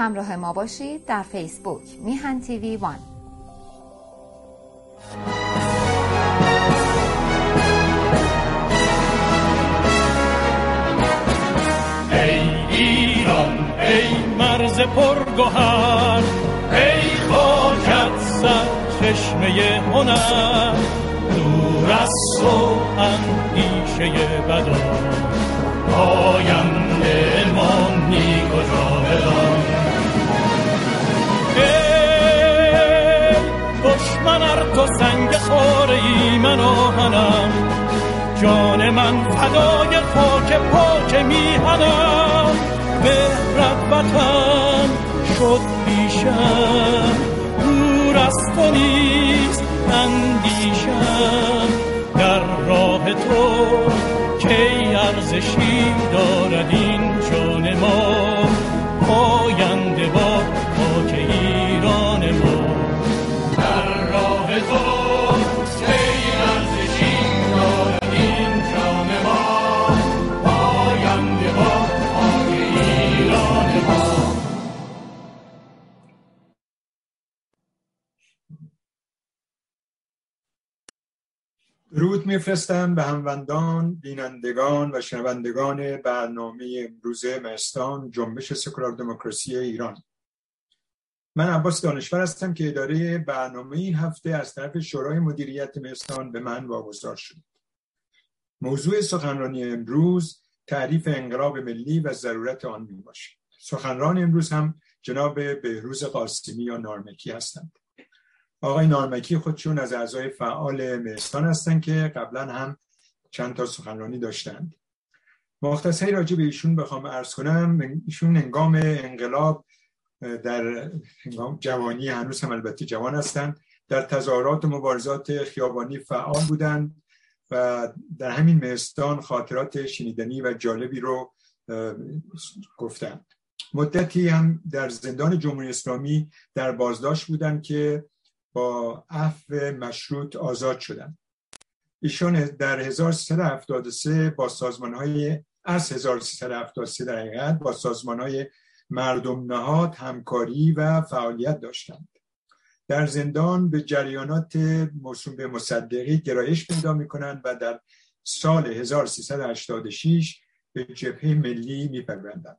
همراه ما باشید در فیسبوک میهن تیوی وان. ای ایران ای مرز پرگوهر ای خاکت سر چشمه هنر دور از تو اندیشه بدا آینده ما نیک و دشمن ار تو سنگ خاره ای من آهنم جان من فدای خاک پاک میهنم مهرت وطن شد بیشم دور از تو نیست اندیشم. در راه تو کی ارزشی دارد این جان ما؟ پاینده با خاک درود میفرستم به هموندان بینندگان و شنوندگان برنامه امروز مهستان جنبش سکولار دموکراسی ایران. من عباس دانشور هستم که اداره برنامه این هفته از طرف شورای مدیریت مهستان به من واگذار شد. موضوع سخنرانی امروز تعریف انقلاب ملی و ضرورت آن می باشد. سخنران امروز هم جناب بهروز قاسمی یا نارمکی هستند. آقای نارمکی خودشون از اعضای فعال مهستان هستند که قبلا هم چند تا سخنرانی داشتند. مختصری راجع به ایشون بخوام عرض کنم. ایشون هنگام انقلاب در جوانی هنوز هم البته جوان هستند. در تظاهرات و مبارزات خیابانی فعال بودند و در همین مهستان خاطرات شنیدنی و جالبی رو گفتند. مدتی هم در زندان جمهوری اسلامی در بازداشت بودند که با عفو مشروط آزاد شدند. ایشان در 1373 با سازمان های از 1373 در حقیقت با سازمان های مردم نهاد همکاری و فعالیت داشتند در زندان به جریانات موسوم به مصدقی گرایش پیدا می کنند و در سال 1386 به جبهه ملی می پروندند.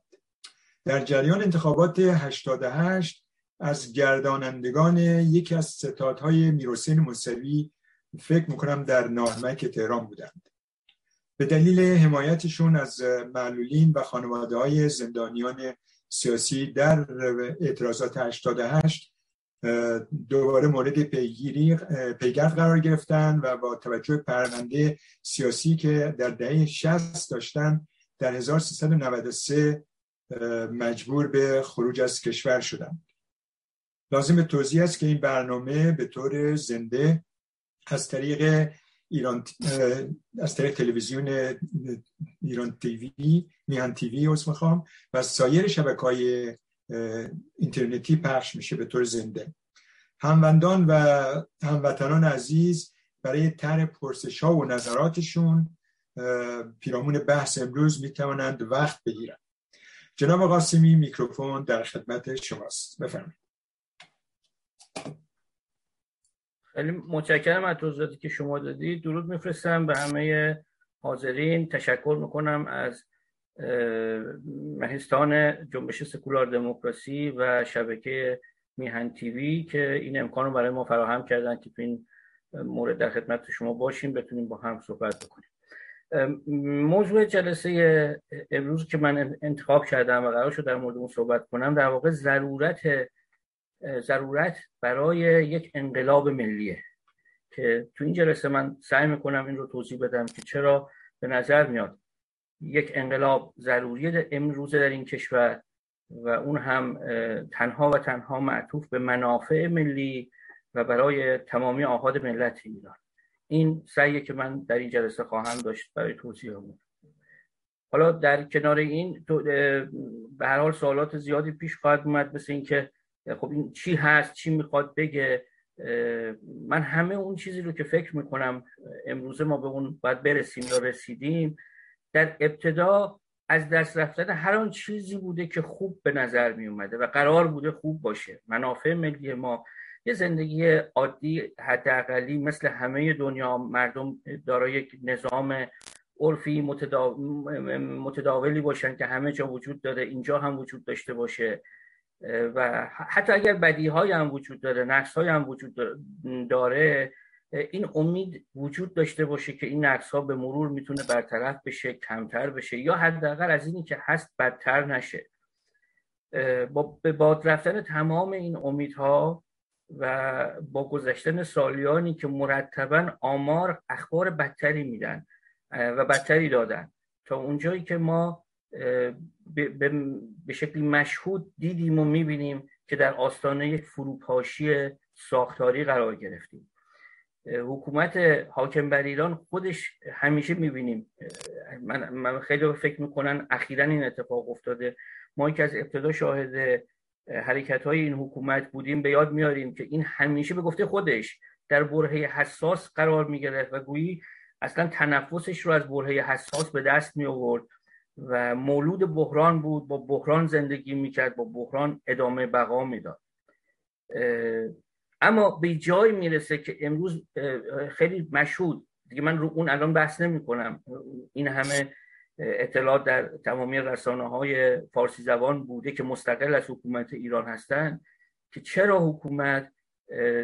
در جریان انتخابات 88 از گردانندگان یکی از ستادهای میروسین موسوی فکر می‌کنم در نارمک تهران بودند به دلیل حمایتشون از معلولین و خانواده های زندانیان سیاسی در اعتراضات 88 دوباره مورد پیگیری پیگرد قرار گرفتن و با توجه پرونده سیاسی که در دهه 60 داشتن در 1393 مجبور به خروج از کشور شدند لازم توضیح است که این برنامه به طور زنده از طریق ایران از طریق تلویزیون ایران تیوی میهن تیوی از می‌خوام و سایر شبکه های اینترنتی پخش میشه به طور زنده. هموندان و هموطنان عزیز برای طرح پرسش ها و نظراتشون پیرامون بحث امروز می‌توانند وقت بگیرند. جناب قاسمی میکروفون در خدمت شماست. بفرمایید. خیلی متشکرم از توضیحاتی که شما دادید. درود میفرستم به همه حاضرین. تشکر می‌کنم از مهستان جنبش سکولار دموکراسی و شبکه میهن تیوی که این امکان رو برای ما فراهم کردن که این مورد در خدمت شما باشیم بتونیم با هم صحبت بکنیم. موضوع جلسه امروز که من انتخاب کردم و قرار شد در مورد اون صحبت کنم در واقع ضرورت ضرورت برای یک انقلاب ملیه. که تو این جلسه من سعی می‌کنم این رو توضیح بدم که چرا به نظر میاد یک انقلاب ضروری امروزه در این کشور و اون هم تنها و تنها معطوف به منافع ملی و برای تمامی آهاد ملت ایران. این سعیه که من در این جلسه خواهم داشت برای توضیح همون حالا در کنار این به هر حال سوالات زیادی پیش خواهد اومد مثل اینکه خب این چی هست چی می‌خواد بگه من همه اون چیزی رو که فکر می‌کنم امروزه ما به اون باید برسیم یا رسیدیم در ابتدا از دست رفتن هر آن چیزی بوده که خوب به نظر می اومده و قرار بوده خوب باشه. منافع ملی ما یه زندگی عادی حداقلی مثل همه دنیا مردم دارای یک نظام عرفی متداولی باشن که همه جا وجود داره اینجا هم وجود داشته باشه. و حتی اگر بدی های هم وجود داره نقص های هم وجود داره این امید وجود داشته باشه که این نقص ها به مرور می‌تونه برطرف بشه کمتر بشه یا حداقل از اینی که هست بدتر نشه. با به باد رفتن تمام این امیدها و با گذشتن سالیانی که مرتبا آمار اخبار بدتری میدن و بدتری دادن تا اونجایی که ما به شکلی مشهود دیدیم و می‌بینیم که در آستانه یک فروپاشی ساختاری قرار گرفتیم. حکومت حاکم بر ایران خودش همیشه می‌بینیم من, من خیلی فکر می‌کنن اخیرا این اتفاق افتاده. ما که از ابتدا شاهد حرکت های این حکومت بودیم به یاد میاریم که این همیشه به گفته خودش در برهه حساس قرار می‌گرفت و گویی اصلا تنفسش رو از برهه حساس به دست می آورد و مولود بحران بود با بحران زندگی می‌کرد با بحران ادامه بقا می‌داد. اما به جای می‌رسه که امروز خیلی مشهود. دیگه من رو اون الان بحث نمی کنم این همه اطلاعات در تمامی رسانه های فارسی زبان بوده که مستقل از حکومت ایران هستند که چرا حکومت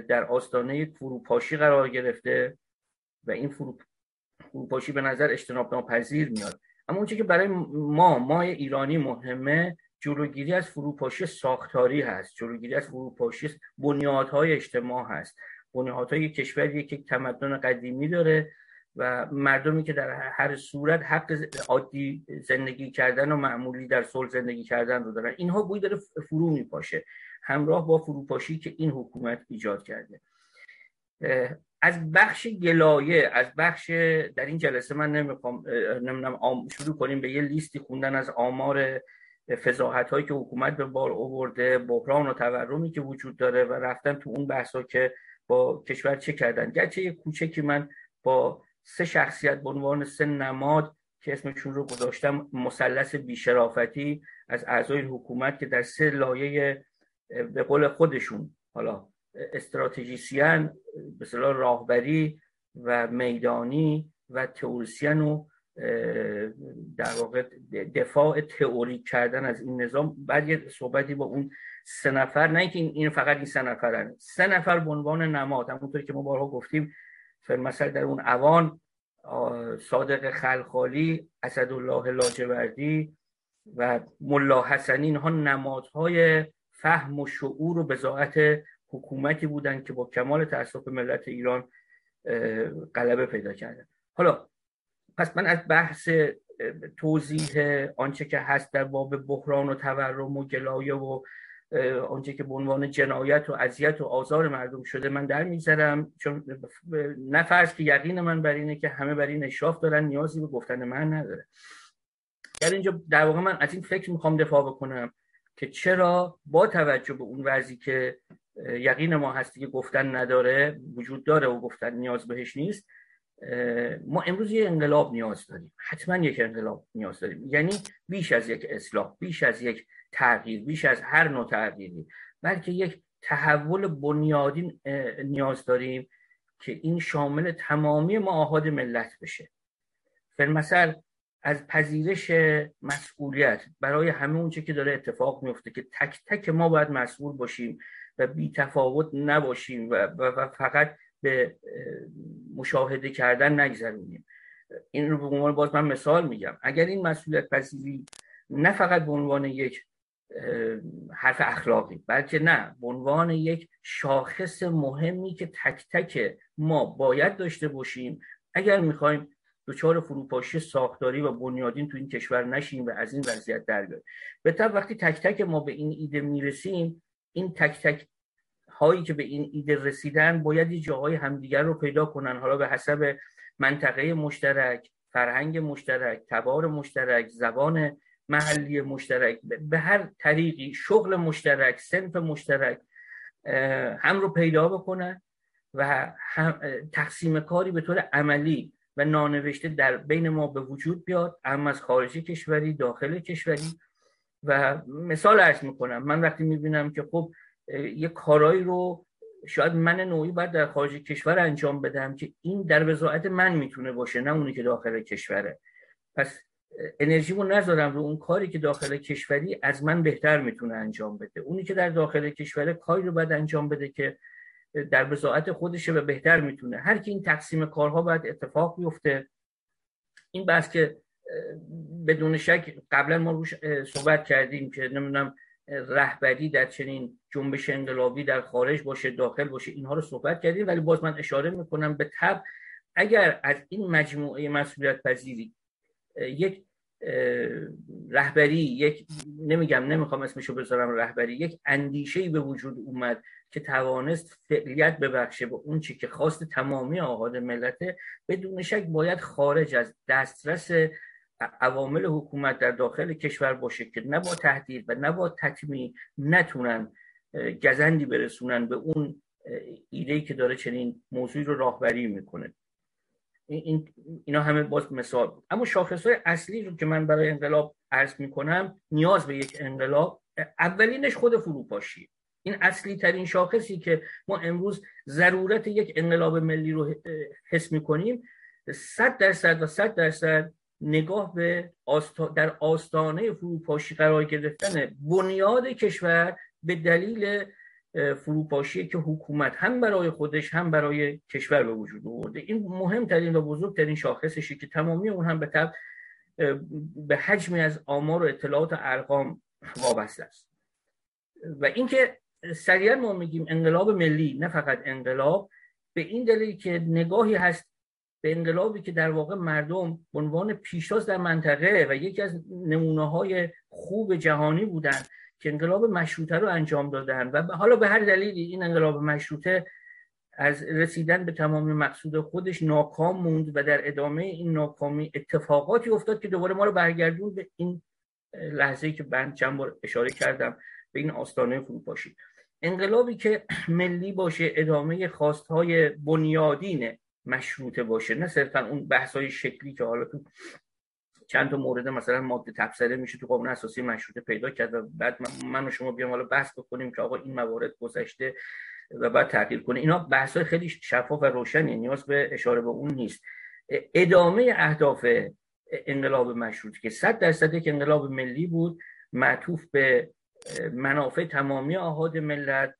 در آستانه فروپاشی قرار گرفته و این فروپاشی به نظر اجتناب ناپذیر میاد. اما اونچه که برای ما ما ایرانی مهمه جلوگیری از فروپاشی ساختاری هست. جلوگیری از فروپاشی بنیادهای اجتماع هست. بنیادهای کشوری که تمدن قدیمی داره و مردمی که در هر صورت حق عادی زندگی کردن و معمولی در صلح زندگی کردن رو دارن. اینها گویی داره فرو میپاشه. همراه با فروپاشی که این حکومت ایجاد کرده. از بخش گلایه از بخش در این جلسه من نمی‌خوام نمی‌دونم شروع کنیم به یه لیستی خوندن از آمار فضاحت هایی که حکومت به بار آورده بحران و تورمی که وجود داره و رفتن تو اون بحث ها که با کشور چه کردن. گرچه یه کوچکی من با سه شخصیت به عنوان سه نماد که اسمشون رو گذاشتم مثلث بیشرافتی از اعضای حکومت که در سه لایه به قول خودشون حالا استراتژیسیان به راهبری و میدانی و تئوریسین و در واقع دفاع تئوری کردن از این نظام. بعد یه صحبتی با اون سه نفر نه اینکه این فقط این سه نفرن. سه نفر به عنوان نماد همونطور که ما بارها گفتیم مثلا در اون اوان صادق خلخالی اسدالله لاجوردی و ملا حسنی اینها نمادهای فهم و شعور و بزاعت حکومتی بودن که با کمال تاسف ملت ایران غلبه پیدا کردن. حالا پس من از بحث توضیح آنچه که هست در باب بحران و تورم و گلایه و آنچه که به عنوان جنایت و اذیت و آزار مردم شده من در می‌ذارم چون نفرض که یقین من بر اینه که همه بر این اشراف دارن نیازی به گفتن من نداره. در اینجا در واقع من از این فکر می‌خوام دفاع بکنم که چرا با توجه به اون وضعی که یقین ما هستی که گفتن نداره وجود داره و گفتن نیاز بهش نیست. ما امروز یه انقلاب نیاز داریم. حتما یک انقلاب نیاز داریم. یعنی بیش از یک اصلاح بیش از یک تغییر بیش از هر نوع تغییری بلکه یک تحول بنیادی نیاز داریم که این شامل تمامی معاهد ملت بشه. مثلا از پذیرش مسئولیت برای همه اونچه که داره اتفاق میفته که تک تک ما باید مسئول باشیم و بی تفاوت نباشیم و, و فقط به مشاهده کردن نگذرونیم. این رو به عنوان باز من مثال میگم. اگر این مسئولیت پذیری نه فقط به عنوان یک حرف اخلاقی بلکه نه به عنوان یک شاخص مهمی که تک تک ما باید داشته باشیم اگر می‌خوایم دچار فروپاشی ساختاری و بنیادین تو این کشور نشیم و از این وضعیت در بیاییم به طب وقتی تک تک ما به این ایده می‌رسیم این تک تک هایی که به این ایده رسیدن باید یه جاهای همدیگر رو پیدا کنن. حالا به حسب منطقه مشترک فرهنگ مشترک تبار مشترک زبان محلی مشترک به هر طریقی شغل مشترک سنف مشترک هم رو پیدا بکنن و هم تقسیم کاری به طور عملی و نانوشته در بین ما به وجود بیاد. هم از خارج کشوری داخل کشوری و مثال ارز می‌کنم. من وقتی می‌بینم که خب یه کارایی رو شاید من نوعی باید در خارج کشور انجام بدم که این در وضاعت من می‌تونه باشه نه اونی که داخل کشوره. پس انرژیمو نذارم رو اون کاری که داخل کشوری از من بهتر می‌تونه انجام بده. اونی که در داخل کشور کاری رو باید انجام بده که در وضاعت خودشه و بهتر می‌تونه. هر کی این تقسیم کارها باید اتفاق بیفته. این بحث که بدون شک قبلا ما روش صحبت کردیم که نمی‌دونم رهبری در چنین جنبش انقلابی در خارج باشه داخل باشه اینها رو صحبت کردیم. ولی باز من اشاره می‌کنم به تب اگر از این مجموعه مسئولیت پذیری یک رهبری یک نمیگم نمی‌خوام اسمشو بذارم رهبری یک اندیشه به وجود اومد که توانست فعلیت ببخشه به اون چی که خواست تمامی آهاد ملته بدون شک باید خارج از دسترس عوامل حکومت در داخل کشور باشه که نه با تهدید و نه با تطمیع نتونن گزندی برسونن به اون ایده که داره چنین موضوعی رو راهبری می‌کنه. این اینا همه باز مثال. بود اما شاخص های اصلی رو که من برای انقلاب عرض می‌کنم نیاز به یک انقلاب اولینش خود فروپاشی این اصلی ترین شاخصی که ما امروز ضرورت یک انقلاب ملی رو حس می‌کنیم صد درصد و صد درصد نگاه به در آستانه فروپاشی قرار گرفتن بنیاد کشور به دلیل فروپاشی که حکومت هم برای خودش هم برای کشور به وجود آورده. این مهمترین و بزرگترین شاخصشی که تمامی اون هم به طب به حجمی از آمار و اطلاعات و ارقام وابسته است. و اینکه سریعا ما میگیم انقلاب ملی نه فقط انقلاب به این دلیل که نگاهی هست به انقلابی که در واقع مردم به عنوان پیشتاز در منطقه و یکی از نمونه های خوب جهانی بودن که انقلاب مشروطه رو انجام دادن و حالا به هر دلیلی این انقلاب مشروطه از رسیدن به تمام مقصود خودش ناکام موند و در ادامه این ناکامی اتفاقاتی افتاد که دوباره ما رو برگردون به این لحظه که من چند بار اشاره کردم به این آستانه فروپاشی. انقلابی که ملی باشه ادامه خواستهای بنیادین مشروطه باشه. نه صرفا اون بحث شکلی که حالا تو چند تا مورد مثلا ماده تبصره میشه تو قانون اساسی مشروطه پیدا کرد و بعد من و شما بیام حالا بحث بکنیم که آقا این موارد گذشته و بعد تغییر کنه. اینا بحث های خیلی شفاف و روشنی نیاز به اشاره به اون نیست. ادامه اهداف انقلاب مشروط که صد درصد یک انقلاب ملی بود معطوف به منافع تمامی آهاد ملت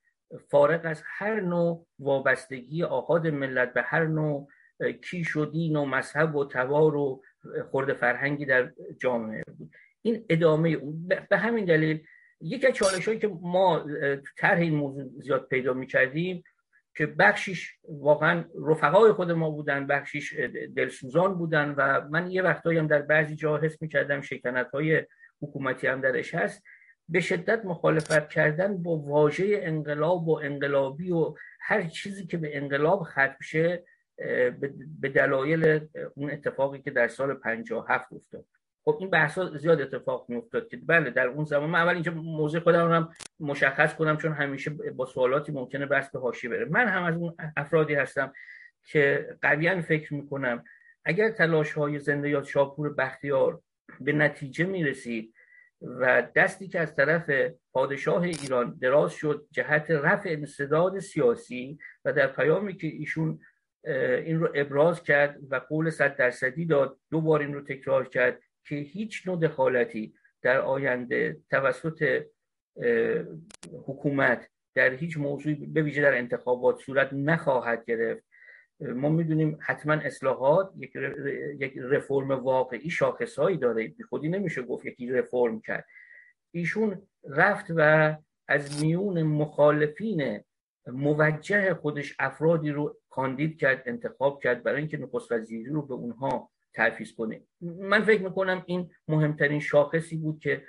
فارغ از هر نوع وابستگی آهاد ملت به هر نوع کیش و دین و مذهب و توار و خورده فرهنگی در جامعه بود. این ادامه به همین دلیل یکی از چالش هایی که ما طرح این موضوع زیاد پیدا می کردیم که بخشیش واقعا رفقای خود ما بودن بخشیش دلسوزان بودن و من یه وقتایی هم در بعضی جا حس می کردم شکنت های حکومتی هم درش هست. به شدت مخالفت کردن با واژه انقلاب و انقلابی و هر چیزی که به انقلاب ختم شه به دلایل اون اتفاقی که در سال 57 افتاد. خب این بحث زیاد اتفاق می افتاد که بله در اون زمان من اول اینجا موضوع خودم هم مشخص کنم چون همیشه با سوالاتی ممکنه بحث به حاشیه بره. من هم از اون افرادی هستم که قویا فکر می‌کنم اگر تلاش های زنده یاد شاپور بختیار به نتیجه می رسید و دستی که از طرف پادشاه ایران دراز شد جهت رفع انصداد سیاسی و در پیامی که ایشون این رو ابراز کرد و قول صد درصدی داد دو بار این رو تکرار کرد که هیچ نوع دخالتی در آینده توسط حکومت در هیچ موضوعی به ویژه در انتخابات صورت نخواهد گرفت. ما می‌دونیم حتما اصلاحات یک, یک رفرم واقعی شاخصهایی داره. خودی نمیشه گفت یکی رفرم کرد. ایشون رفت و از میون مخالفین موجه خودش افرادی رو کاندید کرد انتخاب کرد برای اینکه نخست وزیری رو به اونها ترفیز کنه. من فکر می‌کنم این مهمترین شاخصی بود که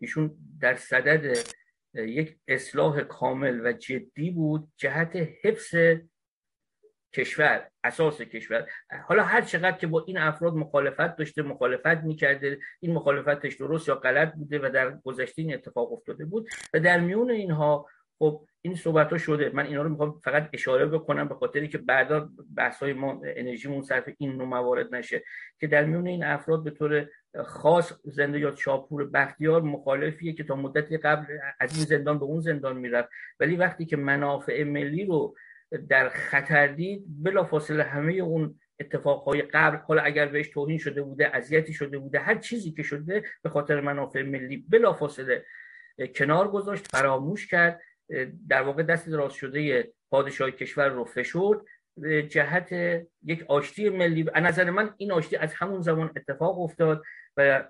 ایشون در صدد یک اصلاح کامل و جدی بود. جهت حفظ کشور اساس کشور. حالا هر چقدر که با این افراد مخالفت داشته مخالفت می‌کرده این مخالفتش درست یا غلط بوده و در گذشته این اتفاق افتاده بود و در میون اینها خب این صحبت ها شده. من اینا رو می‌خوام فقط اشاره بکنم به خاطری که بعدا بحث های ما انرژیمون صرف این نوع موارد نشه که در میون این افراد به طور خاص زنده یا شاپور بختیار مخالفیه که تا مدتی قبل از این زندان به اون زندان می‌رفت. ولی وقتی که منافع ملی رو در خطر دید بلافاصله همه اون اتفاقهای قبل حالا اگر بهش توهین شده بوده اذیتی شده بوده هر چیزی که شده به خاطر منافع ملی بلافاصله کنار گذاشت فراموش کرد در واقع دست دراز شده پادشاه کشور رو فشرد جهت یک آشتی ملی. از نظر من این آشتی از همون زمان اتفاق افتاد و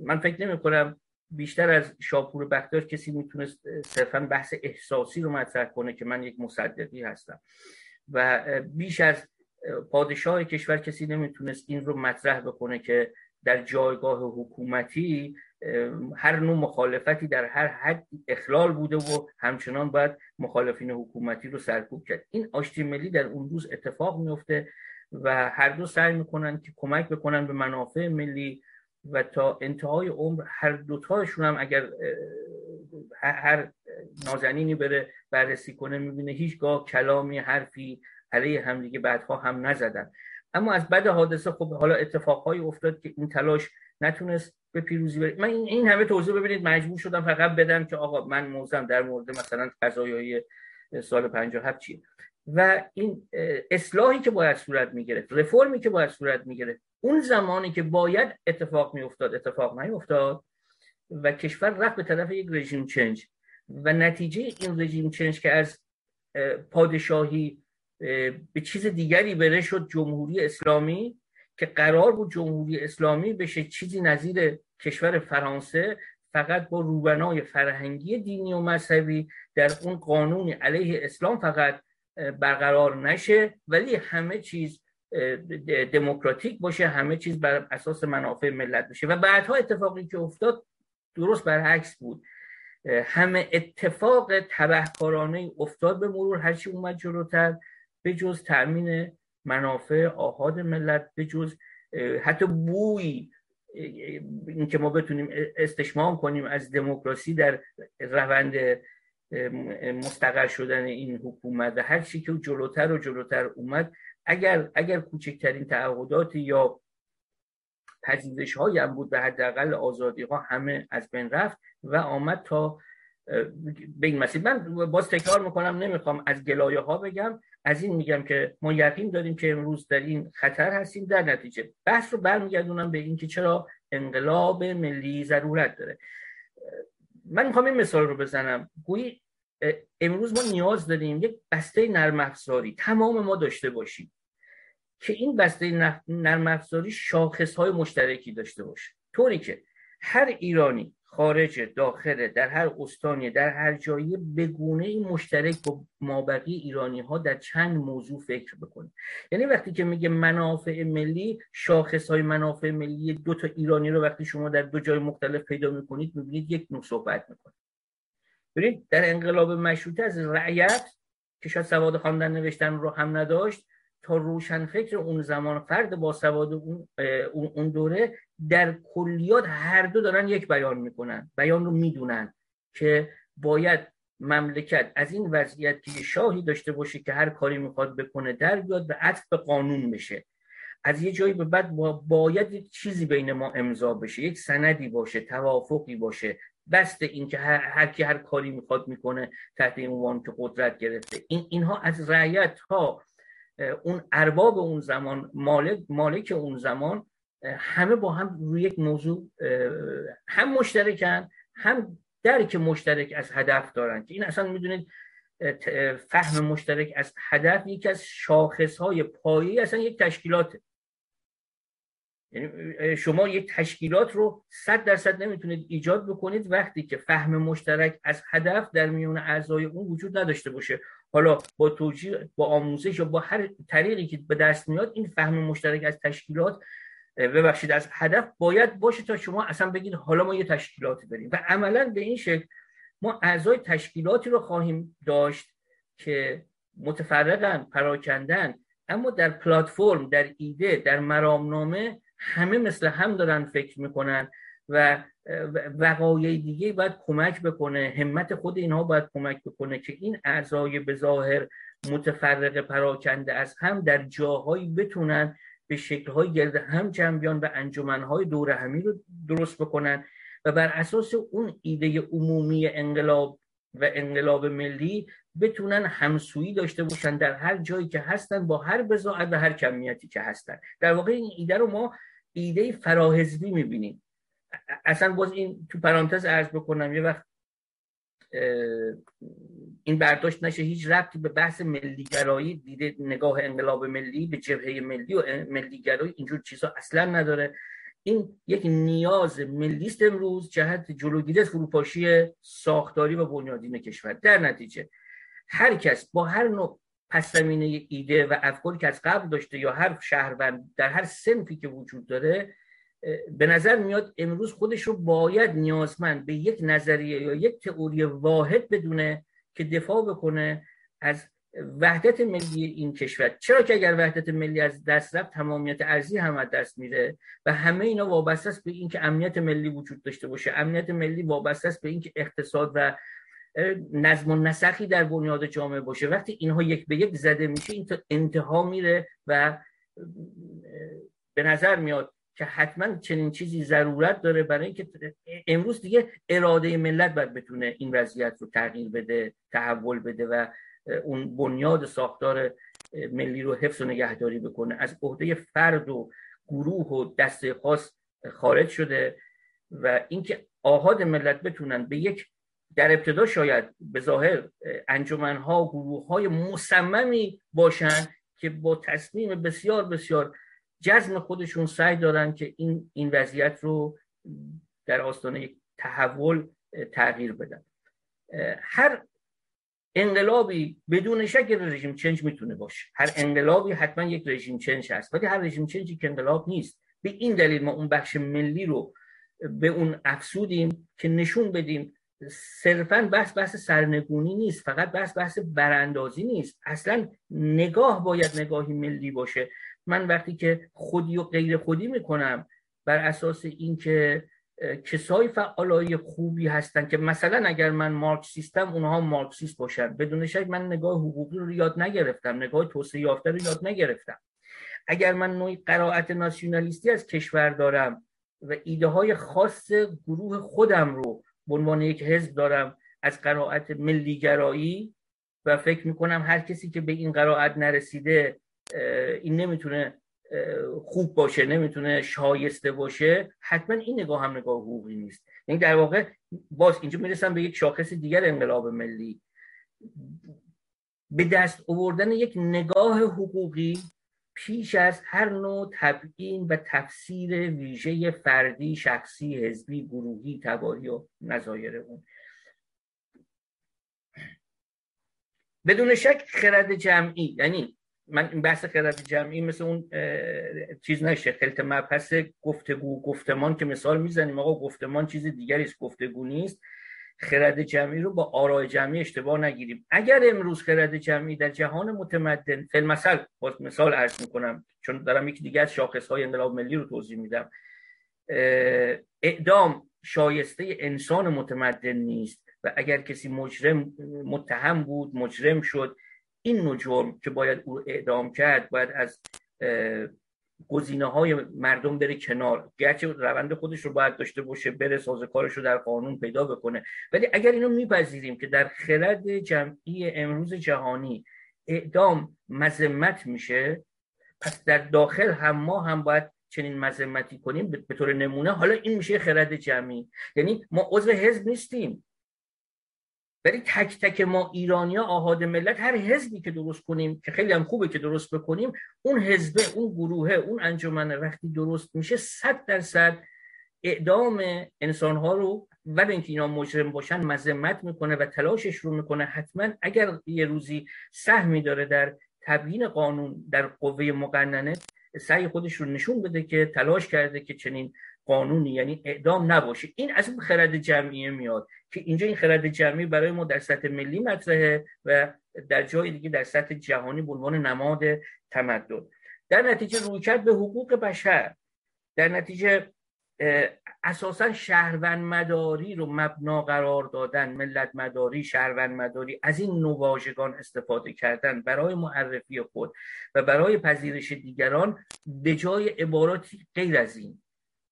من فکر نمی کنم بیشتر از شاپور بختیار کسی می‌تونست صرفا بحث احساسی رو مطرح کنه که من یک مصدقی هستم. و بیش از پادشاه کشور کسی نمی‌تونست این رو مطرح بکنه که در جایگاه حکومتی هر نوع مخالفتی در هر حد اخلال بوده و همچنان باید مخالفین حکومتی رو سرکوب کرد. این آشتی ملی در اون روز اتفاق میفته و هر دو سعی می‌کنن که کمک بکنن به منافع ملی و تا انتهای عمر هر دوتاشون هم اگر هر نازنینی بره بررسی کنه می‌بینه هیچگاه کلامی حرفی علیه همدیگه بعدها هم نزدن. اما از بعد حادثه خب حالا اتفاقهایی افتاد که این تلاش نتونست به پیروزی برید من این همه توضیح ببینید مجبور شدم فقط بدم که آقا من موزم در مورد مثلا قضایای سال 57 چیه. و این اصلاحی که باید صورت می‌گرفت رفرمی که باید صورت می‌گرفت اون زمانی که باید اتفاق میافتاد اتفاق نیفتاد و کشور رفت به طرف یک رژیم چنج و نتیجه این رژیم چنج که از پادشاهی به چیز دیگری بره شد جمهوری اسلامی که قرار بود جمهوری اسلامی بشه چیزی نظیر کشور فرانسه فقط با روبنای فرهنگی دینی و مذهبی در اون قانون علیه اسلام فقط برقرار نشه. ولی همه چیز دموکراتیک باشه همه چیز بر اساس منافع ملت بشه و بعدها اتفاقی که افتاد درست برعکس بود. همه اتفاق تبهکارانه افتاد به مرور هرچی اومد جلوتر به جز تأمین منافع آهاد ملت به جز حتی بوی اینکه ما بتونیم استشمام کنیم از دموکراسی در روند مستقر شدن این حکومت و هر چی که جلوتر و جلوتر اومد اگر اگر کوچکترین تعهدات یا پذیرش های هم بود به حداقل آزادی ها همه از بین رفت و آمد تا به این مسیر. من باز تکرار می‌کنم نمی‌خوام از گلایه ها بگم. از این میگم که ما یقین داریم که امروز در این خطر هستیم. در نتیجه بحث رو برمیگردونم به اینکه چرا انقلاب ملی ضرورت داره. من می‌خوام این مثال رو بزنم. گویی امروز ما نیاز داریم یک بسته نرم افزاری تمام ما داشته باشیم که این بسته نرم افزاری شاخص های مشترکی داشته باشه. طوری که هر ایرانی خارج داخل در هر استانی در هر جایی به گونه مشترک با مابقی ایرانی ها در چند موضوع فکر بکنه. یعنی وقتی که میگه منافع ملی شاخص های منافع ملی دو تا ایرانی رو وقتی شما در دو جای مختلف پیدا می‌کنید می‌بینید یک نوع صحبت می‌کنه. ببینید در انقلاب مشروطه از رعیت که شاید سواد خواندن نوشتن رو هم نداشت تا روشن فکر اون زمان فرد با سواد اون, اون دوره در کلیات هر دو دارن یک بیان می‌کنن بیان رو می‌دونن که باید مملکت از این وضعیت که شاهی داشته باشه که هر کاری می‌خواد بکنه در بیاد به عطف به قانون بشه. از یه جایی به بعد باید یک چیزی بین ما امضا بشه یک سندی باشه توافقی باشه. بست این که هر, هر کی هر کاری می‌خواد می‌کنه تحت این عنوان که قدرت گرفته. این اینها از رعیت ها اون ارباب اون زمان مالک مالک اون زمان همه با هم روی یک موضوع هم مشترکن هم درک مشترک از هدف دارن که این اصلا می‌دونید فهم مشترک از هدف یکی از شاخص های پایی اصلا یک تشکیلاته. یعنی شما یک تشکیلات رو صد درصد نمی‌تونید ایجاد بکنید وقتی که فهم مشترک از هدف در میون اعضای اون وجود نداشته باشه. حالا با توجیه با آموزش یا با هر طریقی که به دست میاد این فهم مشترک از تشکیلات ببخشید از هدف باید باشه تا شما اصلا بگید حالا ما یه تشکیلاتی بریم و عملا به این شکل ما اعضای تشکیلاتی رو خواهیم داشت که متفرقن پراکندن اما در پلتفرم در ایده در مرامنامه همه مثل هم دارن فکر می‌کنن و وقایع دیگه باید کمک بکنه همت خود اینها باید کمک بکنه که این اعضای به ظاهر متفرق پراکنده از هم در جاهایی بتونن به شکلهای گرد هم جنبیان و انجمنهای دور همی رو درست بکنن و بر اساس اون ایده عمومی انقلاب و انقلاب ملی بتونن همسویی داشته باشن در هر جایی که هستن با هر بزاعت و هر کمیتی که هستن. در واقع این ایده رو ما ایده فراحزبی می‌بینیم اصلا باز این تو پرانتز عرض بکنم یه وقت این برداشت نشه هیچ ربطی به بحث ملیگرایی دیده نگاه انقلاب ملی به جبهه ملی و ملیگرایی اینجور چیزها اصلا نداره. این یک نیاز ملیست امروز جهت جلوگیری فروپاشی ساختاری و بنیادین کشور. در نتیجه هر کس با هر نوع پس زمینه ایده و افکاری که از قبل داشته یا هر شهروند در هر سنفی که وجود داره به نظر میاد امروز خودش رو باید نیازمند به یک نظریه یا یک تئوری واحد بدونه که دفاع بکنه از وحدت ملی این کشور. چرا که اگر وحدت ملی از دست رفت تمامیت ارزی هم از دست میره و همه اینا وابسته است به اینکه امنیت ملی وجود داشته باشه. امنیت ملی وابسته است به اینکه اقتصاد و نظم و نسخی در بنیاد جامعه باشه. وقتی اینها یک به یک زده میشه این انتها میره و به نظر میاد که حتما چنین چیزی ضرورت داره برای اینکه امروز دیگه اراده ملت باید بتونه این وضعیت رو تغییر بده تحول بده و اون بنیاد ساختار ملی رو حفظ و نگهداری بکنه. از عهده فرد و گروه و دسته خاص خارج شده و اینکه آهاد ملت بتونن به یک در ابتدا شاید به ظاهر انجمنها و گروه های مصممی باشن که با تصمیم بسیار بسیار جزم خودشون سعی دارن که این این وضعیت رو در آستانه تحول تغییر بدن. هر انقلابی بدون شک رژیم چنج می‌تونه باشه. هر انقلابی حتما یک رژیم چنج هست ولی هر رژیم چنجی که انقلاب نیست. به این دلیل ما اون بخش ملی رو به اون افسودیم که نشون بدیم صرفا بحث بحث سرنگونی نیست فقط بحث بحث براندازی نیست. اصلا نگاه باید نگاهی ملی باشه. من وقتی که خودی و غیر خودی می‌کنم بر اساس اینکه کسای فعالای خوبی هستن که مثلا اگر من مارکسیستم اونها مارکسیست باشن. بدون شک من نگاه حقوقی رو یاد نگرفتم. نگاه توسعه یافته رو یاد نگرفتم. اگر من نوعی قرائت ناسیونالیستی از کشور دارم و ایده های خاص گروه خودم رو به عنوان یک حزب دارم از قرائت ملیگرایی و فکر می‌کنم هر کسی که به این قرائت نرسیده این نمی‌تونه خوب باشه نمی‌تونه شایسته باشه حتما این نگاه هم نگاه حقوقی نیست. یعنی در واقع باز اینجا می‌رسم به یک شاخص دیگر انقلاب ملی. به دست آوردن یک نگاه حقوقی پیش از هر نوع تبیین و تفسیر ویژه فردی شخصی حزبی گروهی تباری و نظایر اون. بدون شک خرد جمعی یعنی من این بحث خرد جمعی مثل اون چیز نشه خلط مبحث گفتگو گفتمان که مثال می‌زنیم. آقا گفتمان چیز دیگری است گفتگو نیست. خرد جمعی رو با آرای جمعی اشتباه نگیریم. اگر امروز خرد جمعی در جهان متمدن فیلم مثل باز مثال عرض می‌کنم چون دارم یکی دیگه از شاخص های انقلاب ملی رو توضیح میدم اعدام شایسته انسان متمدن نیست و اگر کسی مجرم متهم بود مجرم شد این نوع جرم که باید او اعدام کرد باید از گزینه های مردم بره کنار. گرچه روند خودش رو باید داشته باشه بره سازکارش رو در قانون پیدا بکنه. ولی اگر اینو میپذیریم که در خرد جمعی امروز جهانی اعدام مذمت میشه پس در داخل هم ما هم باید چنین مذمتی کنیم به طور نمونه. حالا این میشه خرد جمعی. یعنی ما عضو حزب نیستیم. ولی تک تک ما ایرانیا آهاد ملت هر حزبی که درست کنیم که خیلی هم خوبه که درست بکنیم اون حزبه اون گروهه اون انجمن وقتی درست میشه صد درصد اعدام انسان ها رو و اینکه اینا مجرم باشن مذمت می‌کنه و تلاشش رو می‌کنه. حتما اگر یه روزی سهمی داره در تبیین قانون در قوه مقننه سعی خودش رو نشون بده که تلاش کرده که چنین قانونی یعنی اعدام نباشه. این از خرد جمعیه میاد که اینجا این خرد جمعی برای ما در سطح ملی مطرحه و در جای دیگه در سطح جهانی به عنوان نماد تمدن. در نتیجه رویکرد به حقوق بشر در نتیجه اساسا شهروند مداری رو مبنا قرار دادن ملت مداری شهروند مداری از این نواژگان استفاده کردن برای معرفی خود و برای پذیرش دیگران به جای عباراتی غیر از این.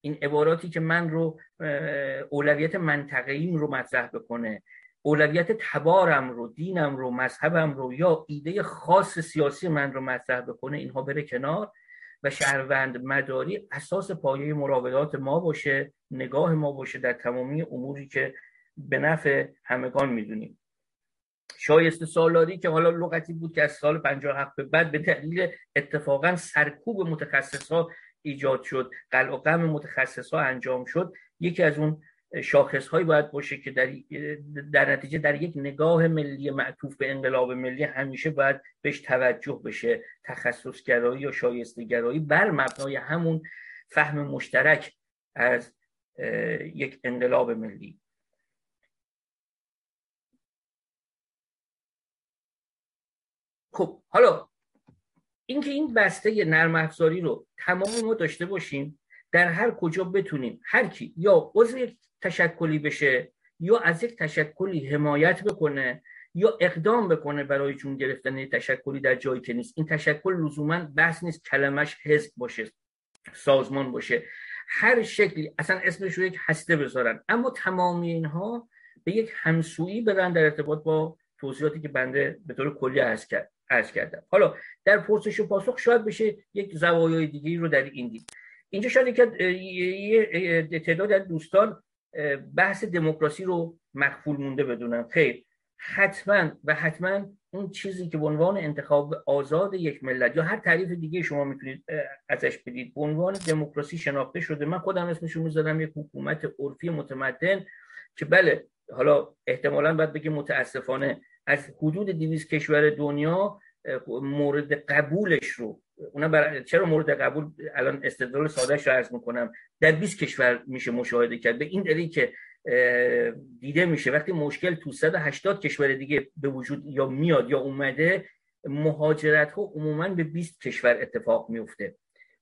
این عباراتی که من رو اولویت منطقه‌ایم رو مطرح بکنه. اولویت تبارم رو دینم رو مذهبم رو یا ایده خاص سیاسی من رو مطرح بکنه اینها بره کنار و شهروند مداری اساس پایه مراودات ما باشه نگاه ما باشه در تمامی اموری که به نفع همگان می‌دونیم. شایسته سالاری که حالا لغتی بود که از سال 57 به بعد به دلیل اتفاقا سرکوب متخصص ها ایجاد شد قلع و قم متخصص ها انجام شد. یکی از اون شاخص هایی باید باشه که در, در نتیجه در یک نگاه ملی معطوف به انقلاب ملی همیشه باید بهش توجه بشه. تخصصگرایی یا شایستگرایی بر مبنای همون فهم مشترک از یک انقلاب ملی. خب حالا اینکه این بسته نرم افزاری رو تمام ما داشته باشیم در هر کجا بتونیم هر کی یا عضو یک تشکلی بشه یا از یک تشکلی حمایت بکنه یا اقدام بکنه برای جون گرفتن تشکلی در جایی که نیست. این تشکل لزوما بحث نیست کلمش حزب باشه سازمان باشه. هر شکلی اصلا اسمش رو یک هسته بذارن. اما تمامی اینها به یک همسویی برن در ارتباط با توضیحاتی که بنده به طور کلی عرض کرد. کردم. حالا در پرسش و پاسخ شاید بشه یک زوایای دیگه رو در این دید. اینجا شاید که تعداد از دوستان بحث دموکراسی رو مخفول مونده بدونن. خیر حتما و حتما اون چیزی که به عنوان انتخاب آزاد یک ملت یا هر تعریف دیگه شما می‌تونید ازش بدید. به عنوان دموکراسی شناخته شده. من خودم اسمش رو می‌ذارم یک حکومت عرفی متمدن که بله حالا احتمالا باید بگیم متاسفانه از حدود 200 کشور دنیا مورد قبولش رو اونا بر... چرا مورد قبول؟ الان استدلال سادهش رو عرض می‌کنم. در 20 کشور میشه مشاهده کرد. به این دلیل که دیده میشه وقتی مشکل تو 180 کشور دیگه به وجود یا میاد یا اومده مهاجرت ها عموما به 20 کشور اتفاق میفته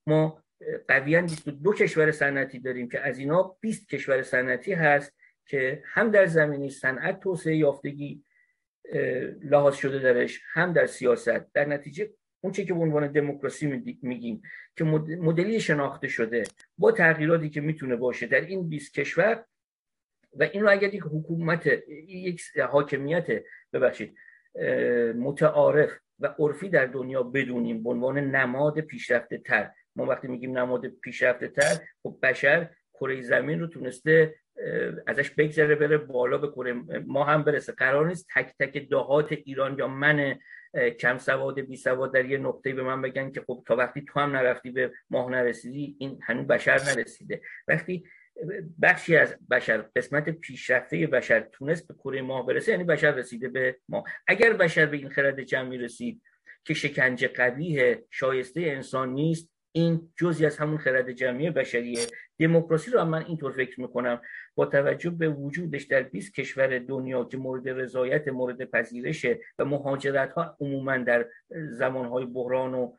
ما قویا 22 کشور صنعتی داریم که از اینا 20 کشور صنعتی هست که هم در زمینه صنعت توسعه یافتگی لحاظ شده درش هم در سیاست در نتیجه اون چی که به عنوان دموکراسی میگیم که مدلی شناخته شده با تغییراتی که می‌تونه باشه در این 20 کشور و این رو اگر یک حکومت یک حاکمیت ببخشید متعارف و عرفی در دنیا بدونیم به عنوان نماد پیشرفته تر. ما وقتی میگیم نماد پیشرفته تر خب بشر کره زمین رو تونسته ازش بگذره بره بالا به ما هم برسه. قرار نیست تک تک دهات ایران یا من کم سواد بی سواد در یه نقطه به من بگن که خب تا وقتی تو هم نرفتی به ماه نرسیدی این هنوز بشر نرسیده. وقتی بخشی از بشر قسمت پیشرفته بشر تونست به کره ماه برسه یعنی بشر رسیده به ما اگر بشر به این خرد جمعی رسید که شکنجه قبیه شایسته انسان نیست این جزی از همون خرد جمعی بشریه دموکراسی رو من اینطور فکر می‌کنم با توجه به وجودش در 20 کشور دنیا که مورد رضایت مورد پذیرشه و مهاجرت ها عموما در زمان های بحران و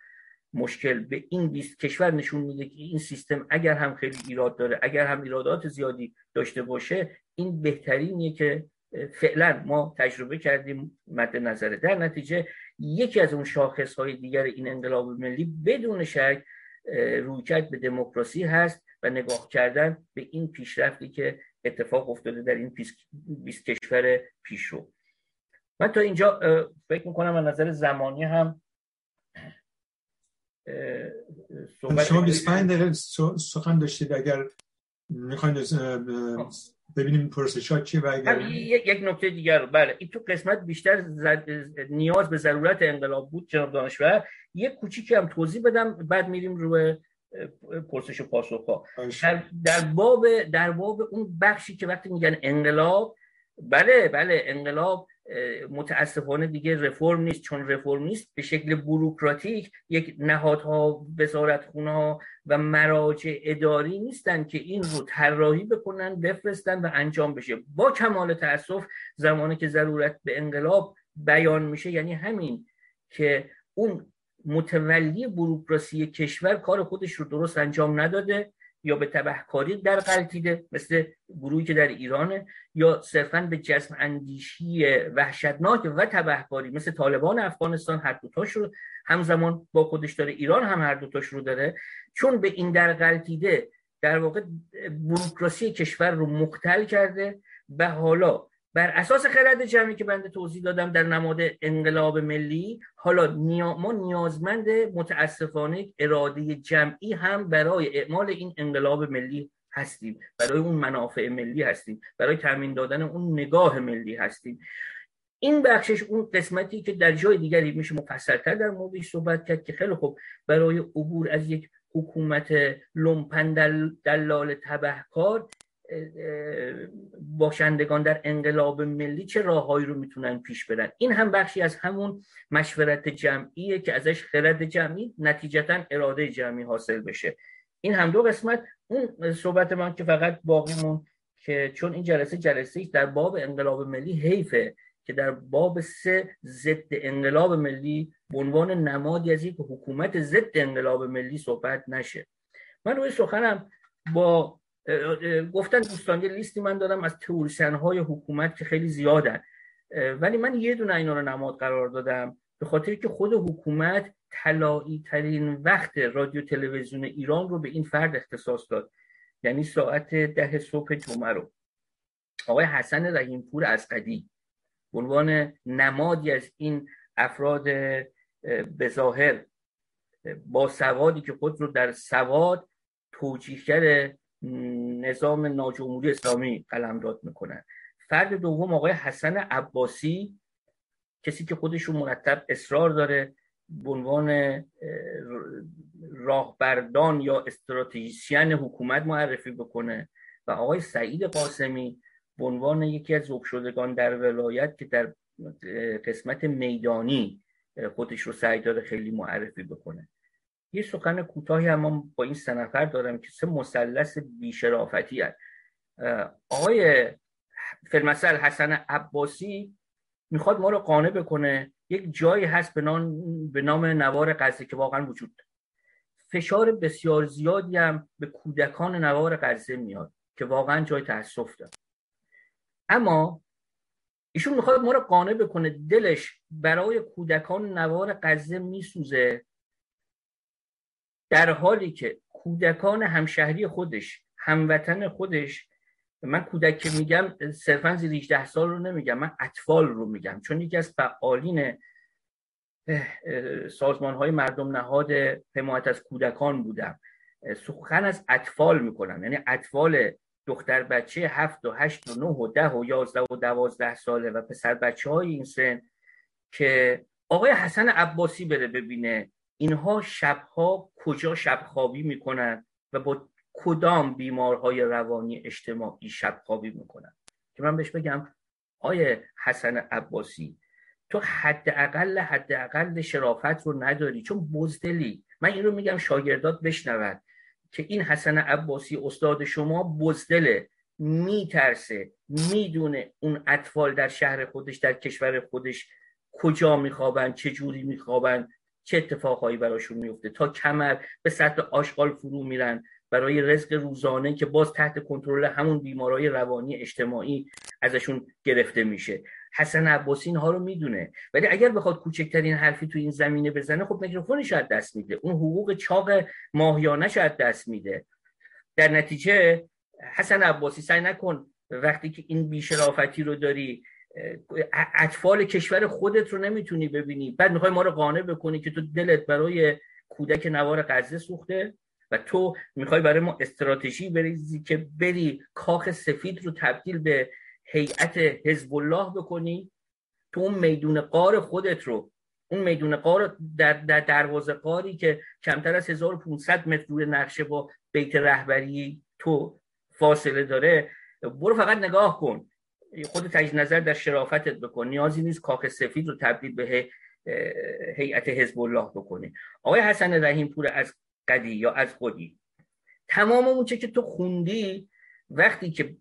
مشکل به این 20 کشور نشون میده که این سیستم اگر هم خیلی ایراد داره اگر هم ایرادات زیادی داشته باشه این بهترینیه که فعلا ما تجربه کردیم مد نظره. در نتیجه یکی از اون شاخص های دیگر این انقلاب ملی بدون شک رویکرد به دموکراسی هست. و نگاه کردن به این پیشرفتی که اتفاق افتاده در این 20 کشور پیشرو من تا اینجا فکر می‌کنم از نظر زمانی هم شما 25 دقیقه سخن داشتید. اگر می‌خواین ببینیم پرسشات چیه و اگر یک نکته دیگر. بله این تو قسمت بیشتر نیاز به ضرورت انقلاب بود جناب دانشور. یک کوچیکی هم توضیح بدم بعد میریم روی پرسش و پاسخ ها در, در باب در باب اون بخشی که وقتی میگن انقلاب بله بله انقلاب متاسفانه دیگه رفرم نیست. چون رفرم نیست به شکل بروکراتیک یک نهادها وزارتخونه ها و مراجع اداری نیستن که این رو طراحی بکنن بفرستن و انجام بشه. با کمال تاسف زمانی که ضرورت به انقلاب بیان میشه یعنی همین که اون متولی بروکراسی کشور کار خودش رو درست انجام نداده یا به تبهکاری در قلتیده مثل گروهی که در ایرانه یا صرفا به جسم اندیشی وحشتناک و تبهکاری مثل طالبان افغانستان هر دوتاش رو همزمان با خودش داره ایران هم هر دوتاش رو داره. چون به این در قلتیده در واقع بروکراسی کشور رو مختل کرده و حالا بر اساس خرد جمعی که بنده توضیح دادم در نماد انقلاب ملی حالا ما نیازمند متاسفانه اراده جمعی هم برای اعمال این انقلاب ملی هستیم. برای اون منافع ملی هستیم. برای تامین دادن اون نگاه ملی هستیم. این بخشش اون قسمتی که در جای دیگری میشه مفصلتر در موردش صحبت کرد که خیلی خوب برای عبور از یک حکومت لومپن دلال تبهکار باشندگان در انقلاب ملی چه راههایی رو می‌تونن پیش برن؟ این هم بخشی از همون مشورت جمعیه که ازش خرد جمعی نتیجتا اراده جمعی حاصل بشه. این هم دو قسمت. اون صحبت من که فقط باقیمون که چون این جلسه جلسه در باب انقلاب ملی حیفه که در باب سه ضد انقلاب ملی به عنوان نمادی از یک حکومت ضد انقلاب ملی صحبت نشه. من روی سخنم با گفتن دوستان یه لیستی من دارم از تئوریسین های حکومت که خیلی زیادن. ولی من یه دونه اینا رو نماد قرار دادم به خاطر که خود حکومت طلایی ترین وقت رادیو تلویزیون ایران رو به این فرد اختصاص داد یعنی ساعت ده صبح جمعه رو. آقای حسن رحیمپور از قدی به عنوان نمادی از این افراد به ظاهر با سوادی که خود رو در سواد توجیهگر نظام ناجمهوری اسلامی قلمداد می‌کنن فرد دوم آقای حسن عباسی کسی که خودش رو مرتب اصرار داره به راهبردان یا استراتژیسین حکومت معرفی بکنه و آقای سعید قاسمی به یکی از شدگان در ولایت که در قسمت میدانی خودش رو سعی داره خیلی معرفی بکنه. یه سخن کوتاهی هم با این سه نفر دارم که سه مثلث بیشرافتی هست. آقای فرمسل حسن عباسی می‌خواد ما رو قانع بکنه. یک جایی هست به نام, به نام نوار غزه که واقعا وجود داره. فشار بسیار زیادی هم به کودکان نوار غزه میاد که واقعا جای تاسف داره. اما ایشون می‌خواد ما رو قانع بکنه. دلش برای کودکان نوار غزه میسوزه. در حالی که کودکان همشهری خودش هموطن خودش من کودک که میگم صرفا زیر 18 سال رو نمیگم من اطفال رو میگم. چون یکی از فعالین سازمان های مردم نهاد حمایت از کودکان بودم. سخن از اطفال می‌کنم. یعنی اطفال دختر بچه هفت و هشت و نه و ده و یازده و دوازده ساله و پسر بچه های این سن که آقای حسن عباسی بره ببینه اینها شبها کجا شبخوابی می‌کنن و با کدام بیمارهای روانی اجتماعی شبخوابی می‌کنن؟ که من بهش بگم آیه حسن عباسی تو حداقل حداقل شرافت رو نداری چون بزدلی. من این رو میگم شاگردات بشنود که این حسن عباسی استاد شما بزدله میترسه می‌دونه اون اطفال در شهر خودش در کشور خودش کجا میخوابن چه جوری میخوابن. چه اتفاقهایی براشون میفته تا کمر به سطح آشغال فرو میرن برای رزق روزانه که باز تحت کنترل همون بیمارای روانی اجتماعی ازشون گرفته میشه. حسن عباسی اینها رو می‌دونه. ولی اگر بخواد کوچکترین حرفی تو این زمینه بزنه خب میکروفونش از دست میده. اون حقوق چاق ماهیانش از دست میده. در نتیجه حسن عباسی سعی نکن وقتی که این بیشرافتی رو داری اطفال کشور خودت رو نمی‌تونی ببینی. بعد می‌خوای ما رو قانع بکنی که تو دلت برای کودک نوار غزه سوخته و تو می‌خوای برای ما استراتژی بریزی که بری کاخ سفید رو تبدیل به هیئت حزب الله بکنی. تو اون میدون قار خودت رو اون میدون قار در, در دروازه قاری که کمتر از 1500 متر روی نقشه با بیت رهبری تو فاصله داره برو فقط نگاه کن. خود تجدید نظر در شرافتت بکن. نیازی نیست کاخ سفید رو تبدیل به هیئت حزب الله بکنی. آقای حسن رحیم پور از قدی یا از خودی؟ تمام اون چه که تو خوندی وقتی که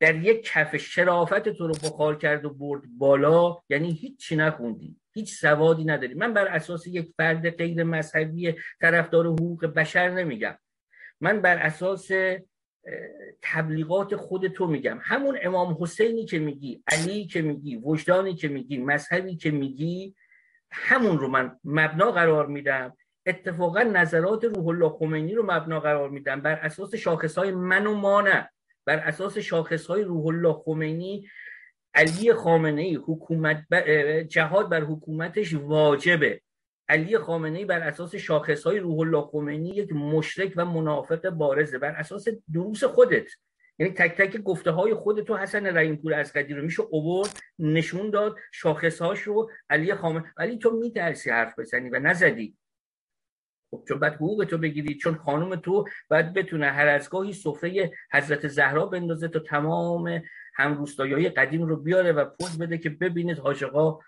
در یک کف شرافت تو رو بخار کرد و برد بالا یعنی هیچی نخوندی. هیچ سوادی نداری. من بر اساس یک فرد غیر مذهبی طرفدار حقوق بشر نمیگم. من بر اساس تبلیغات خود تو میگم. همون امام حسینی که میگی علی که میگی وجدانی که میگی مذهبی که میگی همون رو من مبنا قرار میدم. اتفاقا نظرات روح الله خمینی رو مبنا قرار میدم. بر اساس شاخص های من و ما نه. بر اساس شاخص های روح الله خمینی علی خامنه ای حکومت جهاد بر حکومتش واجبه. علی خامنه ای بر اساس شاخص های روح الله خمینی یک مشرک و منافق بارزه. بر اساس دروس خودت. یعنی تک تک گفته های خودت تو حسن رحیم پور از رو میشه اوورد نشون داد شاخص هاش رو علی خامنه ولی تو میترسی حرف بزنی و نزدی. خب چون بعد حقوق تو بگیری چون خانم تو باید بتونه هر از گاهی سفره حضرت زهرا بندازه تا تمام هم روستایی قدیم رو بیاره و پوز بده که ببینید حاجقا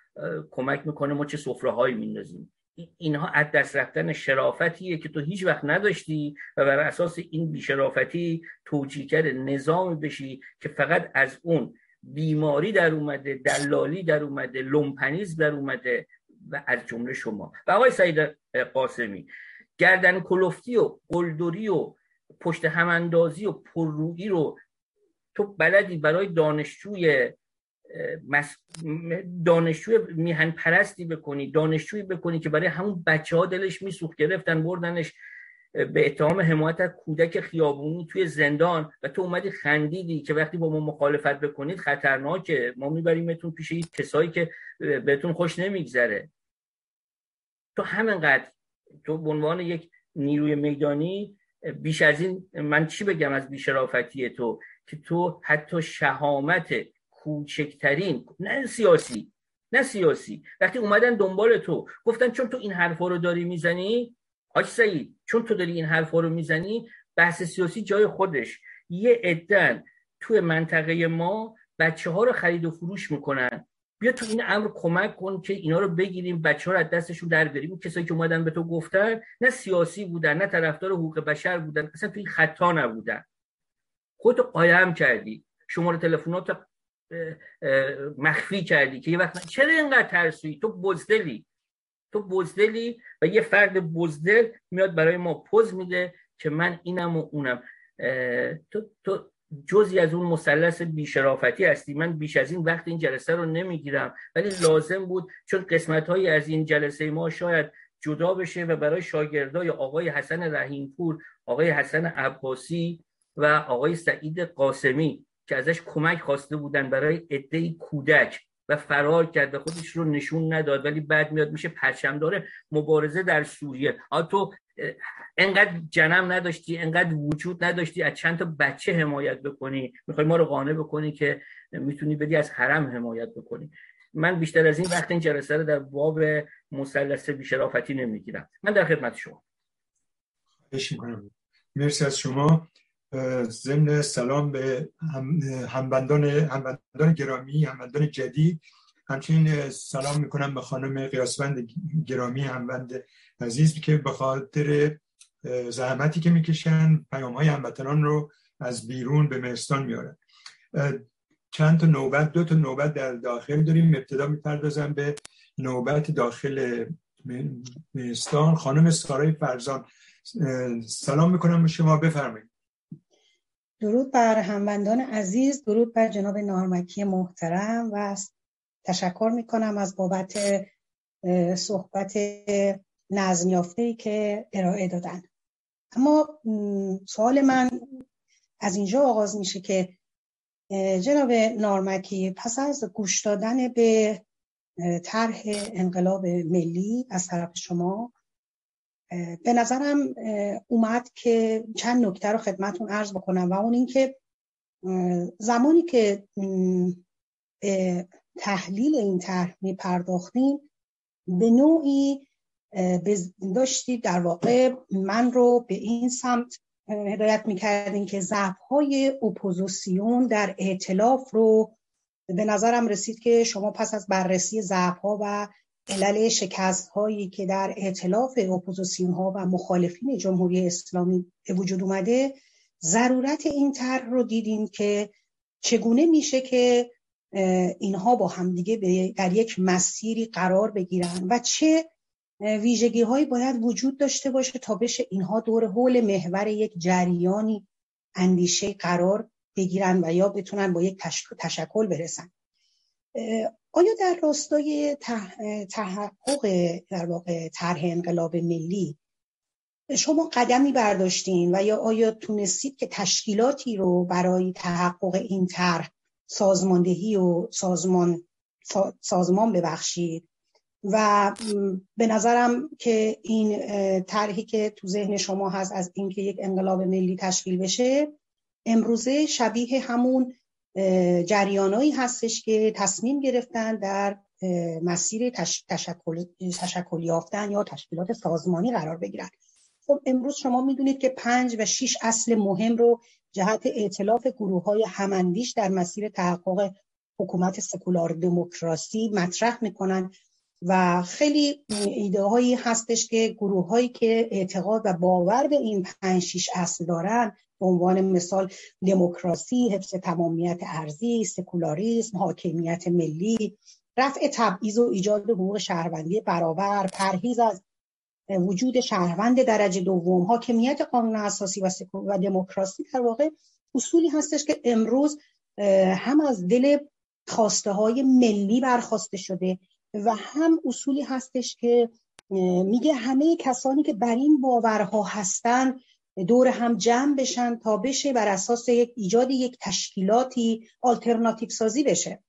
کمک می‌کنه ما چه سفره هایی میندازیم. اینها از دست رفتن شرافتیه که تو هیچ وقت نداشتی و بر اساس این بیشرافتی توجیه نظامی بشی که فقط از اون بیماری در اومده دلالی در اومده لومپنیز در اومده و از جمله شما. و آقای سعید قاسمی گردن کلفتی و قلدری و پشت هماندازی و پررویی رو تو بلدی برای دانشجوی دانشجوی میهن پرستی بکنی دانشجویی بکنی که برای همون بچه ها دلش میسوخت گرفتن بردنش به اتهام حمایت از کودک خیابونی توی زندان. و تو اومدی خندیدی که وقتی با ما مخالفت بکنید خطرناکه. ما میبریمتون پیش این کسایی که بهتون خوش نمیگذره. تو همینقدر تو به عنوان یک نیروی میدانی بیش از این من چی بگم از بیشرافتی تو؟ که تو حتی شهامت کوچکترین نه سیاسی نه سیاسی. وقتی اومدن دنبال تو گفتن چون تو این حرفا رو داری می‌زنی آج سعید چون تو داری این حرفا رو می‌زنی بحث سیاسی جای خودش. یه عدن توی منطقه ما بچه ها رو خرید و فروش می‌کنن. بیا تو این امر کمک کن که اینا رو بگیریم بچه ها رو از دستشون در بریم کسایی که اومدن به تو گفتن نه سیاسی بودن نه طرفدار حقوق بشر بودن اصلا تو این خطا نبودن. خودتو قایم کردی. شماره تلفنات مخفی کردی که یه وقت چرا اینقدر ترسویی تو بزدلی. تو بزدلی و یه فرد بزدل میاد برای ما پوز میده که من اینم و اونم. تو, تو جزی از اون مثلث بیشرافتی هستی. من بیش از این وقت این جلسه رو نمی‌گیرم. ولی لازم بود چون قسمت های از این جلسه ما شاید جدا بشه و برای شاگردای آقای حسن رحیمپور آقای حسن عباسی و آقای سعید قاسمی که ازش کمک خواسته بودن برای عده کودک و فرار کرده خودش رو نشون نداد ولی بعد میاد میشه داره مبارزه در سوریه. آ تو انقدر جنم نداشتی انقدر وجود نداشتی از چند تا بچه حمایت بکنی. می‌خوای ما رو قانع بکنی که می‌تونی بدی از حرم حمایت بکنی. من بیشتر از این وقت این جلسه رو در باب مثلث بیشرافتی نمی‌گیرم. من در خدمت شما. مرسی از شما. ضمن سلام به همبندان همبندان گرامی همبندان جدید. همچنین سلام می‌کنم به خانم قیاسوند گرامی همبند عزیز که به خاطر زحمتی که می‌کشن پیام های هموطنان رو از بیرون به مهستان میارن چند تا نوبت دو تا نوبت در داخل داریم. ابتدا می‌پردازم به نوبت داخل مهستان خانم سارای فرزان سلام می‌کنم شما. بفرمایید. درود بر هموندان عزیز درود بر جناب نارمکی محترم و تشکر می‌کنم از بابت صحبت نظم ای که ارائه دادن. اما سوال من از اینجا آغاز میشه که جناب نارمکی پس از گوش دادن به طرح انقلاب ملی از طرف شما به نظرم اومد که چند نکته رو خدمتون عرض بکنم و اون اینکه زمانی که تحلیل این طرح می پرداختیم به نوعی داشتید در واقع من رو به این سمت هدایت می‌کردین که ضعف های اپوزیسیون در ائتلاف رو به نظرم رسید که شما پس از بررسی ضعف ها و علل شکست هایی که در ائتلاف اپوزیسیون ها و مخالفین جمهوری اسلامی به وجود اومده ضرورت این طرح رو دیدیم که چگونه میشه که اینها با همدیگه در یک مسیری قرار بگیرن و چه ویژگی هایی باید وجود داشته باشه تا بشه اینها دور حول محور یک جریانی اندیشه قرار بگیرن و یا بتونن با یک تشکل برسن. آیا در راستای تحقق در واقع طرح انقلاب ملی شما قدمی برداشتین و یا آیا تونستید که تشکیلاتی رو برای تحقق این طرح سازماندهی و سازمان سازمان ببخشید؟ و به نظرم که این طرحی که تو ذهن شما هست از اینکه یک انقلاب ملی تشکیل بشه امروزه شبیه همون جریانایی هستش که تصمیم گرفتن در مسیر تشکل, تشکل یافتن یا تشکیلات سازمانی قرار بگیرن. خب امروز شما می‌دونید که پنج و شش اصل مهم رو جهت اعتلاف گروه های هماندیش در مسیر تحقق حکومت سکولار دموکراسی مطرح می‌کنن و خیلی ایده هایی هستش که گروه هایی که اعتقاد و باور به این پنج شیش اصل دارن به عنوان مثال دموکراسی، حفظ تمامیت ارزی، سکولاریسم، حاکمیت ملی، رفع تبعیض و ایجاد حقوق شهروندی برابر، پرهیز از وجود شهروند درجه دوم، حاکمیت قانون اساسی و, و دموکراسی در واقع اصولی هستش که امروز هم از دل خواسته های ملی برخواسته شده و هم اصولی هستش که میگه همه کسانی که بر این باورها هستن دور هم جمع بشن تا بشه بر اساس یک ایجاد یک تشکیلاتی آلترناتیو سازی بشه.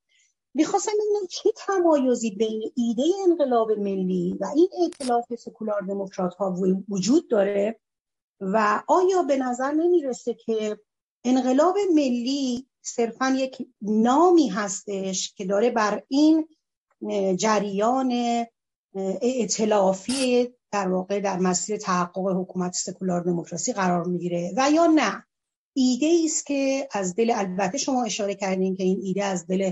می‌خواستم ببینم چه تمایزی بین ایده انقلاب ملی و این ائتلاف سکولار دموکرات ها وجود داره و آیا به نظر نمی‌رسه که انقلاب ملی صرفا یک نامی هستش که داره بر این جریان ائتلافی در واقع در مسیر تحقق حکومت سکولار دموکراسی قرار می‌گیره. و یا نه؟ ایده است که از دل البته شما اشاره کردین که این ایده از دل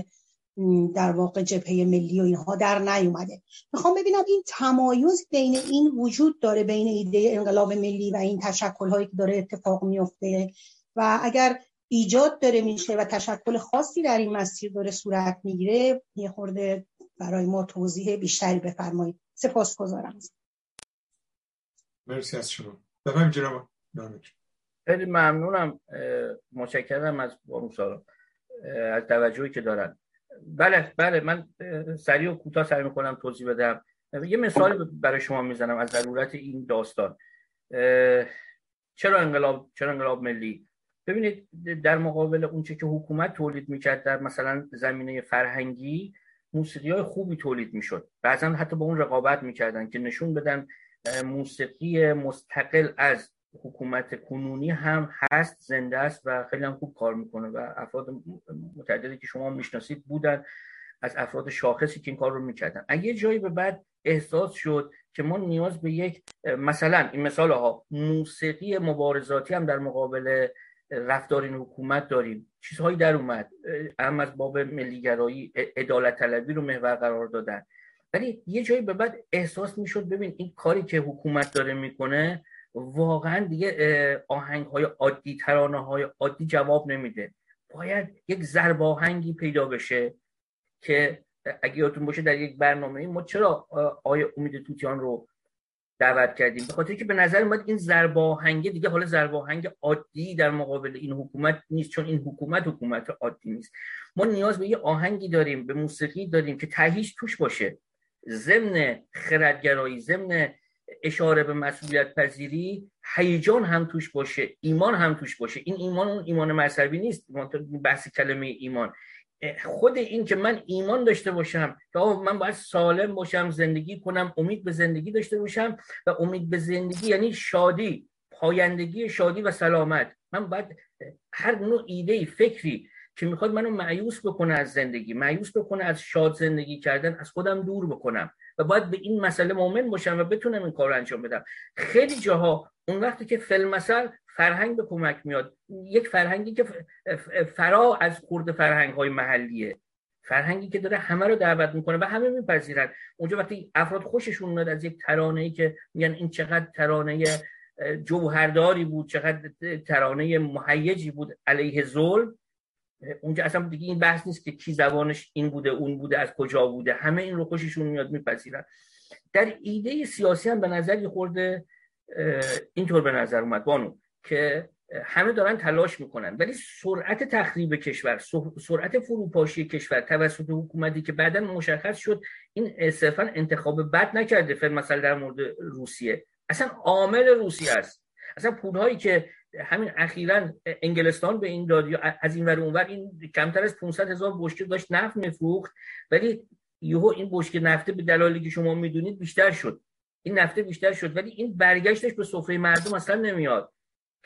در واقع جبهه ملی و اینها در نیومده. می‌خوام ببینم این تمایز بین این وجود داره بین ایده انقلاب ملی و این تشکل هایی که داره اتفاق میفته و اگر ایجاد داره میشه و تشکل خاصی در این مسیر داره صورت می‌گیره یه خورده برای ما توضیح بیشتری بفرمایید. سپاسگزارم. مرسی از شما. بفرمایید جناب خیلی ممنونم متشکرم از بانو از توجهی که دارن. بله بله من سریع و کوتاه سعی می‌کنم توضیح بدم. یه مثال برای شما می‌زنم از ضرورت این داستان. چرا انقلاب چرا انقلاب ملی؟ ببینید در مقابل اونچه که حکومت تولید می‌کرد در مثلا زمینه فرهنگی موسیقی های خوبی تولید می‌شد. بعضا حتی با اون رقابت می‌کردن که نشون بدن موسیقی مستقل از حکومت کنونی هم هست زنده است و خیلی هم خوب کار می‌کنه و افراد متعددی که شما می‌شناسید بودن از افراد شاخصی که این کار رو می‌کردن. اگه جایی به بعد احساس شد که ما نیاز به یک مثلا این مثال ها موسیقی مبارزاتی هم در مقابل رفتار این حکومت داریم. چیزهایی در اومد. هم از باب ملیگرایی عدالت طلبی رو محور قرار دادن. ولی یه جایی به بعد احساس می‌شد ببین این کاری که حکومت داره می‌کنه واقعا دیگه آهنگ های عادی ترانه های عادی جواب نمیده. باید یک ضرب آهنگی پیدا بشه که اگه یادتون باشه در یک برنامه ما چرا آیا امید توتیان رو دعوت کردیم؟ به خاطر که به نظر اومد این ضرب آهنگ دیگه حالا ضرب آهنگ عادی در مقابل این حکومت نیست چون این حکومت حکومت عادی نیست. ما نیاز به یه آهنگی داریم به موسیقی داریم که تهیج توش باشه. ضمن خردگرایی ضمن اشاره به مسئولیت پذیری هیجان هم توش باشه ایمان هم توش باشه. این ایمان اون ایمان مذهبی نیست. بحث کلمه ایمان. خود این که من ایمان داشته باشم که من باید سالم باشم زندگی کنم امید به زندگی داشته باشم و امید به زندگی یعنی شادی پایندگی شادی و سلامت. من باید هر نوع ایده فکری که می‌خواد منو معیوس بکنه از زندگی معیوس بکنه از شاد زندگی کردن از خودم دور بکنم و باید به این مسئله مؤمن باشم و بتونم این کار رو انجام بدم. خیلی جاها اون وقتی که فیلم فرهنگ به کمک میاد یک فرهنگی که فرا از خورد فرهنگ های محلیه فرهنگی که داره همه رو دعوت می‌کنه و همه میپذیرن. اونجا وقتی افراد خوششون میاد از یک ترانه ای که میگن این چقدر ترانه جوهرداری بود چقدر ترانه مهیجی بود علیه ظلم اونجا اصلا دیگه این بحث نیست که کی زبانش این بوده اون بوده از کجا بوده. همه این رو خوششون میاد میپذیرن. در ایده سیاسی هم به نظر خورده اینطور به نظر اومد بانو که همه دارن تلاش می‌کنن. ولی سرعت تخریب کشور سرعت فروپاشی کشور توسط حکومتی که بعدا مشخص شد این صرفا انتخاب بد نکرده فعلا مثلا در مورد روسیه. اصلا عامل روسیه است. اصلا پولهایی که همین اخیرا انگلستان به این داد از این ور اونور این کمتر از 500 هزار بشکه داشت نفت میفروخت. ولی یهو این بشکه نفته به دلایلی که شما می‌دونید بیشتر شد. این نفته بیشتر شد. ولی این برگشتش به سفره مردم اصلا نمیاد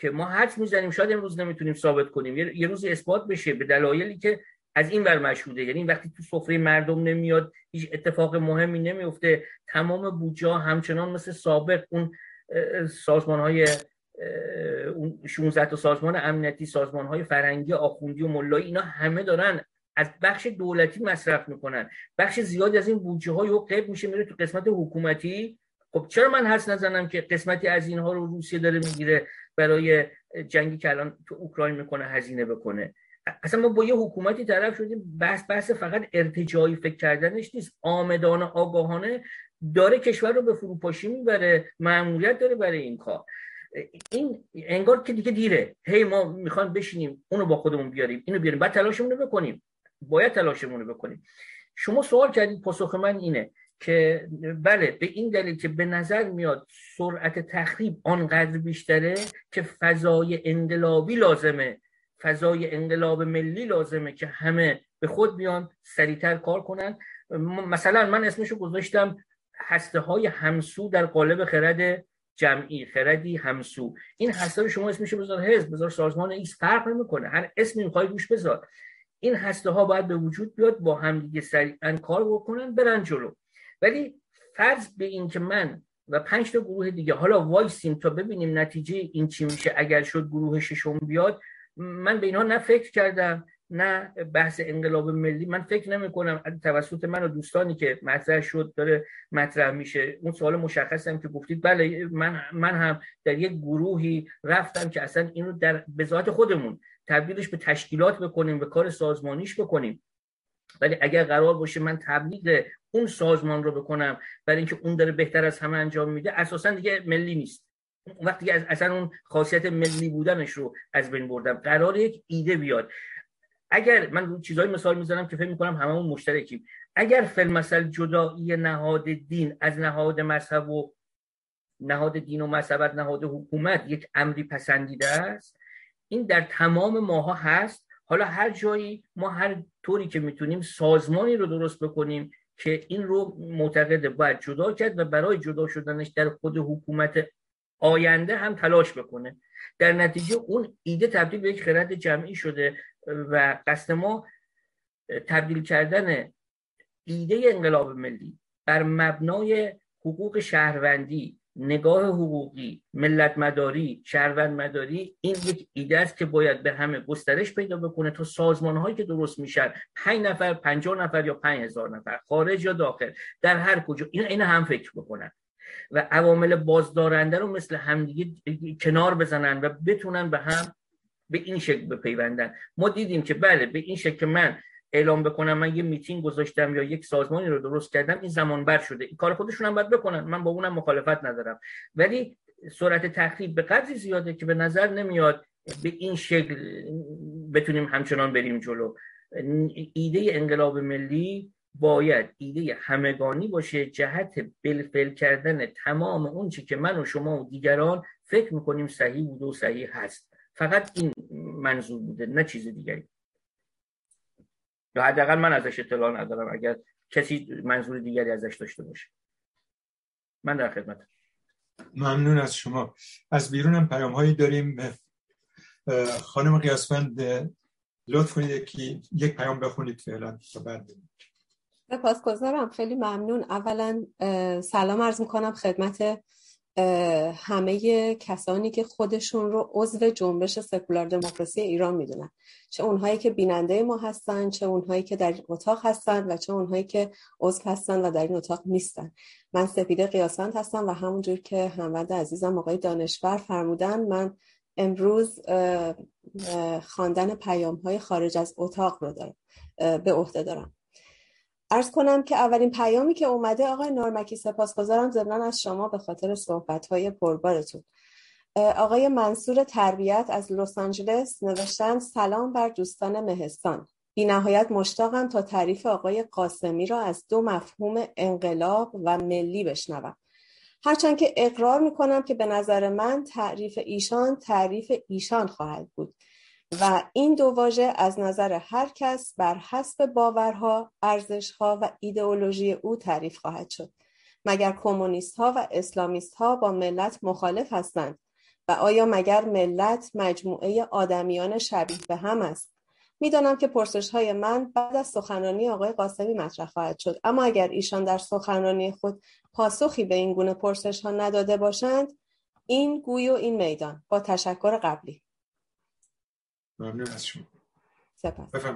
که ما حد می‌زنیم. شاید امروز نمی‌تونیم ثابت کنیم. یه روز اثبات بشه به دلایلی که از این ور مشهوده. یعنی وقتی تو سفره مردم نمیاد هیچ اتفاق مهمی نمیفته تمام بودجه همچنان مثل سابق اون سازمان های 16 تا سازمان امنیتی سازمان های فرنگی آخوندی و ملایی اینا همه دارن از بخش دولتی مصرف می‌کنن. بخش زیادی از این بودجه های قیب میشه میره تو قسمت حکومتی. خب چرا من حس نزنم که قسمتی از اینها رو روسیه داره می‌گیره برای جنگی که الان تو اوکراین می‌کنه هزینه بکنه؟ اصلا ما با یه حکومتی طرف شدیم بحث بحث فقط ارتجایی فکر کردنش نیست. آمدانه آگاهانه داره کشور رو به فروپاشی می‌بره معمولیت داره برای این کار. این انگار که دیگه دیره. هی ما می‌خوایم بشینیم اونو با خودمون بیاریم اینو بیاریم بعد تلاشمون رو بکنیم. باید تلاشمون رو بکنیم. شما سوال کردید پاسخ من اینه که بله به این دلیل که به نظر میاد سرعت تخریب آنقدر بیشتره که فضای انقلابی لازمه. فضای انقلاب ملی لازمه که همه به خود بیان سریعتر کار کنن. مثلا من اسمشو گذاشتم هسته های همسو در قالب خرد جمعی خردی همسو. این هسته رو شما اسمشو بذار حزب بذار سازمان ایکس فرق نمی‌کنه. هر اسمی می‌خوای روش بذار. این هسته ها باید به وجود بیاد با همدیگه سریعا کار بکنن برن جلو. ولی فرض به این که من و پنج تا گروه دیگه حالا وایسیم تا ببینیم نتیجه این چی میشه. اگر شد گروه ششم بیاد من به اینها نه فکر کردم. نه بحث انقلاب ملی. من فکر نمی کنم توسط من و دوستانی که مطرح شد داره مطرح میشه. اون سوال مشخص هم که گفتید. بله من من هم در یک گروهی رفتم که اصلا اینو در به ذات خودمون تبدیلش به تشکیلات بکنیم به کار سازمانیش بکنیم. ولی اگر قرار باشه من تبلیغ اون سازمان رو بکنم برای اینکه اون داره بهتر از همه انجام میده اساسا دیگه ملی نیست. وقتی از اصلا اون خاصیت ملی بودنش رو از بین بردم. قرار یک ایده بیاد. اگر من چیزای مثال می‌زنم که فکر می‌کنم هممون مشترکیم. اگر فیلم مثل جدایی نهاد دین از نهاد مذهب و نهاد دین و مذهب نهاد حکومت یک امری پسندیده است این در تمام ماها هست. حالا هر جایی ما هر طوری که می‌تونیم سازمانی رو درست بکنیم که این رو معتقد باید جدا کرد و برای جدا شدنش در خود حکومت آینده هم تلاش بکنه. در نتیجه اون ایده تبدیل به یک خرد جمعی شده و قصد ما تبدیل کردن ایده انقلاب ملی بر مبنای حقوق شهروندی نگاه حقوقی ملت مداری شهروند مداری این یک ایده است که باید به همه گسترش پیدا بکنه تا سازمان هایی که درست میشن پنج نفر پنجاه نفر یا پنج هزار نفر خارج یا داخل در هر کجا این این هم فکر بکنن. و عوامل بازدارنده رو مثل همدیگه کنار بزنن و بتونن به هم به این شکل بپیوندن. ما دیدیم که بله به این شکل من اعلام بکنم من یه میتینگ گذاشتم یا یک سازمانی رو درست کردم این زمان بر شده. این کار خودشون هم باید بکنن. من با اونم مخالفت ندارم. ولی سرعت تخریب به قدری زیاده که به نظر نمیاد به این شکل بتونیم همچنان بریم جلو. ایده انقلاب ملی باید ایده همگانی باشه جهت بلفل کردن تمام اون چی که من و شما و دیگران فکر می‌کنیم صحیح بوده و صحیح هست. فقط این منظور بوده نه چیز دیگری. یا حداقل من ازش اطلاع ندارم اگر کسی منظور دیگری ازش داشته باشه. من در خدمت ممنون از شما. از بیرونم پیام هایی داریم. خانم قیاسمند لطف کنید که یک پیام بخونید فعلا تا بعد. سپاسگزارم. خیلی ممنون. اولا سلام عرض می‌کنم خدمت همه کسانی که خودشون رو عضو جنبش سکولار دموکراسی ایران می‌دونن. چه اونهایی که بیننده ما هستن چه اونهایی که در اتاق هستن و چه اونهایی که عضو هستن و در این اتاق نیستن. من سپیده قیاسند هستم و همونجور که هموند عزیزم آقای دانشور فرمودن من امروز خواندن پیام های خارج از اتاق رو دارم به عهده دارم. ارز کنم که اولین پیامی که اومده آقای نارمکی سپاسگزارم ضمنا از شما به خاطر صحبت‌های پربارتون. آقای منصور تربیت از لس آنجلس نوشتن سلام بر دوستان مهستان. بی نهایت مشتاقم تا تعریف آقای قاسمی را از دو مفهوم انقلاب و ملی بشنوم. هرچند که اقرار می‌کنم که به نظر من تعریف ایشان تعریف ایشان خواهد بود. و این دو واژه از نظر هر کس بر حسب باورها، ارزشها و ایدئولوژی او تعریف خواهد شد. مگر کمونیست ها و اسلامیست ها با ملت مخالف هستند؟ و آیا مگر ملت مجموعه آدمیان شبیه به هم است؟ می‌دانم که پرسش های من بعد از سخنرانی آقای قاسمی مطرح خواهد شد. اما اگر ایشان در سخنرانی خود پاسخی به این گونه پرسش ها نداده باشند این گوی و این میدان. با تشکر قبلی. ممنون از شما. سپس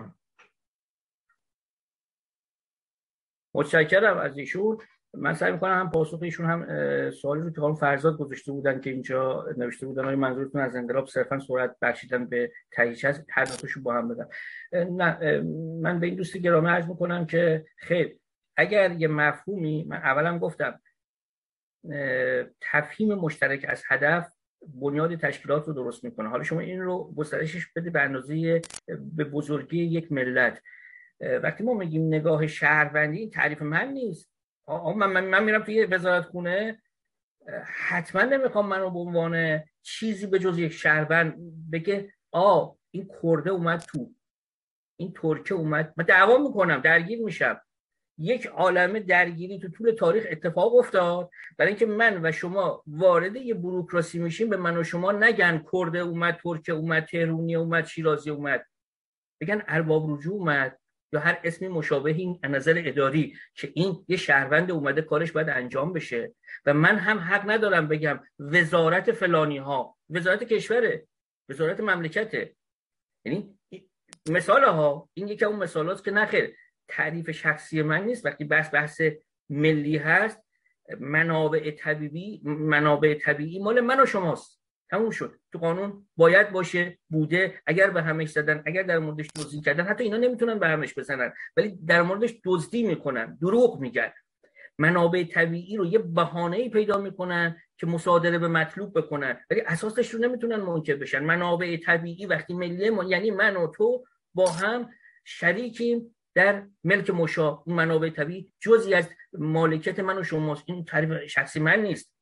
متشکرم از ایشون. من سعی می‌کنم هم پاسخ ایشون هم سوالی رو که خانم فرزاد گذاشته بودن که اینجا نوشته بودن آیا منظورتون از انقلاب صرفا سرعت بخشیدن به تهیج هست هر با هم بدم نه من به این دوستی گرامی عرض می‌کنم که خیر اگر یه مفهومی من اولا گفتم تفهیم مشترک از هدف بنیاد تشکیلات رو درست می‌کنه. حالا شما این رو گسترشش بده به اندازه به بزرگی یک ملت. وقتی ما میگیم نگاه شهروندی این تعریف من نیست. من, من, من میرم توی وزارت خونه حتما نمی‌خوام منو به عنوان چیزی به جز یک شهروند بگه آ این کرده اومد تو. این ترکه اومد. من دعوا می‌کنم درگیر میشم. یک عالمه درگیری تو طول تاریخ اتفاق افتاد. برای اینکه من و شما وارد یه بروکراسی میشیم به من و شما نگن کرده اومد ترکه اومد تهرونی اومد شیرازی اومد. بگن ارباب رجوع اومد یا هر اسمی مشابهی از نظر اداری که این یه شهروند اومده کارش باید انجام بشه. و من هم حق ندارم بگم وزارت فلانی ها وزارت کشوره وزارت مملکته. یعنی مثال ها این یکی اون مثالات که نخیر. تعریف شخصی من نیست وقتی بحث بحث ملی هست منابع طبیعی منابع طبیعی مال من و شماست. تموم شد. تو قانون باید باشه بوده. اگر به همش زدن اگر در موردش دزدی کردن حتی اینا نمی‌تونن به همش بزنن. ولی در موردش دزدی می‌کنن دروغ میگن. منابع طبیعی رو یه بهانه پیدا می‌کنن که مصادره به مطلوب بکنن. ولی اساسش رو نمی‌تونن منکر بشن. منابع طبیعی وقتی ملی ما یعنی من و تو با هم شریکیم. در ملک مشا اون منابع طبیعی جزی از مالکیت من و شماست. این تعریف شخصی من نیست.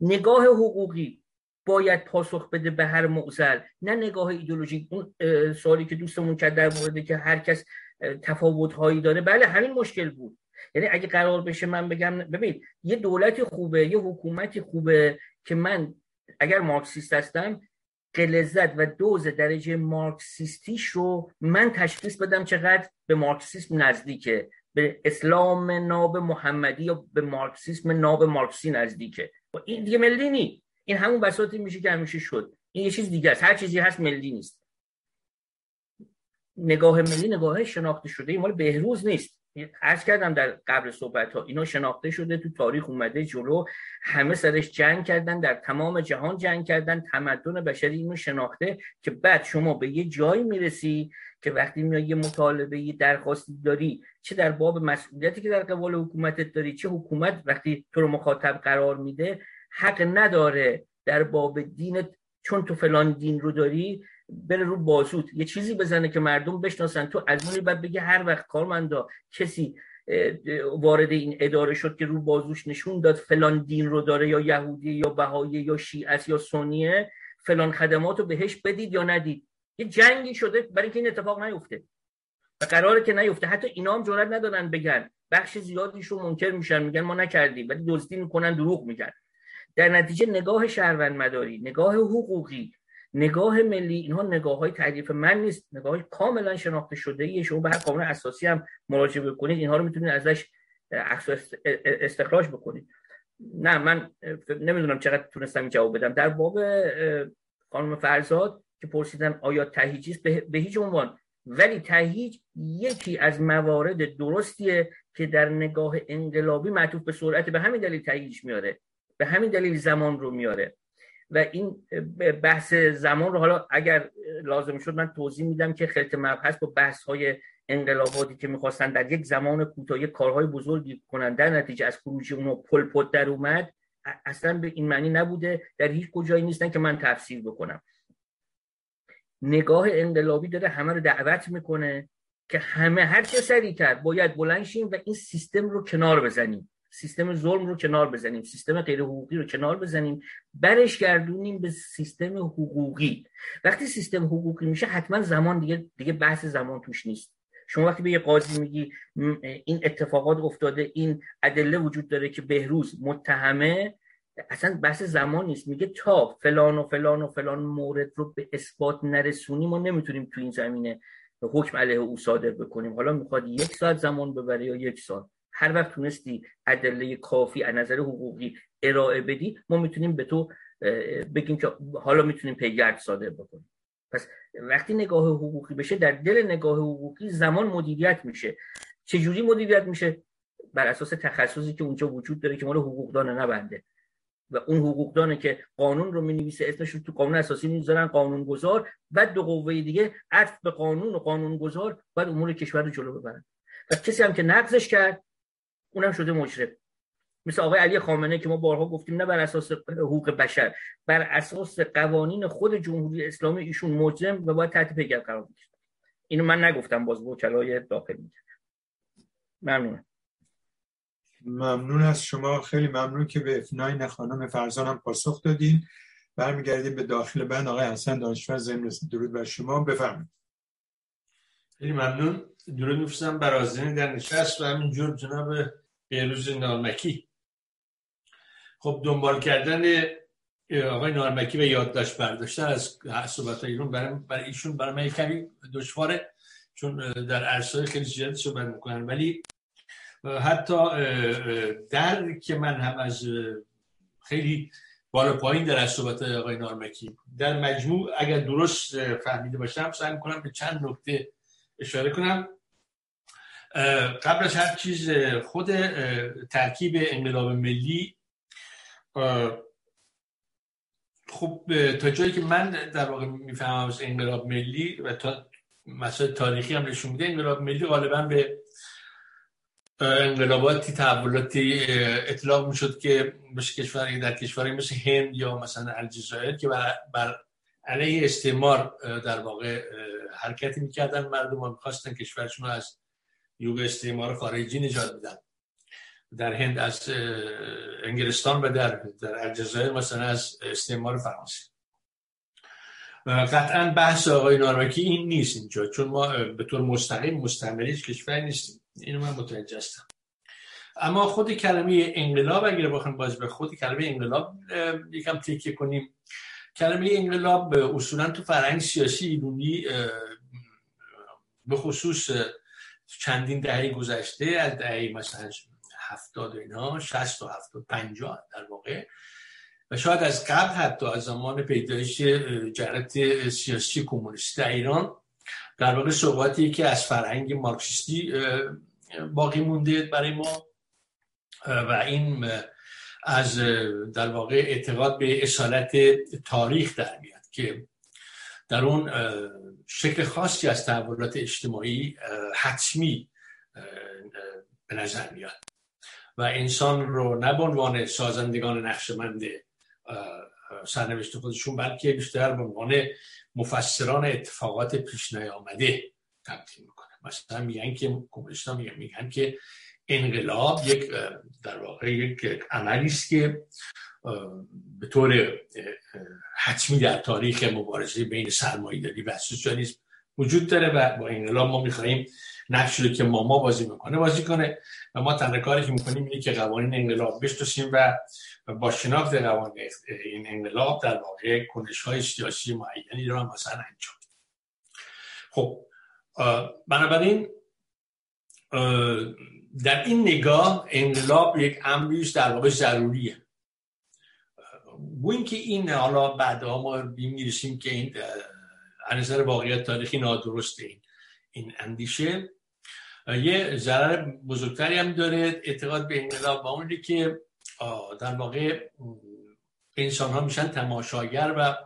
نگاه حقوقی باید پاسخ بده به هر معضل نه نگاه ایدولوژیک اون سوالی که دوستمون کرد در مورد که هر کس تفاوت هایی داره بله همین مشکل بود. یعنی اگه قرار بشه من بگم ببین یه دولتی خوبه یه حکومتی خوبه که من اگر مارکسیست هستم قلزت و دوز درجه مارکسیستیش رو من تشخیص بدم چقدر به مارکسیسم نزدیکه به اسلام ناب محمدی یا به مارکسیسم ناب مارکسی نزدیکه. این دیگه ملی نی این همون بساطی میشه که همیشه شد. این یه چیز دیگه است. هر چیزی هست ملی نیست. نگاه ملی نگاه شناخته شده این مال بهروز نیست. عرض کردم در قبل صحبت ها اینا شناخته شده تو تاریخ اومده جلو همه سرش جنگ کردن در تمام جهان جنگ کردن تمدن بشری اینو شناخته که بعد شما به یه جایی می‌رسی که وقتی میای یه مطالبه یه درخواستی داری چه در باب مسئولیتی که در قبال حکومتت داری چه حکومت وقتی تو رو مخاطب قرار میده حق نداره در باب دینت چون تو فلان دین رو داری بره رو بازوت. یه چیزی بزنه که مردم بشناسن. تو از اون بعد بگه هر وقت کارمندا کسی وارد این اداره شد که رو بازوش نشون داد فلان دین رو داره یا یهودی یا بهایی یا شیعه یا سنیه فلان خدمات رو بهش بدید یا ندید. یه جنگی شده برای اینکه این اتفاق نیفته. و قراره که نیفته. حتی اینا هم جرئت ندارن بگن. بخش زیادیش رو منکر میشن. میگن ما نکردیم. ولی دزدی می‌کنن دروغ میگن. در نتیجه نگاه شهروند مداری نگاه حقوقی نگاه ملی اینها نگاه های تعریف من نیست نگاه کاملا شناخته شده ایه شما به هر قانون اساسی هم مراجعه بکنید اینها رو می‌تونید ازش استخراج بکنید. نه من نمی‌دونم چقدر تونستم جواب بدم. در باب قانون فرزاد که پرسیدن آیا تهیجی است به هیچ عنوان. ولی تهیج یکی از موارد درستیه که در نگاه انقلابی معطوف به سرعت به همین دلیل تهیج میاره به همین دلیل زمان رو میاره. و این بحث زمان رو حالا اگر لازم شد من توضیح میدم که خلط مبحث با بحث های انقلاباتی که می‌خواستن در یک زمان کوتاه کارهای بزرگی کنن. در نتیجه از خروج اونو پل پد در اومد. اصلا به این معنی نبوده. در هیچ کجایی نیستن که من تفسیر بکنم. نگاه انقلابی داره همه رو دعوت می‌کنه که همه هر چه سریعتر باید بلند شیم و این سیستم رو کنار بزنیم. سیستم ظلم رو کنار بزنیم سیستم غیر حقوقی رو کنار بزنیم. برش گردونیم به سیستم حقوقی. وقتی سیستم حقوقی میشه حتما زمان دیگه دیگه بحث زمان توش نیست. شما وقتی به یه قاضی میگی این اتفاقات افتاده این ادله وجود داره که بهروز متهمه اصلا بحث زمان نیست. میگه تا فلان و فلان و فلان مورد رو به اثبات نرسونی ما نمی‌تونیم تو این زمینه حکم علیه او صادر بکنیم. حالا می‌خواد یک ساعت زمان ببره یا یک سال هر وقت تونستی ادله کافی از نظر حقوقی ارائه بدی ما می‌تونیم به تو بگیم که حالا می‌تونیم پیگرد صادر بکنیم. پس وقتی نگاه حقوقی بشه در دل نگاه حقوقی زمان مدیریت میشه. چجوری مدیریت میشه؟ بر اساس تخصصی که اونجا وجود داره که مال حقوقدان نبنده. و اون حقوقدانه که قانون رو می‌نویسه اسمش رو تو قانون اساسی می‌ذارن قانون گذار بعد دو قوه دیگه عطف به قانون و قانون گذار بعد امور کشور رو جلو ببرن. و کسی هم که نقضش کرد اونم شده مجرم مثل آقای علی خامنه که ما بارها گفتیم نه بر اساس حقوق بشر بر اساس قوانین خود جمهوری اسلامی ایشون مجرم و باید تحت پیگر قرار بگیره. اینو من نگفتم باز وکلای داخل میگه ممنونم ممنون از شما. خیلی ممنون که به افناین خانم فرزانم پاسخ دادین. برمیگردیم به داخل بند. آقای حسن دانشور زمین درود بر شما. بفرمایید. خیلی ممنون. درود میفرستم برازین در نشست و همینجور جناب بهروز نارمکی. خب دنبال کردن آقای نارمکی و یادداشت برداشتن از صحبت ایرون برای, برای ایشون برای من کمی دشواره چون در عرصه خیلی زیاد صحبت می‌کنن. ولی حتی در که من هم از خیلی بالا پایین در از صحبت آقای نارمکی در مجموع اگر درست فهمیده باشم سعی می‌کنم به چند نکته اشاره کنم. قبل از هر چیز خود ترکیب انقلاب ملی خب تا جایی که من در واقع می‌فهمم از انقلاب ملی و تا مسائل تاریخی هم نشون میده انقلاب ملی غالبا به انقلاباتی تحولاتی اطلاق می‌شد که مثل کشور در کشوری مثل هند یا مثلا الجزایر که بر, علیه استعمار در واقع حرکتی می‌کردن مردم ها می‌خواستن کشورشون از یوگ استعمار خارجی نجات بدن در هند از انگلستان و در, در الجزایر مثلا از استعمار فرانسه. قطعا بحث آقای نارمکی این نیست اینجا چون ما به طور مستقیم مستعمره کشور نیستیم. اینو من متوجه هستم. اما خود کلمه انقلاب اگر بخوایم باز به خود کلمه انقلاب یکم تکیه کنیم. کلمه انقلاب اصولا تو فرهنگ سیاسی ایرانی به خصوص چندین دهه گذشته از دهه مثلا هفتاد و اینا شست و هفتاد پنجاه در واقع. و شاید از قبل حتی از زمان پیدایش جرات سیاسی کمونیست ایران در واقع صحباتی که از فرهنگ مارکسیستی باقی مونده برای ما. و این از در واقع اعتقاد به اصالت تاریخ در میاد که در اون شکل خاصی از تحولات اجتماعی حتمی به نظر میاد. و انسان رو نه به عنوان سازندگان نقشمند سرنوشت خودشون بلکه بیشتر به عنوان مفسران اتفاقات پیش نیامده تبدیل می‌کنه. مثلا میگن که کمونیستان میگن, میگن که انقلاب یک در واقع یک عملی است که به طور حتمی در تاریخ مبارزه بین سرمایه‌داری و سوسیالیسم وجود داره و با انقلاب ما می‌خواهیم نقشی رو که ماما بازی می‌کنه بازی کنه و ما تنها کاری که می‌کنیم اینه که قوانین انقلاب بشناسیم و با شناخت قوانین این انقلاب در واقع کنش های سیاسی معینی رو هم مثلا انجام خب بنابراین در این نگاه انقلاب یک امریش در واقع ضروریه. گوین که این حالا بعدها ما می‌رسیم که این نظر واقعیت تاریخی نادرسته این این اندیشه. یه ضرر بزرگتری هم داره اعتقاد به انقلاب و اونی که در واقع انسان ها میشن تماشاگر و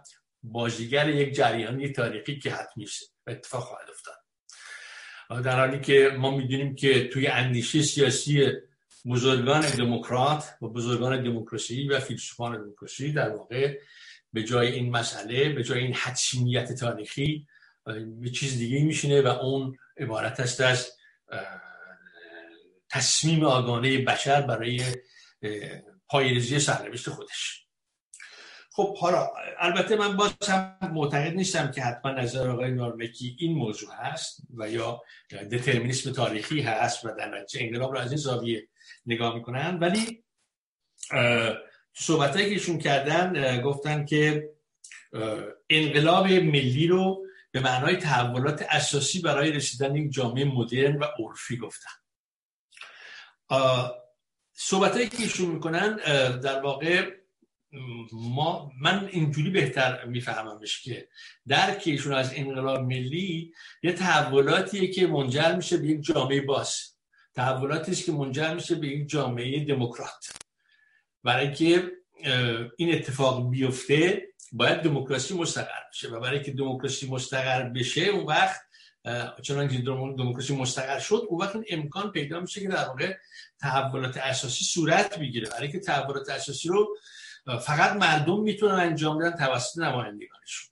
بازیگر یک جریانی تاریخی که حتمی اتفاق خواهد افتاد. در حالی که ما می‌دونیم که توی اندیشه سیاسی بزرگان دموکرات و بزرگان دموکراسی و فیلسوفان دموکراسی در واقع به جای این مسئله به جای این حتمیت تاریخی به چیز دیگه میشینه و اون عبارت است از تصمیم آگانه بشر برای پایریزی سرنوشت خودش. خب حالا البته من باز معتقد نیستم که حتما نظر آقای نارمکی این موضوع هست و یا دترمینیسم تاریخی هست و در نتیجه انقلاب رو از این زاویه نگاه می‌کنن. ولی صحبت که ایشون کردن گفتن که انقلاب ملی رو به معنای تحولات اساسی برای رسیدن یک جامعه مدرن و عرفی گفتن. صحبت که ایشون می‌کنن در واقع ما من اینجوری بهتر میفهممش که درک ایشون از انقلاب ملی یه تحولاتیه که منجر میشه به یک جامعه باز. تحولاتی است که منجر میشه به یک جامعه دموکرات. برای که این اتفاق بیفته باید دموکراسی مستقر بشه و برای که دموکراسی مستقر بشه اون وقت چون که دموکراسی مستقر شد اون وقت امکان پیدا میشه که در واقع تحولات اساسی صورت بگیره. برای که تحولات اساسی رو فقط مردم می‌تونن انجام بدن توسط نمایندگانشون.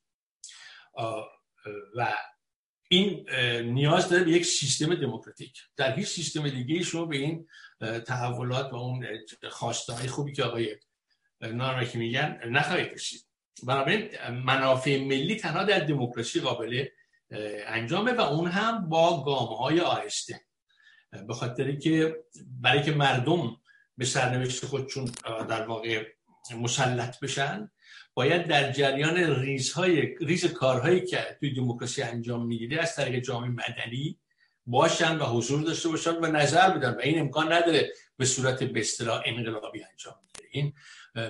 و این نیاز داره به یک سیستم دموکراتیک. در هیچ سیستم دیگه شما به این تحولات و اون خواسته خوبی که آقای نارمکی میگن نخواهید رسید بنابراین منافع ملی تنها در دموکراسی قابل انجامه و اون هم با گام های آهسته. به خاطر که برای که مردم به سرنوشت خودشون در واقع مسلط بشن باید در جریان ریزهای ریز کارهایی که توی دموکراسی انجام می‌گیره از طریق جامعه مدنی باشن و حضور داشته باشن و نظر بدن. و این امکان نداره به صورت به انقلابی انجام می‌گیره این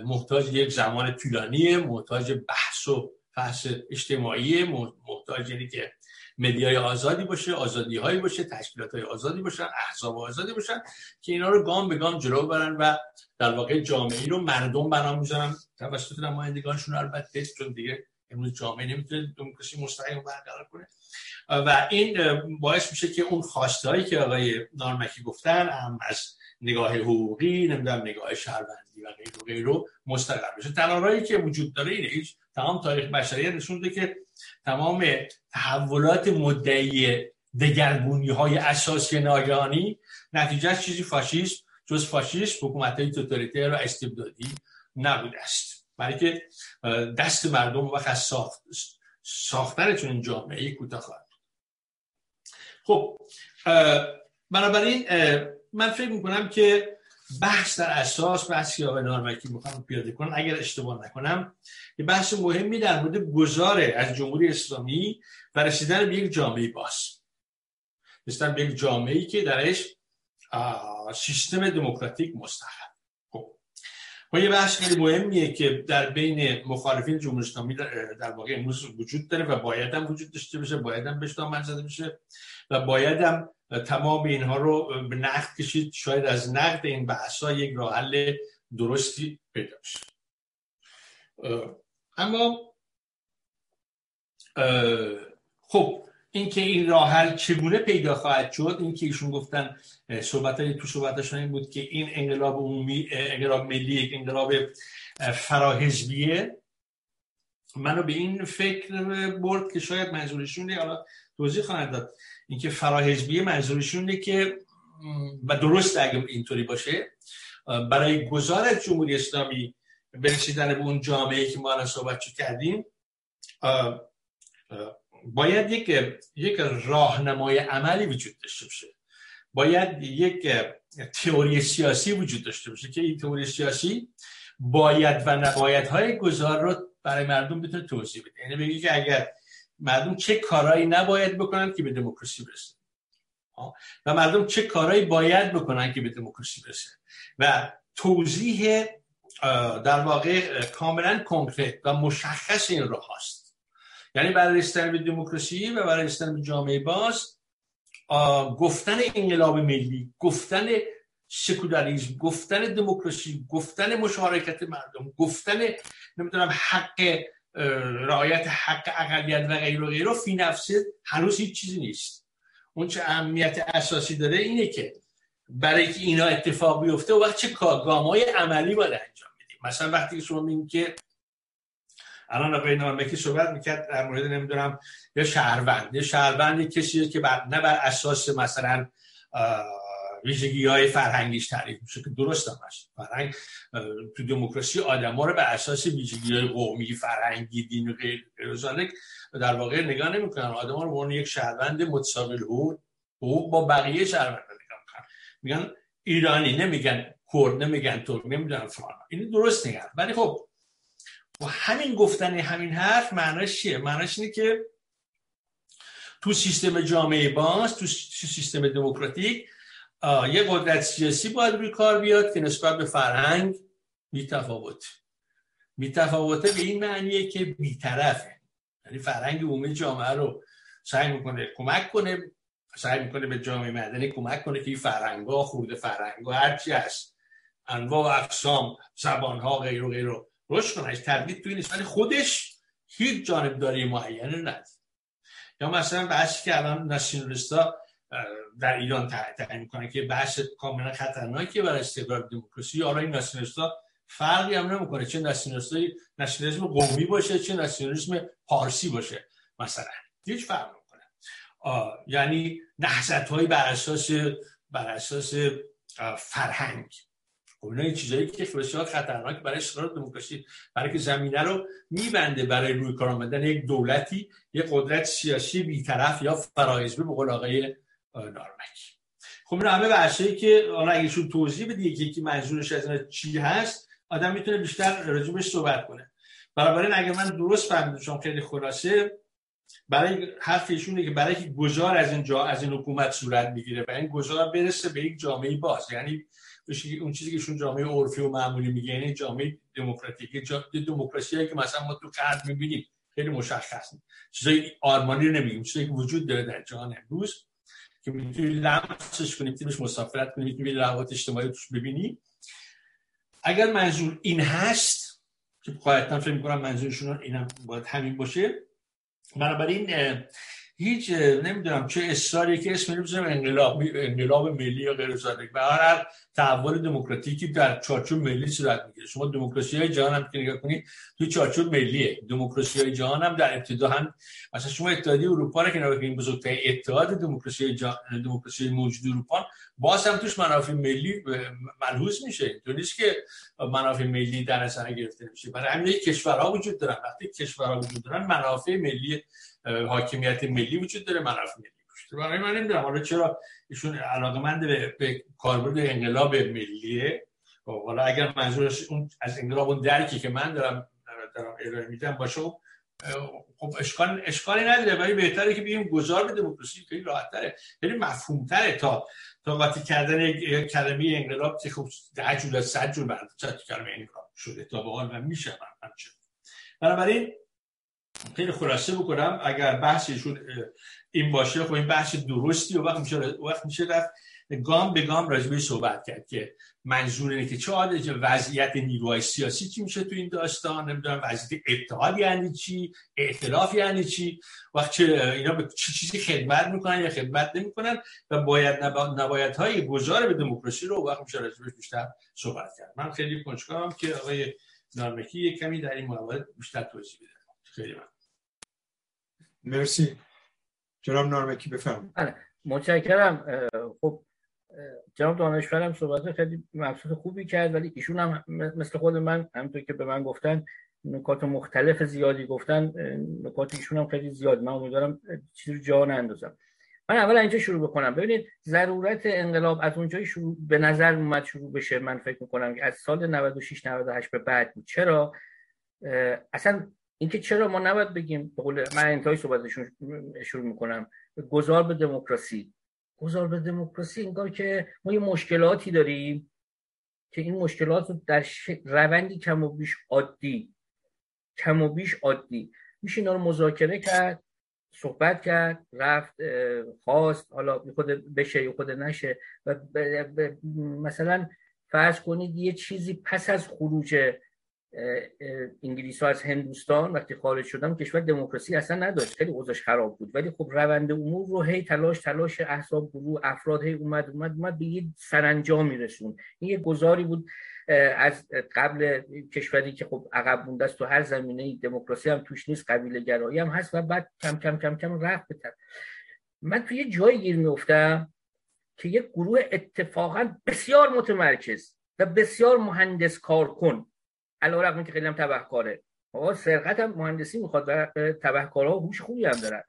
محتاج یک زمان طولانی محتاج بحث و بحث اجتماعی محتاج یعنی که مدیای آزادی باشه آزادی هایی باشه تشکیلات های آزادی باشن احزاب آزادی باشن که اینا رو گام به گام جلو برن و در واقع جامعه رو مردم بنا می‌ذارن. توسط نمایندگانشون البته چون دیگه امروز جامعه نمی‌تونه دموکراسی مستقیم برقرار کنه. و این باعث میشه که اون خواستهایی که آقای نارمکی گفتن هم از نگاه حقوقی نمی‌دونم نگاه شهروندی و غیر و غیر رو مستقر بشه. تنها که وجود داره اینه. هیچ تمام تاریخ بشریت نشون که تمام تحولات مدعی دگرگونی های اساسی ناگهانی نتیجه چیزی؟ فاشیست جز فاشیست حکومت های توتالیتر و استبدادی نبوده است. برای که دست مردم وقت از ساخت ساختن چون جامعه کوتاه خواهد خب بنابراین من فکر می‌کنم که بحث در اساس بحثی آقای نارمکی می‌خوام پیاده کنم. اگر اشتباه نکنم یه بحث مهمی در مورد گذاره از جمهوری اسلامی و رسیدن به یک جامعه باز. رسیدن به یک جامعه که درش سیستم دموکراتیک مستقر خب. و یه بحث خیلی مهمیه که در بین مخالفین جمهوری اسلامی در واقع امروز وجود داره و باید هم وجود داشته باشه باید هم بهش زده بشه و باید هم تمام اینها رو به نقد کشید. شاید از نقد این بحث ها یک راه حل درستی پیدا بشه اما خب اینکه این راه حل چگونه پیدا خواهد شد؟ اینکه ایشون گفتن صحبت های تو صحبتشون این بود که این انقلاب عمومی انقلاب ملی یک انقلاب فراحزبیه. منو به این فکر برد که شاید منظورشون حالا توضیح خواهد داد. اینکه فراحزبی منظورشون اینه که و درست اگه اینطوری باشه برای گذار جمهوری اسلامی برسیدن به اون جامعه که ما الان صحبت کردیم باید یک یک راهنمای عملی وجود داشته باشه. باید یک تئوری سیاسی وجود داشته باشه که این تئوری سیاسی باید و نباید های گذار رو برای مردم بتونه توضیح بده. یعنی بگی که اگر مردم چه کارهایی نباید بکنن که به دموکراسی برسن. و مردم چه کارهایی باید بکنن که به دموکراسی برسن. و توضیح در واقع کاملا کنکرت و مشخص این راه هست یعنی برای رسیدن به دموکراسی و برای رسیدن به جامعه باز گفتن انقلاب ملی گفتن سکولاریسم گفتن دموکراسی گفتن مشارکت مردم گفتن نمی‌دونم حق رعایت حق اقلیت و غیر و غیره فی نفسه هنوز هیچ چیزی نیست. اون چه اهمیت اساسی داره اینه که برای که اینا اتفاق بیفته و وقت چه گامای عملی باید انجام بدیم. مثلا وقتی شما میگیم که الان آقای نارمکی صحبت می‌کرد در مورد نمی‌دونم یا شهروند. یا شهروند کسی که بر نه بر اساس مثلا ویژگی های فرهنگیش تعریف میشه که درست هم هست. فرهنگ تو دموکراسی آدم ها رو به اساس ویژگی های قومی فرهنگی دین و غیر در واقع نگاه نمی‌کنن. آدم ها رو به یک شهروند متساوی حقوق با بقیه شهروند نگاه می‌کنن. میگن ایرانی نمیگن کرد نمیگن ترک نمی‌دونم فلان. این درست نگن ولی خب و همین گفتن همین حرف معناش چیه؟ معناش اینه که تو سیستم جامعه باز تو سیستم دموکراتیک یه قدرت سیاسی باید روی کار بیاد که نسبت به فرهنگ میتفاوت میتفاوته به این معنیه که بیطرفه یعنی فرهنگ عمومی جامعه رو سعی می‌کنه کمک کنه سعی می‌کنه به جامعه مدنی کمک کنه که این فرهنگ ها خورده فرهنگ ها هرچی هست انواع و اقسام زبان ها غیر و غیر رو روش کنه. تردید توی نیست. ولی خودش هیچ جانبداری معینه نداره. یا مثلا بحثی که الان ناسیونالیستا در ایران تعیین می‌کنه که بحث کاملا خطرناکه برای استقرار دموکراسی. یا این ناسیونالیستا فرقی هم نمی‌کنه. چه ناسیونالیسم قومی باشه چه ناسیونالیسم پارسی باشه مثلا. هیچ فرق می‌کنه یعنی نهضت های بر اساس بر اساس فرهنگ. خب اینا این چیزایی که بسیار خطرناک برای استقرار دموکراسی برای که زمینه رو میبنده برای روی کار آمدن یک دولتی یک قدرت سیاسی بیطرف یا فرایزبه به قول آقای نارمکی خب این همه بحثایی که حالا اگه شون توضیح بده یکی منظورش از اینا چی هست آدم می‌تونه بیشتر راجبش صحبت کنه. بنابراین اگه من درست فهمیدم خیلی خلاصه برای حرف ایشونه که برای که گذار از این جا از این حکومت صورت می‌گیره و این گذار برسه به یک جامعه باز. یعنی اون چیزی که شون جامعه عرفی و معمولی میگه یعنی جامعه دموکراتیک دموکراسی که مثلا ما تو غرب می‌بینیم خیلی مشخص چیزای آرمانی رو نمیگیم چیزایی که وجود داره در جهان امروز که می‌تونی لمسش کنی می‌تونی مسافرت کنی می‌تونی روابط اجتماعی توش ببینی. اگر منظور این هست که قاعدتا فکر می‌کنم منظورشون اینم باید همین باشه. بنابراین هیچ نمی‌دونم چه اصراری که اسم رو انقلاب انقلاب ملی یا غیر ذالک به هر تحول دموکراتیکی در چارچوب ملی صورت می‌گیره؟ شما دموکراسی های جهان هم که نگاه کنید تو چارچوب ملیه. دموکراسی های جهان هم در ابتدا هم مثلا شما اتحادیه اروپا رو که نگاه کنید بزرگترین اتحاد دموکراسی جهان دموکراسی موجود اروپا باز هم توش منافع ملی ملحوظ میشه. تو نیست که منافع ملی در اثر گرفته نمیشه برای همین کشورها وجود دارن. وقتی کشورها وجود دارن منافع ملی حاکمیت ملی وجود داره منافع ملی برای من نمی‌دونم. حالا چرا ایشون علاقمند به, به کاربرد انقلاب ملیه؟ خب، حالا اگر منظورش اون از انقلاب اون درکی که من دارم دارم ارائه میدم باشه خب, اشکال اشکالی نداره. ولی بهتره که بگیم گذار به دموکراسی. خیلی راحت تره خیلی مفهوم تره تا تا قاطی کردن کلمه انقلاب که خب ده جور صد جور بعد کلمه انقلاب شده. تا به حال میشه من بنابراین خیلی خلاصه بکنم. اگر بحثشون این باشه خب این بحث درستی و وقت میشه وقت میشه رفت گام به گام راجبه صحبت کرد که منظور اینه که چه وضعیت نیروهای سیاسی چی میشه تو این داستان نمی‌دونم وضعیت اتحاد یعنی چی اعتلاف یعنی چی وقت اینا به چه چیزی خدمت می‌کنن یا خدمت نمی‌کنن و باید نباید های گذار به دموکراسی رو وقت میشه راجبش بیشتر صحبت کرد. من خیلی کنجکاوم که آقای نارمکی کمی در این موارد بیشتر توضیح بده. خیلی من مرسی. جناب نارمکی بفرمایید. بله. متشکرم. خب جناب دانشورم صحبت خیلی مبسوط خوبی کرد ولی ایشون هم مثل خود من همونطور که به من گفتن نکات مختلف زیادی گفتن. نکات ایشون هم خیلی زیاد. من امیدوارم چیزی رو جا نندازم. من اول اینجا شروع بکنم. ببینید ضرورت انقلاب از اونجایی شروع به نظر اومد شروع بشه. من فکر می‌کنم که از سال 96 98 به بعد بود. چرا؟ اصلا اینکه چرا ما نباید بگیم به قول من انتهای صحبتشون شروع می‌کنم. گذار به دموکراسی. گذار به دموکراسی انگار که ما یه مشکلاتی داریم که این مشکلات رو در روندی کم و بیش عادی کم و بیش عادی. میشه اینا رو مذاکره کرد صحبت کرد رفت خواست حالا خود بشه یا خود نشه. و مثلا فرض کنید یه چیزی پس از خروج انگلیس ها از هندوستان وقتی خارج شدم کشور دموکراسی اصلا نداشت. خیلی اوضاعش خراب بود. ولی خب روند امور رو هی تلاش تلاش احزاب گروه افراد هی اومد اومد اومد به یه سرانجامی رسون این یه گذاری بود از قبل کشوری که خب عقب مونده است تو هر زمینه دموکراسی هم توش نیست قبیله گرایی هم هست و بعد کم کم کم کم رفت بتر من توی یه جایی گیر میفتم که یه گروه اتفاقا بسیار متمرکز و بسیار مهندس کار کن علا رقم که خیلی هم تبهکاره. آقا سرقت هم مهندسی می‌خواد و تبهکارها هوش خوبی هم دارن.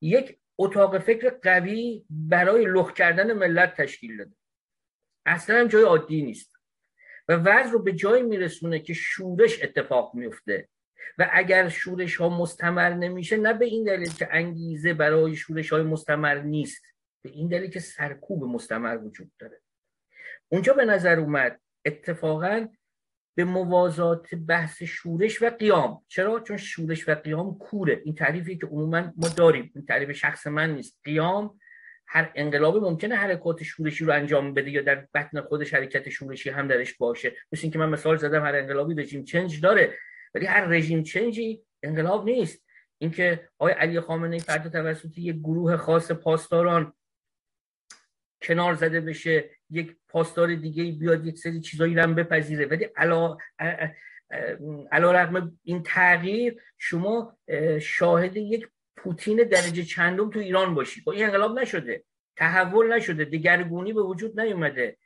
یک اتاق فکر قوی برای لخ کردن ملت تشکیل داده. اصلا هم جای عادی نیست. و وضع رو به جایی میرسونه که شورش اتفاق میفته و اگر شورش ها مستمر نمیشه نه به این دلیل که انگیزه برای شورش های مستمر نیست به این دلیل که سرکوب مستمر وجود داره. اونجا به نظر اومد اتفاقا به موازات بحث شورش و قیام. چرا؟ چون شورش و قیام کوره. این تعریفی که عموما ما داریم. این تعریف شخص من نیست. قیام هر انقلابی ممکنه حرکات شورشی رو انجام بده یا در بطن خودش حرکت شورشی هم درش باشه. مثل اینکه من مثال زدم هر انقلابی رژیم چنج داره. ولی هر رژیم چنجی انقلاب نیست. اینکه آقای علی خامنه ای فردا توسط یک گروه خاص پاسداران کنار زده بشه یک پاسدار دیگه بیاد یک سری چیزایی رو هم بپذیره. ولی علا علا رقم این تغییر شما شاهد یک پوتین درجه چندم تو ایران باشی. خب این انقلاب نشده. تحول نشده. دگرگونی به وجود نیومده.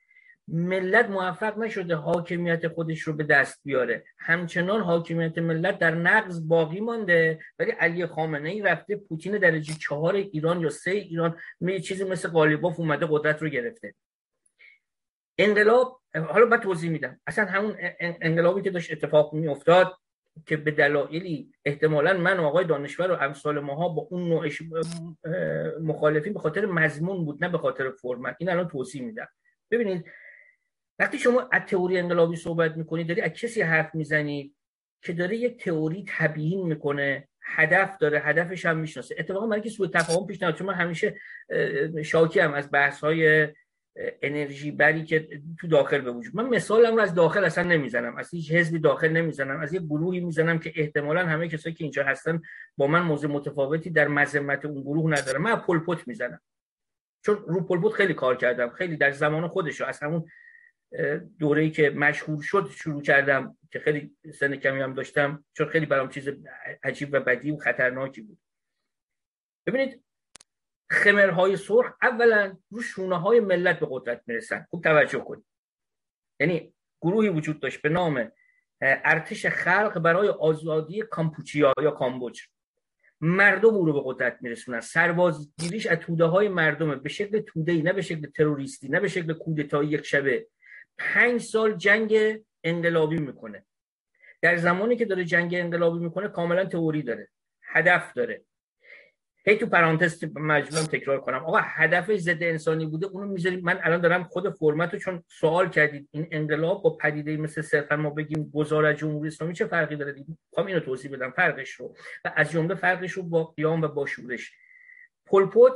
ملت موفق نشده حاکمیت خودش رو به دست بیاره. همچنان حاکمیت ملت در نقض باقی مانده ولی علی خامنه ای رفته پوتین درجه چهار ایران یا سه ایران می چیزی مثل قالیباف اومده قدرت رو گرفته. انقلاب حالا من توضیح میدم. اصلا همون انقلابی که داشت اتفاق می افتاد که به دلایلی احتمالا من و آقای دانشور و امثال ماها با اون نوع مخالفین به خاطر مضمون بود نه به خاطر فرمت. این الان توضیح میدم. ببینید وقتی شما از تئوری انقلابی صحبت می‌کنید داری از کسی حرف می‌زنید که داره یک تئوری تبیین می‌کنه هدف داره هدفش هم می‌شناسه. اتفاقا برای که سوء تفاهم پیش نیاد چون من همیشه شاکی هم از بحث های انرژی بری که تو داخل به وجود. من مثالم رو از داخل اصلا نمی‌زنم. از هیچ حزبی داخل نمی‌زنم. از یه گروهی می‌زنم که احتمالا همه کسایی که اینجا هستن با من موضوع متفاوتی در مذمت اون گروه ندارم من پلپوت می‌زنم. چون رو پلپوت خیلی کار کردم. خیلی در زمان خودش از همون دوره‌ای که مشهور شد شروع کردم که خیلی سن کمی هم داشتم چون خیلی برام چیز عجیب و بدی و خطرناکی بود. ببینید خمرهای سرخ اولا رو شونه های ملت به قدرت می‌رسن. خوب توجه کنید. یعنی گروهی وجود داشت به نام ارتش خلق برای آزادی کامپوچیا یا کامبوج. مردم او رو به قدرت میرسونن. سربازگیریش از توده های مردمه به شکل توده ای نه به شکل تروریستی نه به شکل کودتایی یک شبه. پنج سال جنگ انقلابی می‌کنه. در زمانی که داره جنگ انقلابی می‌کنه کاملا تئوری داره هدف داره. هی تو پرانتز مجبورم تکرار کنم. آقا هدفش ضد انسانی بوده اونو می‌ذاریم. من الان دارم خود فرمتو چون سوال کردید. این انقلاب با پدیده مثل صرفا ما بگیم گزارش جمهوری اسلامی چه فرقی داره؟ می‌خوام اینو توضیح بدم فرقش رو. و از جمله فرقش رو با قیام و با شورش. پلپوت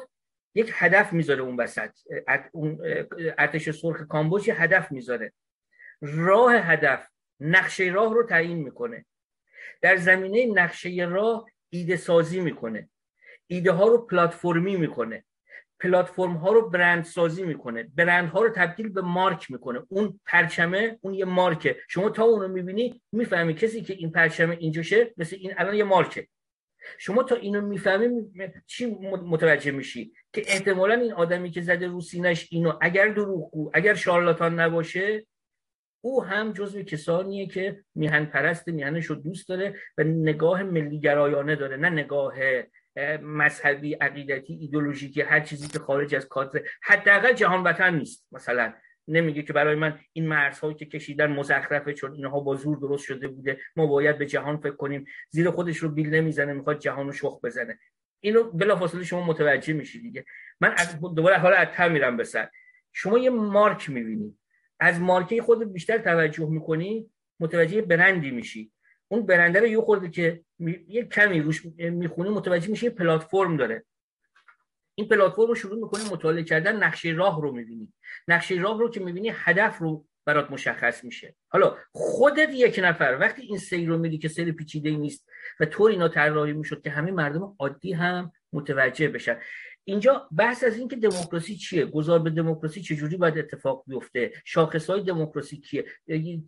یک هدف می‌ذاره اون وسط. اون ارتش سرخ کامبوج هدف می‌ذاره. راه هدف نقشه راه رو تعیین می‌کنه. در زمینه نقشه راه ایده سازی می‌کنه. ایده ها رو پلتفرمی می‌کنه. پلتفرم ها رو برند سازی می‌کنه. برند ها رو تبدیل به مارک می‌کنه. اون پرچمه اون یه مارکه. شما تا اونو می‌بینی می‌فهمی کسی که این پرچمه اینجاشه مثل این الان یه مارکه. شما تا اینو می‌فهمی چی متوجه میشی؟ که احتمالا این آدمی که زده رو سینش اینو اگر دروغگو اگر شارلاتان نباشه او هم جزو کسانیه که میهن پرست میهنش رو دوست داره و نگاه ملی گرایانه داره نه نگاه مذهبی عقیدتی ایدولوژیکی هر چیزی که خارج از کادر حداقل جهان وطن نیست مثلا. نمیگه که برای من این مرزهایی که کشیدن مزخرفه چون اینها با زور درست شده بوده. ما باید به جهان فکر کنیم. زیر خودش رو بیل نمی‌زنه می‌خواد جهان رو شخ بزنه. اینو بلافاصله شما متوجه میشی دیگه. من از دوباره حالا از میرم به سر. شما یه مارک می‌بینی. از مارکه خود بیشتر توجه می‌کنی متوجه برندی میشی. اون برنده رو یه خورده که یه کمی روش می‌خونی متوجه میشه پلتفرم داره. این پلتفرم رو شروع می‌کنی مطالعه کردن نقشه راه رو می‌بینی. نقشه راه رو که می‌بینی هدف رو برات مشخص میشه. حالا خودت یک نفر وقتی این سیر رو میری که سیر پیچیده نیست و طور اینا طراحی می‌شد که همه مردم عادی هم متوجه بشن. اینجا بحث از این که دموکراسی چیه؟ گذار به دموکراسی چجوری باید اتفاق بیفته؟ شاخص های دموکراسی کیه؟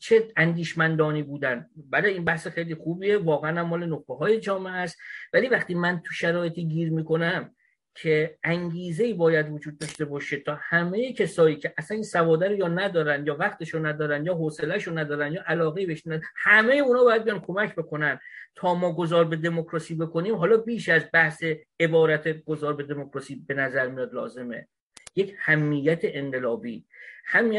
چه اندیشمندانی بودن؟ برای این بحث خیلی خوبیه. واقعا مال نقطه های جامعه است. ولی وقتی من تو شرایطی گیر می‌کنم که انگیزه ای باید وجود داشته باشه تا همه کسایی که اصلا این سواده رو یا ندارن یا وقتش رو ندارن یا حوصلهش رو ندارن یا علاقه بهش همه اونا باید بیان کمک بکنن تا ما گذار به دموکراسی بکنیم. حالا بیش از بحث عبارت گذار به دموکراسی به نظر میاد لازمه. یک همیت انقلابی. هم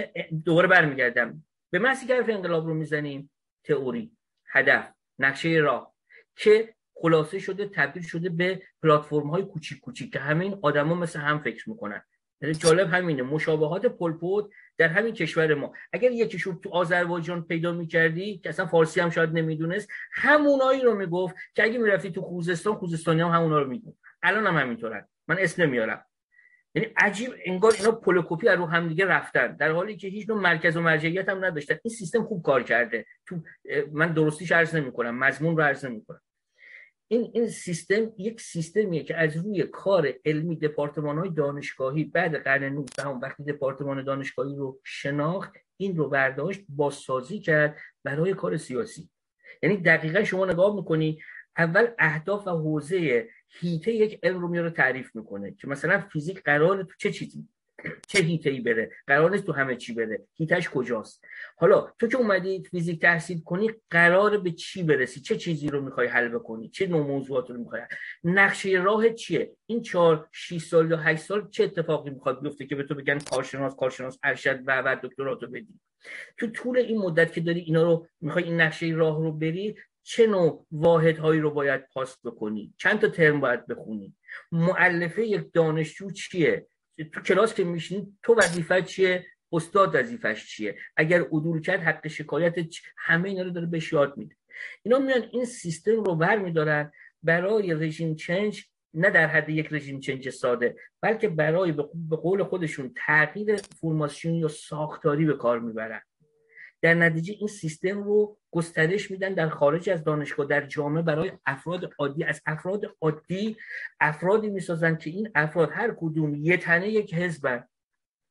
دوباره برمیگردم. به محضی که انقلاب رو می‌زنیم تئوری هدف نقشه راه که خلاصه شده تبدیل شده به پلتفرم های کوچیک کوچیک که همین آدما مثل هم فکر می‌کنن. یعنی جالب همینه مشابهات پلپوت در همین کشور ما. اگر یکیشون تو آذربایجان پیدا می‌کردی که اصلا فارسی هم شاید نمی‌دونست همونایی رو می‌گفت که اگه می‌رفتی تو خوزستان خوزستانی هم همونا رو می‌گفت الان هم همینطورن. من اسم نمیارم. یعنی عجیب انگار اینا پولوکوپی رو هم دیگه رفتن. در حالی که هیچ نوع مرکز و مرجعیت هم نداشتن. این سیستم خوب کار کرده. تو من درستیش عرض نمی‌کنم. مضمون رو عرض نمی‌کنم. این این سیستم یک سیستمیه که از روی کار علمی دپارتمان های دانشگاهی بعد قرن 19 هم وقتی دپارتمان دانشگاهی رو شناخت این رو برداشت بازسازی کرد برای کار سیاسی. یعنی دقیقا شما نگاه می‌کنی اول اهداف و حوزه هیته یک علم رو میاره تعریف می‌کنه که مثلا فیزیک قرار تو چه چیزی؟ چه هیته ای بره؟ قرار نیست تو همه چی بره. هیتش کجاست؟ حالا تو که اومدی فیزیک تحصیل کنی قرار به چی برسی؟ چه چیزی رو می‌خوای حل بکنی؟ چه نوع موضوعات رو می‌خوای نقشه راه چیه؟ این چهار 6 سال یا 8 سال چه اتفاقی می‌خواد بیفته که به تو بگن کارشناس کارشناس ارشد و و دکتراتو بدی؟ تو طول این مدت که داری اینا رو می‌خوای این نقشه راه رو بری چه نوع واحدهایی رو باید پاس بکنی؟ چند تا ترم باید بخونی؟ معلفه یک دانشجو چیه؟ تو کلاس که میشین تو وظیفه چیه؟ استاد وظیفش چیه؟ اگر عدول کرد حق شکایت همه اینا رو داره بهش یاد میده. اینا میان این سیستم رو بر میدارن برای رژیم چنج نه در حد یک رژیم چنج ساده بلکه برای به قول خودشون تغییر فرماسیون یا ساختاری به کار می‌برن. در نتیجه این سیستم رو گسترش میدن در خارج از دانشگاه در جامعه برای افراد عادی. از افراد عادی افرادی می‌سازن که این افراد هر کدوم یه تنه یک حزبن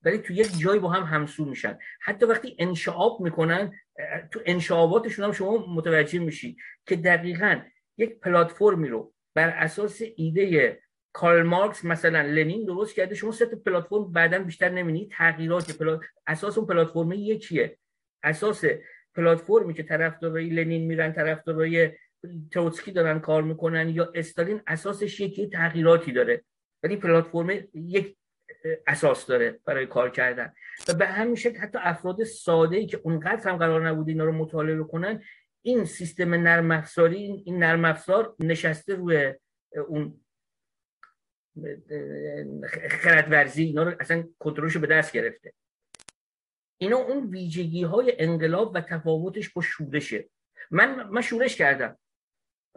ولی تو یک جای با هم همسو میشن. حتی وقتی انشعاب می‌کنن تو انشعاباتشون هم شما متوجه میشی که دقیقا یک پلتفرمی رو بر اساس ایده کارل مارکس مثلا لنین درست کرده شما سه پلتفرم بعدا بیشتر نمی‌بینید تغییرات پلات... اساس اون پلتفرم یکیه. اساس پلتفرمی که طرفدارای لنین میرن طرفدارای تروتسکی دارن کار می‌کنن یا استالین اساسش یکی تغییراتی داره. ولی پلتفرم یک اساس داره برای کار کردن. و به همین شکل حتی افراد ساده ای که اونقدر هم قرار نبوده اینا رو مطالعه کنن این سیستم نرم افزاری این نرم افزار نشسته روی اون خردورزی اینا رو اصلا کنترلش به دست گرفته. اینا اون ویژگی های انقلاب و تفاوتش با شورشه. من من شورش کردم.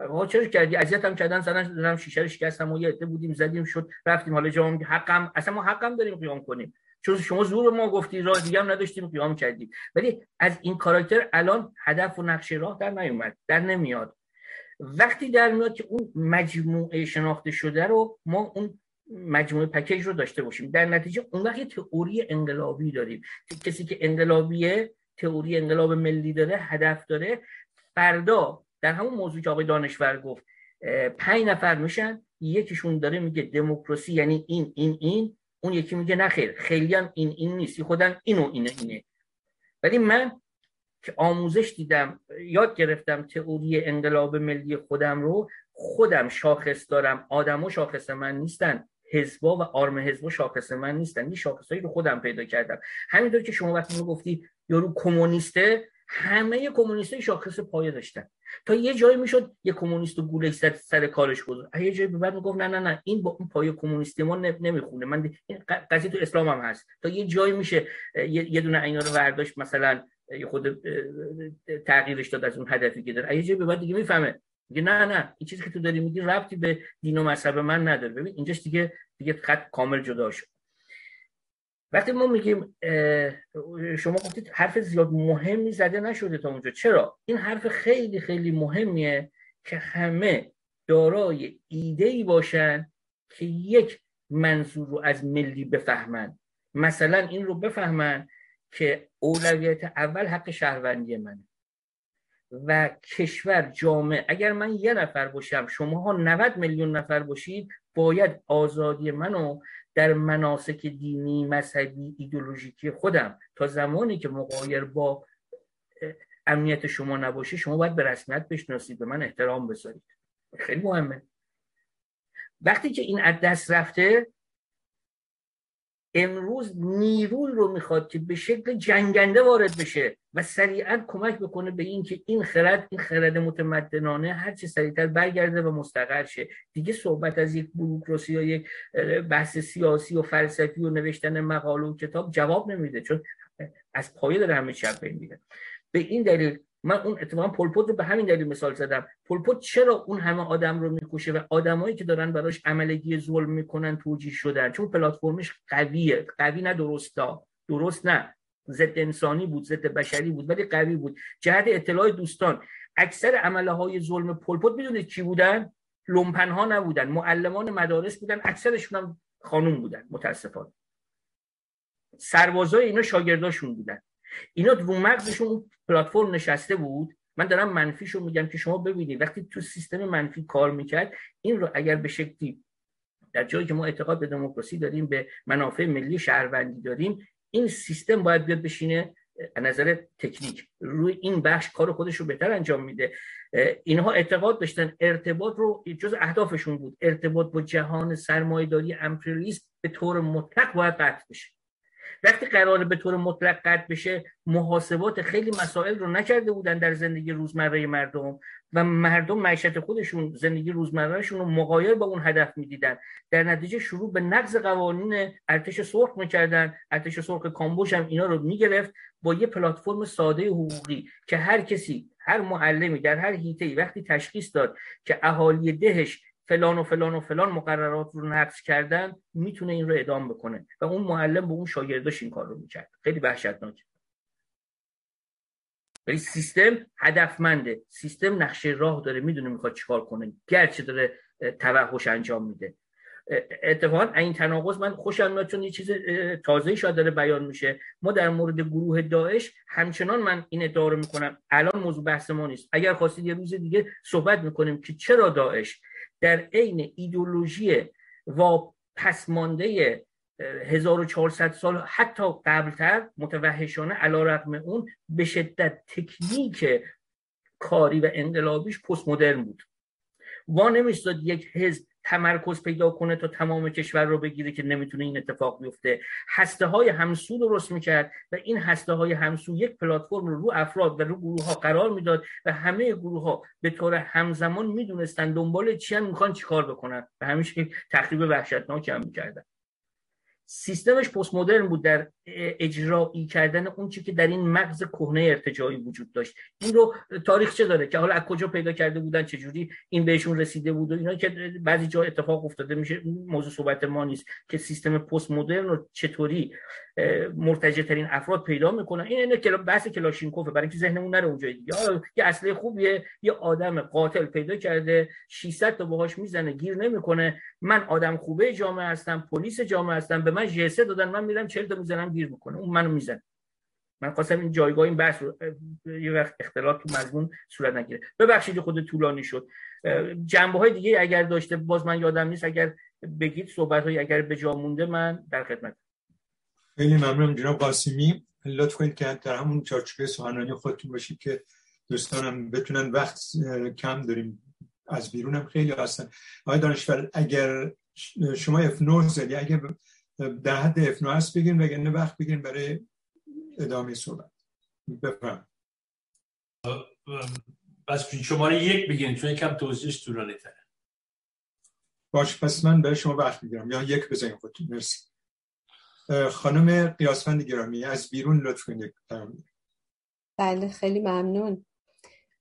ها چرا کردی؟ اذیت هم کردن زدن زدم شیشه رو شکستم و یه بودیم زدیم شد رفتیم. حالا جواب حقم اصلا ما حقم داریم قیام کنیم. چون شما زور ما گفتی راه دیگه هم نداشتیم قیام کردیم. ولی از این کاراکتر الان هدف و نقشه راه در نیومد در نمیاد. وقتی در میاد که اون مجموعه شناخته شده رو ما اون مجموعه پکیج رو داشته باشیم. در نتیجه اون وقت تئوری انقلابی داریم. کسی که انقلابیه تئوری انقلاب ملی داره هدف داره. فردا در همون موضوع که آقای دانشور گفت پنج نفر میشن یکیشون داره میگه دموکراسی یعنی این این این. اون یکی میگه نه خیر خیلی هم این این نیستی خودم اینو اینه اینه. ولی من که آموزش دیدم یاد گرفتم تئوری انقلاب ملی خودم رو خودم شاخص دارم. آدمو شاخص من نیستن. حزبا و آرم حزبا شاخص من نیستن. این شاخصایی رو خودم پیدا کردم. همینطور که شما وقتی گفتی یارو کمونیسته همه کمونیستای شاخص پایه داشتن. تا یه جایی می‌شد یه کمونیست و گوله سر, سر کارش گذاشت یه جایی بعد می‌گفت نه نه نه این با اون پایه کمونیستی ما نمی‌خونه. من قضیه تو اسلام هم هست. تا یه جایی میشه یه دونه اینا رو برداشت مثلا خود تغییرش داد از اون هدفی که داره. یه جایی بعد دیگه می‌فهمه میگه نه نه این چیزی که تو داری میگی ربطی به دین و مذهب من نداره. ببین اینجاش دیگه دیگه خط کامل جدا شد. وقتی ما میگیم شما گفتید حرف زیاد مهمی زده نشده تا اونجا. چرا؟ این حرف خیلی خیلی مهمیه که همه دارای ایده ای باشن که یک منظور رو از ملی بفهمن. مثلا این رو بفهمن که اولویت اول حق شهروندی منه. و کشور جامعه. اگر من یه نفر باشم شما ها 90 میلیون نفر باشید باید آزادی منو در مناسک دینی مذهبی ایدولوژیکی خودم. تا زمانی که مقایر با امنیت شما نباشه شما باید به رسمیت بشناسید به من احترام بذارید. خیلی مهمه. وقتی که این از دست رفته امروز نیروی رو می‌خواد که به شکل جنگنده وارد بشه و سریعا کمک بکنه به این که این خرد این خرد متمدنانه هر چه سریعتر برگرده و مستقر شه. دیگه صحبت از یک بروکراسی یا یک بحث سیاسی و فلسفی و نوشتن مقاله و کتاب جواب نمیده چون از پایه داره همه بین به این دلیل من اون اتفاقا پولپوت رو به همین دلیل مثال زدم. پولپوت چرا اون همه آدم رو می‌کشه و آدمایی که دارن براش عملگی ظلم می‌کنن توجیه شدن؟ چون پلتفرمش قویه. قوی نه درستا. درست نه. ضد انسانی بود ضد بشری بود ولی قوی بود. جهت اطلاع دوستان. اکثر عمله های ظلم پولپوت می‌دونید چی بودن؟ لومپن ها نبودن. معلمان مدارس بودن. اکثرشون هم خانوم بودن متاسفانه. سربازای اینا شاگرداشون بودن. اینا رو مغزشون پلتفرم نشسته بود. من دارم منفیشو میگم که شما ببینید وقتی تو سیستم منفی کار می‌کرد این رو اگر به شکلی در جایی که ما اعتقاد به دموکراسی داریم به منافع ملی شهروندی داریم این سیستم باید بیاد بشینه از نظر تکنیک. روی این بخش کار خودش رو بهتر انجام میده. اینها اعتقاد داشتن ارتباط رو جز اهدافشون بود. ارتباط با جهان سرمایه‌داری امپریالیسم به طور مطلق باید قطع بشه. وقتی قرار به طور مطلق قطع بشه محاسبات خیلی مسائل رو نکرده بودن در زندگی روزمره مردم و مردم معیشت خودشون زندگی روزمرهشون رو مقایر با اون هدف می‌دیدن. در نتیجه شروع به نقض قوانین ارتش سرخ می‌کردن. ارتش سرخ کامبوش هم اینا رو می‌گرفت با یه پلتفرم ساده حقوقی که هر کسی هر معلمی در هر حیطه‌ای وقتی تشخیص داد که اهالی دهش فلان و فلان و فلان مقررات رو نقض کردن می‌تونه این رو ادام بکنه. و اون معلم به اون شاگرداش این کار رو می‌کرد. خیلی وحشتناکه ولی سیستم هدفمنده. سیستم نقشه راه داره می‌دونه می‌خواد چیکار کنه. گرچه داره توحش انجام میده. اتفاقا این تناقض من خوشم میاد چون یه چیز تازه شاید داره بیان میشه. ما در مورد گروه داعش همچنان من این ادعا رو می‌کنم. الان موضوع بحث ما نیست. اگر خواستید یه روز دیگه صحبت می‌کنیم که چرا داعش در عین ایدولوژی و پسمانده 1400 سال حتی قبلتر متوحشانه علا رقم اون به شدت تکنیک کاری و انقلابیش پست مدرن بود. وا نمیستاد یک حزب تمرکز پیدا کنه تا تمام کشور رو بگیره که نمی‌تونه این اتفاق بیفته. هسته های همسو درست می‌کرد و این هسته های همسو یک پلتفرم رو رو افراد و رو گروه ها قرار می‌داد و همه گروه ها به طور همزمان می‌دونستن دنبال چی هم می‌خوان چیکار بکنن. و همیشه تخریب وحشتناک هم می‌کردن. سیستمش پست مدرن بود در اجرایی کردن اون چی که در این مغز کهنه ارتجاعی وجود داشت. این رو تاریخچه داره؟ که حالا از کجا پیدا کرده بودن؟ چه جوری این بهشون رسیده بود؟ و اینا که بعضی جا اتفاق افتاده میشه. موضوع صحبت ما نیست که سیستم پست مدرن رو چطوری مرتجع ترین افراد پیدا می‌کنن. این اینه بحث کلاشینکوفه. برای اینکه ذهنمون نره اونجا دیگه. یه اصله خوبیه. یه آدم قاتل پیدا کرده. 600 تا باهاش می‌زنه. گیر نمی‌کنه. من آدم خوبه جامعه هستم. پلیس جامعه هستم. به من جسه دادن من میرم 40 تا می‌زنم گیر می‌کنه اون منو می‌زنه. من خواستم این جایگاه این بحث رو یه وقت اختلاط تو مضمون صورت نگیره. ببخشید خود طولانی شد. جنبه های دیگه اگر داشته باز من یادم نیست اگر بگید صحبت های اگر به جا مونده من در خدمت خیلی ممنونم جناب قاسمی. لطف کنید که در همون چارچوب سخنرانی خودتون باشید که دوستانم بتونن وقت کم داریم. از بیرونم خیلی هستن. آقای دانشور اگر شما F9 زدی اگر در حد F9 هست بگیریم وگرنه وقت بگیریم برای ادامه صحبت. بفرم پس شماره یک بگیریم چون یکم توضیحش طولانی تره. باش پس من برای شما وقت می‌گیرم. یا یک بزنیم خودتون. مرسی. خانم قیاسفند گرامی از بیرون لطف کنید. بله خیلی ممنون.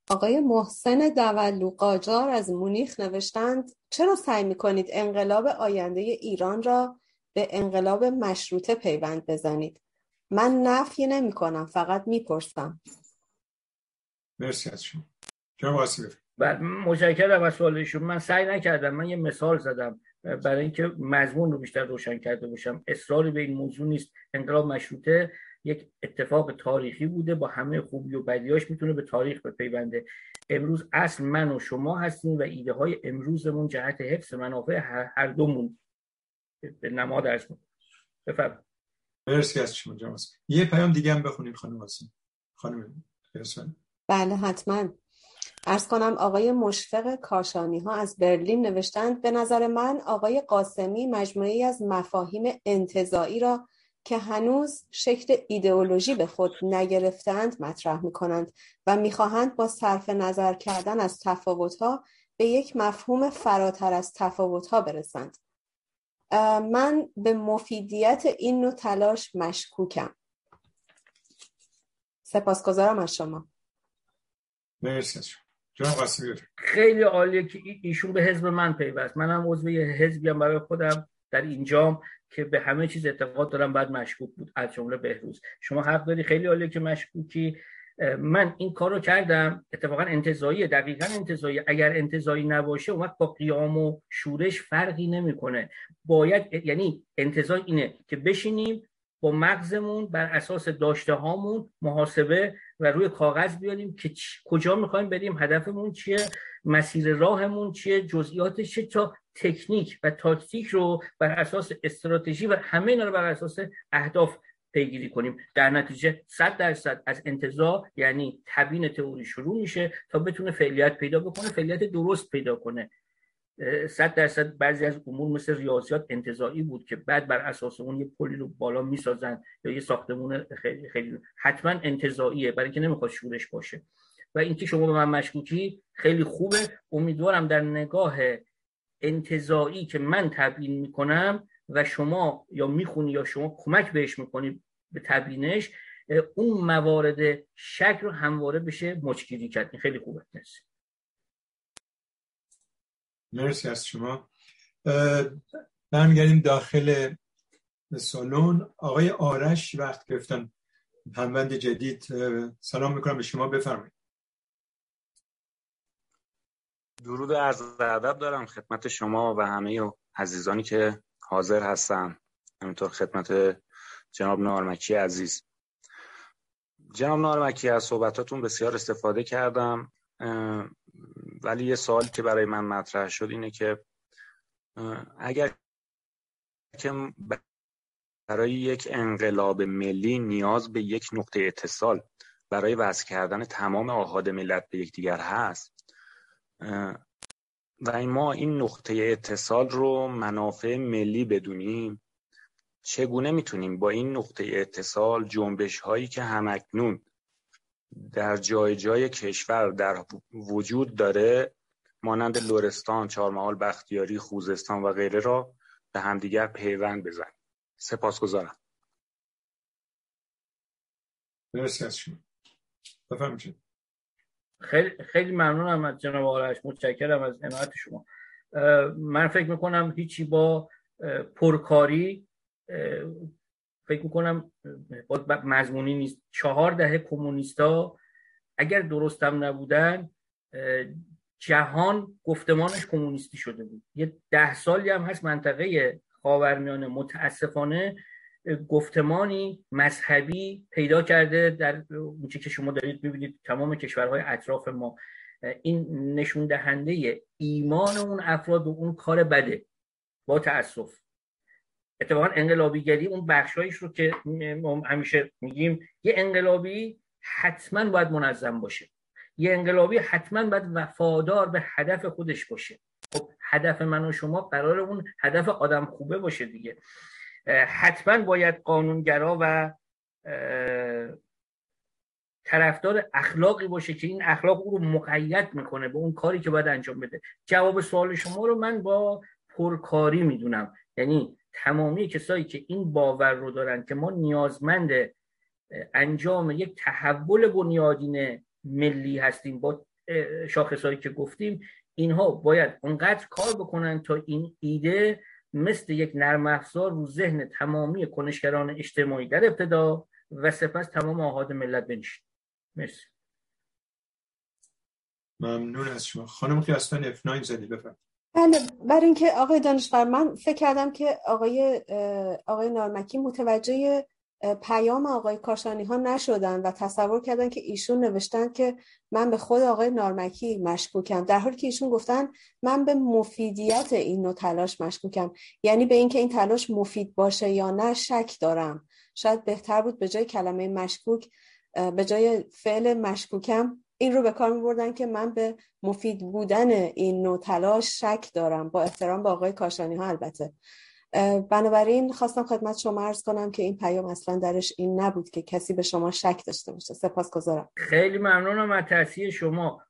آقای محسن دولو قاجار از مونیخ نوشتند چرا سعی می‌کنید انقلاب آینده ایران را به انقلاب مشروطه پیوند بزنید. من نفی نمی کنم فقط می‌پرسم. مرسی از شما. جناب بله، متشکرم از سوالشون. من سعی نکردم من یه مثال زدم برای اینکه مضمون رو بیشتر روشن کرده باشم. اصراری به این موضوع نیست. انقلاب مشروطه یک اتفاق تاریخی بوده با همه خوبی و بدیاش می‌تونه به تاریخ بپیونده. امروز اصل من و شما هستیم و ایده های امروزمون جهت حفظ منافع هر دومون. به نماد ارز بفرم مرسی از شما جناب یه پیام دیگه هم بخونید خانم خانم بله حتما. ارز کنم آقای مشفق کاشانی ها از برلین نوشتند به نظر من آقای قاسمی مجموعی از مفاهیم انتظایی را که هنوز شکل ایدئولوژی به خود نگرفتند مطرح می کنند و می‌خواهند با صرف نظر کردن از تفاوتها به یک مفهوم فراتر از تفاوتها برسند. من به مفیدیت این نوع تلاش مشکوکم. سپاسگزارم از شما. مرسی خیلی عالیه که ایشون به حزب من پیوست. منم عضو حزبیم برای خودم در اینجام که به همه چیز اعتقاد دارم بعد مشکوک بود از جمله بهروز. شما حق داری خیلی عالیه که مشکوکی. من این کار رو کردم اتفاقا انتظایی دقیقا انتظایی. اگر انتظایی نباشه اون با قیام و شورش فرقی نمی‌کنه. باید یعنی انتظای اینه که بشینیم با مغزمون بر اساس داشته هامون محاسبه و روی کاغذ بیاریم که کجا می‌خوایم بریم هدفمون چیه مسیر راهمون چیه جزئیاتش چیه تا تکنیک و تاکتیک رو بر اساس استراتژی و همه اینا رو بر اساس اهداف پیگیری کنیم. در نتیجه 100 درصد از انتزاع یعنی تبیین تئوری شروع میشه تا بتونه فعلیت پیدا بکنه فعلیت درست پیدا کنه. صد درصد بعضی از امور مثل ریاضیات انتزاعی بود که بعد بر اساس اون یه پلی رو بالا می‌سازن یا یه ساختمون خیلی خیلی حتما انتزاعیه برای اینکه نمی‌خواد شورش باشه. و اینکه شما به من مشکوکی خیلی خوبه. امیدوارم در نگاه انتظایی که من تبیین می‌کنم و شما یا می‌خونی یا شما کمک بهش می‌کنی به تبیینش اون موارد شک رو همواره بشه مچگیری کرد. این خیلی خوبه. مرسی. مرسی از شما. برمیگردیم داخل سالن. آقای آرش وقت گرفتن. هموند جدید. سلام می‌کنم به شما. بفرمایید. درود عرض ادب دارم خدمت شما و همه عزیزانی که حاضر هستن همینطور خدمت جناب نارمکی عزیز. جناب نارمکی از صحبتاتون بسیار استفاده کردم ولی یه سوال که برای من مطرح شد اینه که اگر که برای یک انقلاب ملی نیاز به یک نقطه اتصال برای وضع کردن تمام آهاد ملت به یکدیگر هست و ما این نقطه اتصال رو منافع ملی بدونیم. چگونه می‌تونیم با این نقطه اتصال جنبش هایی که همکنون در جای جای کشور در وجود داره مانند لورستان، چهارمحال، بختیاری، خوزستان و غیره را به همدیگر پیوند بزن سپاسگزارم. مرسی از شما. خیلی خیلی ممنونم از جناب آرش متشکرم از عنایت شما. من فکر می‌کنم هیچی با پرکاری فکر می‌کنم مضمونی نیست. چهار دهه کمونیستا اگر درستم نبودن جهان گفتمانش کمونیستی شده بود. یه ده سالی هم هست منطقه خاورمیانه متاسفانه گفتمانی مذهبی پیدا کرده در اونچه که شما دارید می‌بینید تمام کشورهای اطراف ما. این نشون دهنده ایمان اون افراد و اون کار بده با تاسف اتفاقا انقلابیگری اون بخشایش رو که همیشه میگیم یه انقلابی حتما باید منظم باشه. یه انقلابی حتما باید وفادار به هدف خودش باشه. خب هدف من و شما قرار اون هدف آدم خوبه باشه دیگه. حتما باید قانونگرا و طرفدار اخلاقی باشه که این اخلاق او رو مقید می‌کنه به اون کاری که باید انجام بده. جواب سوال شما رو من با پرکاری می‌دونم. یعنی تمامی کسایی که این باور رو دارن که ما نیازمند انجام یک تحول بنیادین ملی هستیم با شاخصهایی که گفتیم اینها باید اونقدر کار بکنن تا این ایده مثل یک نرم افزار رو ذهن تمامی کنشگران اجتماعی در ابتدا و سپس تمام آهاد ملت بنشین. مرسی. ممنون از شما. خانم خیاستان F9 زدی بفرم بله برای اینکه آقای دانشور من فکر کردم که آقای آقای نارمکی متوجه پیام آقای کاشانی ها نشدن و تصور کردن که ایشون نوشتن که من به خود آقای نارمکی مشکوکم. در حالی که ایشون گفتن من به مفیدیت این نوع تلاش مشکوکم. یعنی به اینکه این تلاش مفید باشه یا نه شک دارم. شاید بهتر بود به جای کلمه مشکوک به جای فعل مشکوکم این رو به کار می که من به مفید بودن این نوع تلاش شک دارم. با احترام به آقای کاشانی ها البته. بنابراین خواستم خدمت شما عرض کنم که این پیام اصلا درش این نبود که کسی به شما شک داشته باشه. سپاس گذارم خیلی ممنونم از تحصیل شما.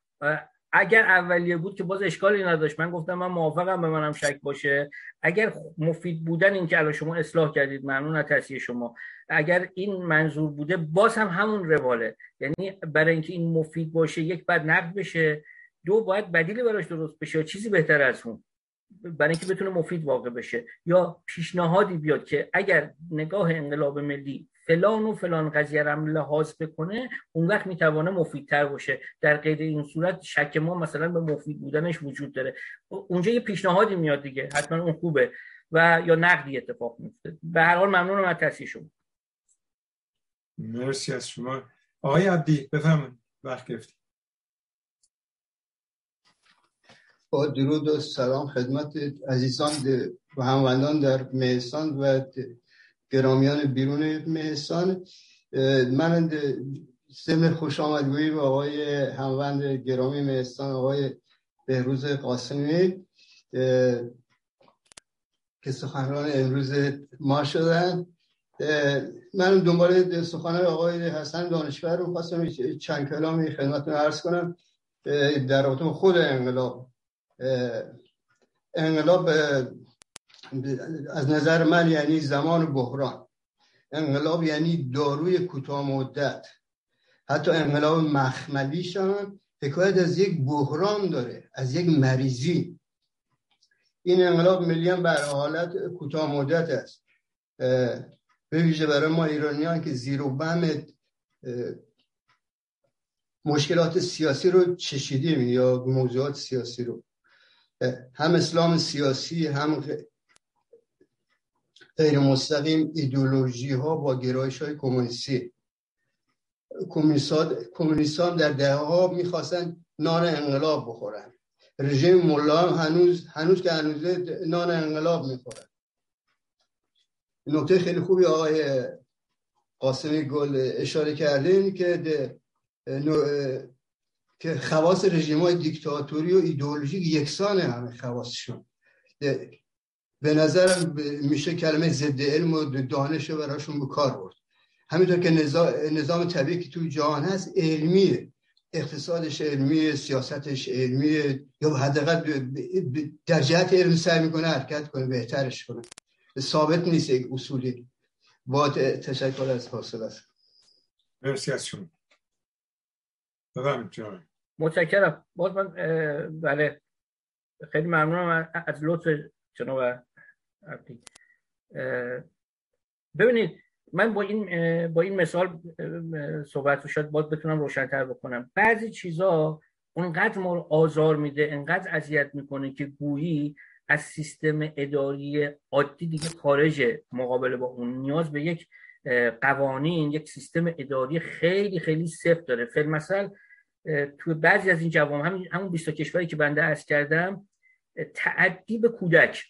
اگر اولیه بود که باز اشکالی نداشت من گفتم من موافقم به منم شک باشه. اگر مفید بودن این که الان شما اصلاح کردید ممنون از تحصیل شما. اگر این منظور بوده باز هم همون رواله. یعنی برای اینکه این مفید باشه یک بعد نقد بشه. دو باید بدیلی براش درست بشه چیزی بهتر از اون. برای اینکه بتونه مفید واقع بشه. یا پیشنهادی بیاد که اگر نگاه انقلاب ملی فلان و فلان قضیه رو لحاظ بکنه اون وقت می‌توانه مفیدتر باشه. در غیر این صورت شک ما مثلا به مفید بودنش وجود داره. اونجا یه پیشنهادی میاد دیگه. حتما اون خوبه. و یا نقدی اتفاق میفته به هر حال ممنونم از تصحیح شما. مرسی از شما. آقای عبدی بفهمون وقت گرفتید با درود و سلام خدمت عزیزان و هموندان در مهستان و گرامیان بیرون مهستان. من ضمن خوش آمدگویی به آقای هموند گرامی مهستان آقای بهروز قاسمی. که سخنران امروز ما شدن. من دنبال سخنان آقای حسن دانشور رو خواستم چند کلامی خدمتتون عرض کنم. در رابطه خود انقلاب. انقلاب از نظر من یعنی زمان بحران. انقلاب یعنی داروی کوتاه مدت. حتی انقلاب مخملیش هم حکایت از یک بحران داره از یک مریضی. این انقلاب ملی هم بر حالت کوتاه مدت است. به ویژه برای ما ایرانیان که زیر و بم مشکلات سیاسی رو چشیدیم یا موضوعات سیاسی رو. هم اسلام سیاسی هم غیر مستقیم ایدولوژی ها با گرایش های کمونیستی کمونیستان در ده ها می‌خواستن نان انقلاب بخورن. رژیم ملا هنوز هنوز که هنوز نان انقلاب می‌خورن. نکته خیلی خوبی آقای قاسمی گل اشاره کردین که که خواص رژیم های دیکتاتوری و ایدئولوژیک یکسان همه خواصشون. به نظرم میشه کلمه ضد علم و دانش رو براشون به کار برد. همینطور که نظام, طبیعی که توی جهان هست علمیه. اقتصادش علمیه سیاستش علمیه. یا حداقل در جهت علم سعی می‌کنه حرکت کنه بهترش کنه. ثابت نیست یک اصولی. با تشکر از حاصل است. مرسی از شما. بفرمایید متشکرم. باز من بله. خیلی ممنونم از لطف جناب ببینید من با این با این مثال صحبت شاید باز بتونم روشنتر بکنم. بعضی چیزا اونقدر ما رو آزار میده انقدر اذیت می‌کنه که گویی از سیستم اداری عادی دیگه خارج مقابله با اون. نیاز به یک قوانین یک سیستم اداری خیلی خیلی سفت داره. فیلم مثلا تو بعضی از این جوام همین همون 20 کشوری که بنده عرض کردم تعدی به کودک.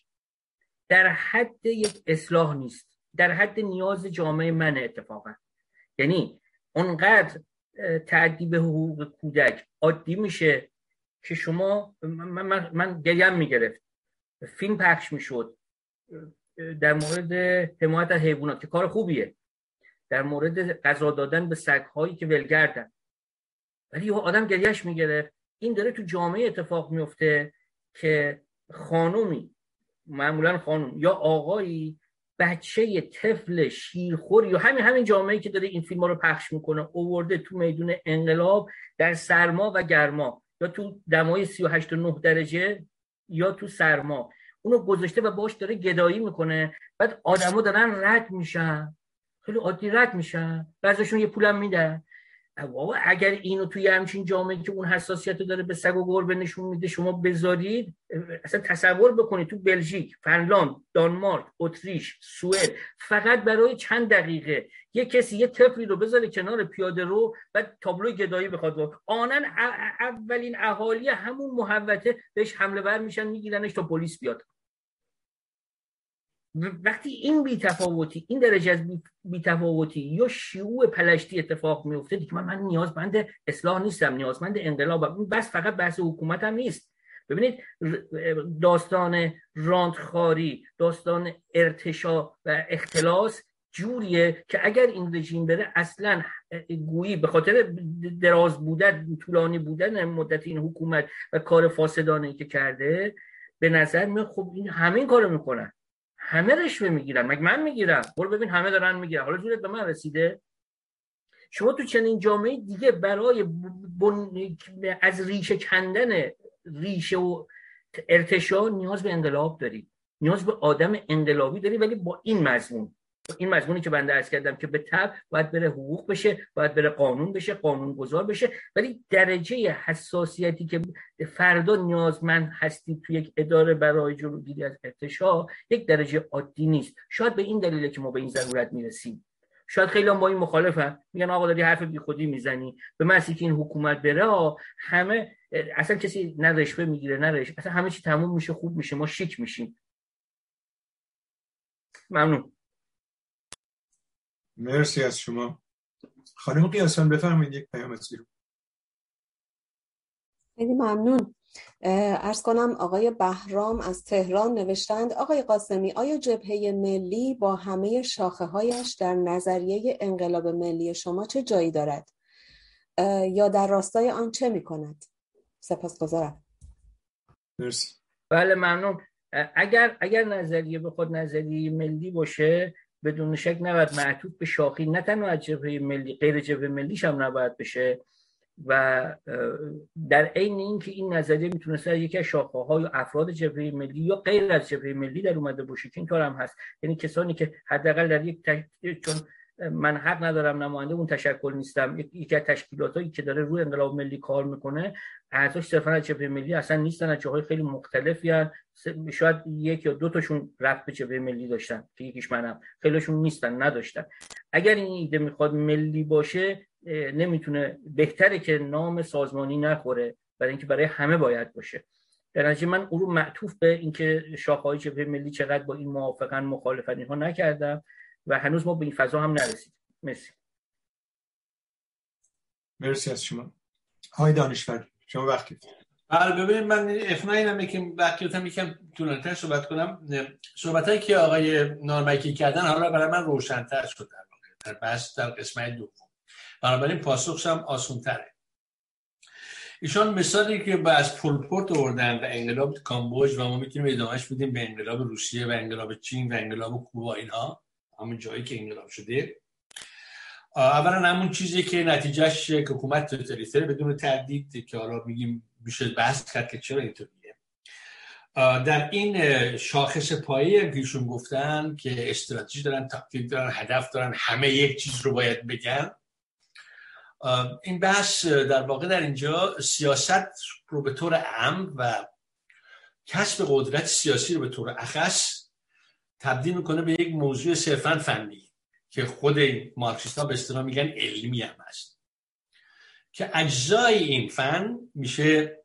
در حد یک اصلاح نیست. در حد نیاز جامعه من اتفاقا. یعنی اونقدر تعدی به حقوق کودک عادی میشه که شما من, من, من گریم می‌گرفت. فیلم پخش می‌شد. در مورد حمایت از حیوانات که کار خوبیه. در مورد غذا دادن به سگ هایی که ولگردن. ولی آدم گریش می‌گرفت این داره تو جامعه اتفاق میفته که خانومی معمولا خانم یا آقایی بچه طفل شیرخور یا همین همین جامعه که داره این فیلم رو پخش می‌کنه اوورده تو میدون انقلاب در سرما و گرما یا تو دمای 38 و 9 درجه یا تو سرما. اونو گذاشته و باش داره گدایی می‌کنه. بعد آدما دارن رد میشن. خیلی عادی رد میشن. بعضیشون یه پولم میدن. بابا اگر اینو توی همچین جامعه که اون حساسیت رو داره به سگ و گربه نشون میده شما بذارید اصلا تصور بکنید تو بلژیک فنلاند دانمارک اتریش سوئد فقط برای چند دقیقه یه کسی یه طفلی رو بذاره کنار پیاده رو و تابلو گدایی بخواد آنن اولین اهالی همون محوطه بهش حمله ور میشن میگیرنش تا پلیس بیاد. وقتی این بیتفاوتی این درجه از بیتفاوتی یا شیوع پلشتی اتفاق میفته دیگه من, من نیازمند اصلاح نیستم نیازمند انقلاب بس فقط بحث حکومت هم نیست. ببینید داستان راندخاری داستان ارتشا و اختلاس جوریه که اگر این رژیم بره اصلا گویی به خاطر دراز بودن طولانی بودن مدت این حکومت و کار فاسدانه که کرده به نظر می خب این همین کارو می‌کنن. همه رشوه می‌گیرن. مگه من می‌گیرم؟ برو ببین همه دارن می‌گیرن. حالا زورت به من رسیده؟ شما تو چنین جامعه دیگه برای از ریشه کندن ریشه و ارتشا نیاز به انقلاب داری. نیاز به آدم انقلابی داری ولی با این مضمون. این مضمونی که بنده ارز کردم که به تب باید بره حقوق بشه باید بره قانون بشه قانون گذار بشه. ولی درجه حساسیتی که فردا نیازمند هستی توی یک اداره برای جلوگیری از ارتشا یک درجه عادی نیست. شاید به این دلیله که ما به این ضرورت می‌رسیم. شاید خیلی هم با این مخالفن. میگن آقا داری حرف بی خودی می‌زنی. به مسی که این حکومت بره همه اصلا کسی نه رشوه می‌گیره نه اصلا همه چی تموم میشه خوب میشه ما شیک میشیم. ممنون. مرسی از شما. خانم قیاسان بفرمایید یک پیام از خیلی ممنون. ارز کنم آقای بهرام از تهران نوشتند آقای قاسمی آیا جبهه ملی با همه شاخه هایش در نظریه انقلاب ملی شما چه جایی دارد؟ یا در راستای آن چه می کند سپاس گذارم. مرسی. بله ممنون. اگر اگر نظریه به خود نظریه ملی باشه بدون شک نباید معطوف به شاخی نه تنها از جبهه ملی غیر جبهه ملیش هم نباید بشه و در عین اینکه این نظریه می‌تونست یکی از شاخه های افراد جبهه ملی یا غیر از جبهه ملی در اومده باشه که این کار هم هست. یعنی کسانی که حداقل در یک چون من حق ندارم نماینده اون تشکل نیستم. یکی از تشکیلاتایی که داره روی انقلاب ملی کار می‌کنه اعضاش صرفا از جبهه ملی اصلا نیستن از جاهای خیلی مختلفی هن. شاید یک یا دو تاشون رفت به جبهه ملی داشتن که یکیش منم. خیلیشون نیستن نداشتن. اگر این ایده می‌خواد ملی باشه نمی‌تونه بهتره که نام سازمانی نخوره برای اینکه برای همه باید باشه. در نتیجه من او رو معطوف به اینکه شاخه‌های جبهه ملی چقدر با این موافقن مخالفن اینها نکردم. و هنوز ما به این فضا هم نرسید مرسی. مرسی از شما. های دانشور شما وقتی. بله ببینید من افنا اینم که وقتی هم یکم طولانی‌تر صحبت کنم. صحبت هایی که آقای نارمکی کردن حالا برای من روشنتر شد در در بحث در قسمت دوم. بنابراین پاسخش هم آسونتره. ایشان مثالی که با از پولپورت آوردن و انقلاب کامبوج و ما می‌تونیم ادامهش بدیم به انقلاب روسیه و انقلاب چین و انقلاب کوبا اینها. همون جایی که انقلاب شده. اولا همون چیزی که نتیجهش حکومت توتالیتر بدون تردید که حالا میگیم میشه بحث کرد که چرا اینطوریه. در این شاخص پایی هم گفتن که استراتژی دارن تاکتیک دارن هدف دارن همه یک چیز رو باید بگن. این بحث در واقع در اینجا سیاست رو به طور عام و کسب قدرت سیاسی رو به طور اخص تبدیل می‌کنه به یک موضوع صرفا فنی که خود مارکسیست ها به اصطلاح میگن علمی هم هست. که اجزای این فن میشه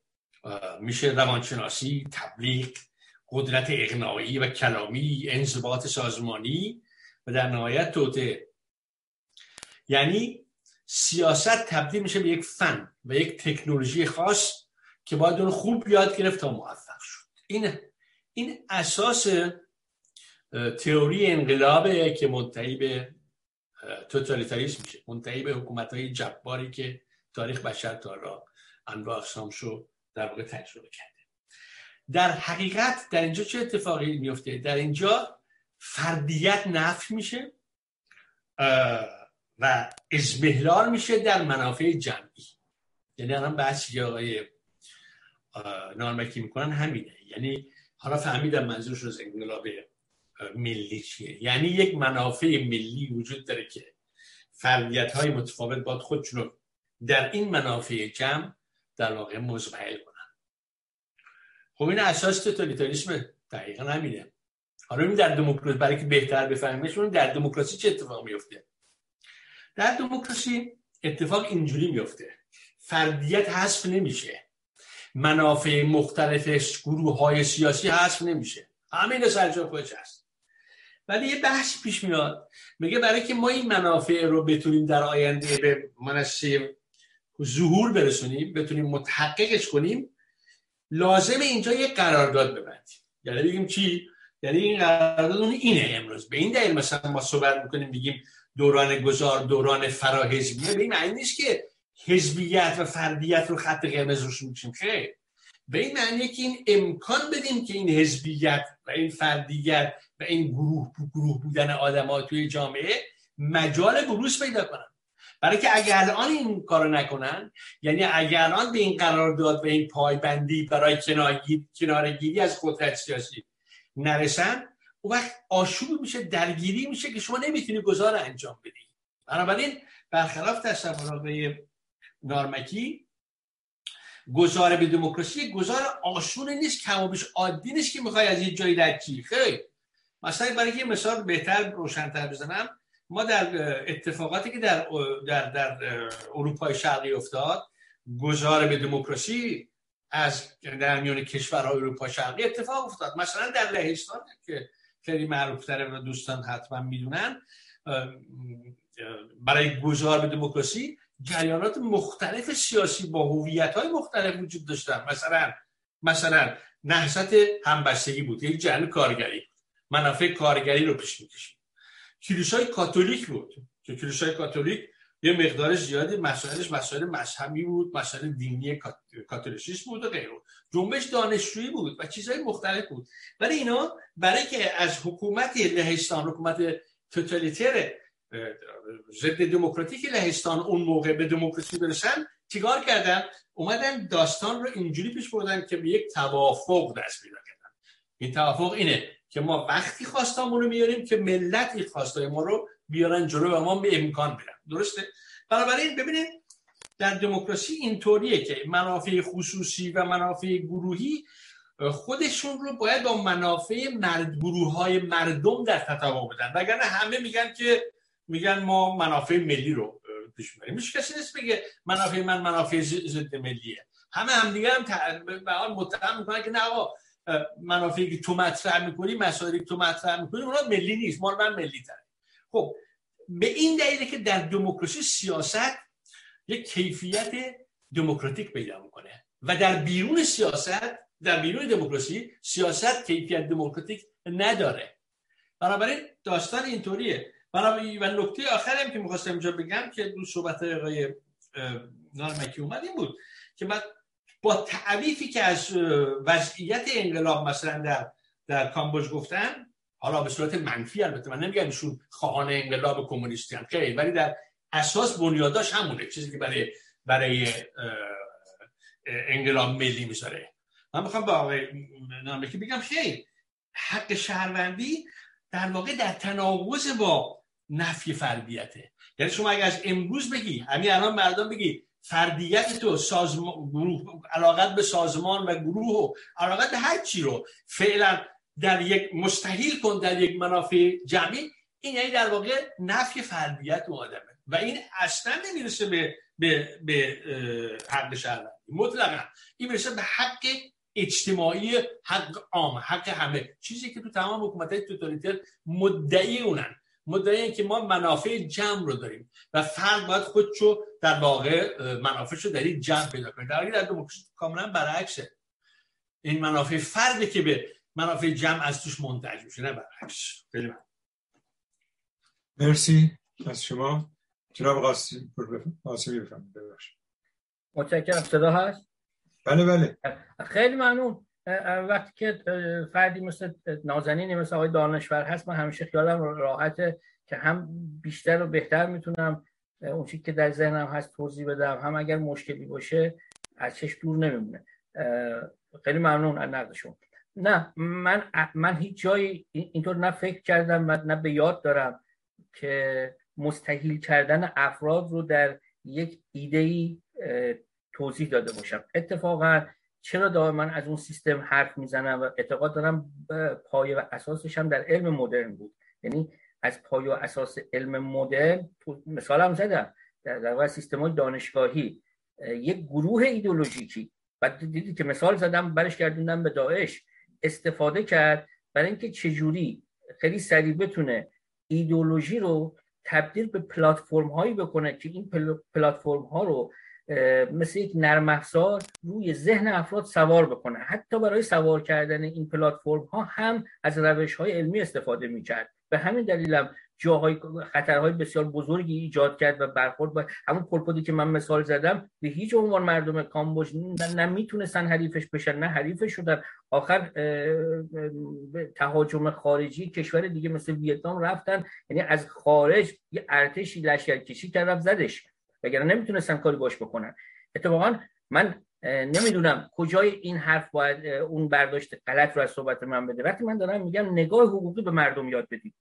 میشه روانشناسی تبلیغ قدرت اقناعی و کلامی انضباط سازمانی و در نهایت توته. یعنی سیاست تبدیل میشه به یک فن و یک تکنولوژی خاص که باید اون خوب یاد گرفت تا موفق شد. این این اساس تئوری انقلابه که منتهی به توتالیتاریسم میشه. منتهی به حکومت های جباری که تاریخ بشر تا را انواع اقسام شو در واقع تجربه کرده. در حقیقت در اینجا چه اتفاقی میفته؟ در اینجا فردیت نفی میشه و ازبهلال میشه در منافع جمعی. یعنی الان بحثی آقای نارمکی می‌کنن همینه. یعنی حالا فهمیدم منظورش از انقلاب ملی چیه. یعنی یک منافع ملی وجود داره که فردیت های متفاوت باید خودشون رو در این منافع جمع در واقع مزمحل کنن. خب این اساس توتالیتاریسم دقیقا همینه. حالا این در دموکراسی برای که بهتر بفهمیمش در دموکراسی چه اتفاق میفته در دموکراسی اتفاق اینجوری میفته فردیت حذف نمیشه. منافع مختلف گروه های سیاسی حذف نمیشه. همین سرجا خودش هست. ولی یه بحث پیش میاد. میگه برای که ما این منافع رو بتونیم در آینده به منصه ظهور برسونیم بتونیم متحققش کنیم لازم اینجا یه قرارداد ببندیم. یعنی بگیم چی؟ یعنی این قرارداد اون اینه امروز. به این دلیل مثلا ما صحبت می‌کنیم بگیم دوران گذار دوران فراحزبیه. به این معنی نیست که حزبیت و فردیت رو خط قرمز روش می‌کشیم. خیر. به این معنی که این امکان بدیم که این حزبیت و این فردیت و این گروه گروه بودن آدم توی جامعه مجال بروز پیدا کنن. برای که اگر الان این کارو نکنن یعنی اگر الان به این قرارداد و این پایبندی برای کنارگیری از قدرت سیاسی نرسن اون وقت آشوب میشه درگیری میشه که شما نمی‌تونی گذار انجام بدی. بنابراین برخلاف تصور نارمکی گذار به دموکراسی گذار آشونه نیست کمابش عادی نیست که می‌خوای از یه جایی در چی خیلی. مثلا برای یه مثال بهتر روشنتر بزنم. ما در اتفاقاتی که در در در اروپای شرقی افتاد گذار به دموکراسی از در میان کشورهای اروپا شرقی اتفاق افتاد. مثلا در لهستان که خیلی معروف تره و دوستان حتما می‌دونن برای گذار به دموکراسی جریانات مختلف سیاسی با هویت های مختلف وجود داشتن. مثلا مثلا نهضت همبستگی بود یک جریان کارگری. منافع کارگری رو پیش می‌کشید کلیسای کاتولیک بود. که کلیسای کاتولیک یه مقدار زیادی مسائلش مسائل مذهبی بود مسائل دینی کاتولیسیسم بود و غیره. جنبش دانشجویی بود و چیزهای مختلف بود. ولی اینا برای که از حکومت لهستان حکومت توتالیتر ضد دموکراتیک لهستان اون موقع به دموکراسی برسن چیکار کردن؟ اومدن داستان رو اینجوری پیش بردن که به یک توافق دست پیدا کردن. این توافق اینه. که ما وقتی خواستامون رو میاریم که ملت این خواستای ما رو بیارن جلو و ما به امکان برن درسته؟ بنابراین ببینید در دموکراسی اینطوریه که منافع خصوصی و منافع گروهی خودشون رو باید با منافع مرد گروه های مردم در تطابق بدن. وگرنه همه میگن که میگن ما منافع ملی رو پیش می‌بریم. میشه کسی نیست بگه منافع من منافع ضد ملیه. همه همدیگه هم به حال متهم می‌کنن که نه آقا منافعی که تو مطرح می‌کنی مسائلی که تو مطرح می‌کنی اونا ملی نیست. مال من ملی تره. خب به این دلیله که در دموکراسی سیاست یک کیفیت دموکراتیک پیدا می‌کنه و در بیرون سیاست در بیرون دموکراسی سیاست کیفیت دموکراتیک نداره. بنابراین داستان اینطوریه. بنابراین و نکته آخرم که می‌خواستم اینجا بگم که دو صحبت آقای نارمکی اومد این بود که من با تعریفی که از وضعیت انقلاب مثلا در در کامبوج گفتن حالا به صورت منفی البته من نمیگم ایشون خواهان انقلاب کمونیستی هم خیلی ولی در اساس بنیاداش همونه چیزی که برای برای انقلاب ملی می‌ذاره. من می‌خوام با آقای نامکی بگم خیلی حق شهروندی در واقع در تناقض با نفی فردیته. یعنی شما اگر از امروز بگی همین الان مردم بگی فردیت تو سازمان گروه علاقت به سازمان و گروه و علاقت به هر چی رو فعلا در یک مستحیل کن در یک منافع جمعی این یعنی در واقع نفی فردیت و آدمه. و این اصلا نمی‌رسه به به, به حق شهروندی. مطلقا این می‌رسه به حق اجتماعی حق عام حق همه. چیزی که تو تمام حکومت های توتالیتر مدعی اونن. مدعی که ما منافع جمع رو داریم و فرد باید خودشو در واقع منافعش رو در این جمع پیدا کنه. در در دموکراسی کاملا برعکسه. این منافع فرده که به منافع جمع از توش منتج میشه نه برعکس. خیلی من. مرسی از شما. جناب قاسمی بفرمایید متشکرم. صدا هست؟ بله بله. خیلی ممنون. وقتی که فردی مثل نازنینی مثل آقای دانشور هست من همیشه خیالم راحته که هم بیشتر و بهتر می‌تونم اون چیزی که در ذهنم هست توضیح بدم. هم اگر مشکلی باشه از چش دور نمیمونه. خیلی ممنون از نقدشون. نه من من هیچ جایی اینطور نه فکر کردم نه به یاد دارم که مستحیل کردن افراد رو در یک ایده ای توضیح داده باشم. اتفاقا چرا دائما از اون سیستم حرف می‌زنم و اعتقاد دارم پایه و اساسش هم در علم مدرن بود. یعنی از پایه و اساس علم مدرن مثالم زدم. در واقع سیستم های دانشگاهی یک گروه ایدولوژیکی بعد دیدی که مثال زدم برش گردوندم به داعش. استفاده کرد برای اینکه چجوری خیلی سریع بتونه ایدولوژی رو تبدیل به پلتفرم هایی بکنه که این پلتفرم ها رو مثل یک نرم افزار روی ذهن افراد سوار بکنه. حتی برای سوار کردن این پلتفرم ها هم از روش های علمی استفاده می‌کرد. به همین دلیلم جاهای خطرهای بسیار بزرگی ایجاد کرد و برخورد با همون پرپودی که من مثال زدم به هیچ عنوان مردم کامبوج نه می‌تونستن حریفش بشن نه حریفش شدن. آخر تهاجم خارجی کشور دیگه مثل ویتنام رفتن. یعنی از خارج یه ارتشی لشکرکشی کرد زدش. وگرنه نمی‌تونستن کاری باش بکنن. اتفاقا من نمی‌دونم کجای این حرف باید اون برداشت غلط رو از صحبت من بده. وقتی من دارم میگم نگاه حقوقی به مردم یاد بدید.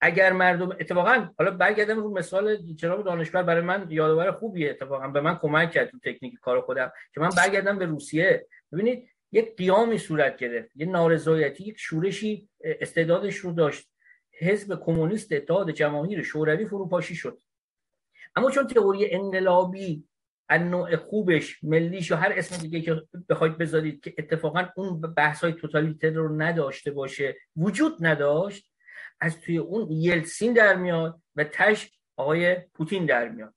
اگر مردم اتفاقا حالا برگردم رو مثال جناب دانشور برای من یادآور خوبیه. اتفاقا به من کمک کرد تو تکنیک کار خودم که من برگردم به روسیه. ببینید یک قیامی صورت گرفت. یه نارضایتی یک شورشی استعدادش رو داشت. حزب کمونیست اتحاد جماهیر شوروی فروپاشی شد. اما چون تئوری انقلابی از نوع خوبش ملیش یا هر اسم دیگه که بخواید بذارید که اتفاقا اون بحث های توتالیتر رو نداشته باشه وجود نداشت از توی اون یلسین در میاد و تش آقای پوتین در میاد.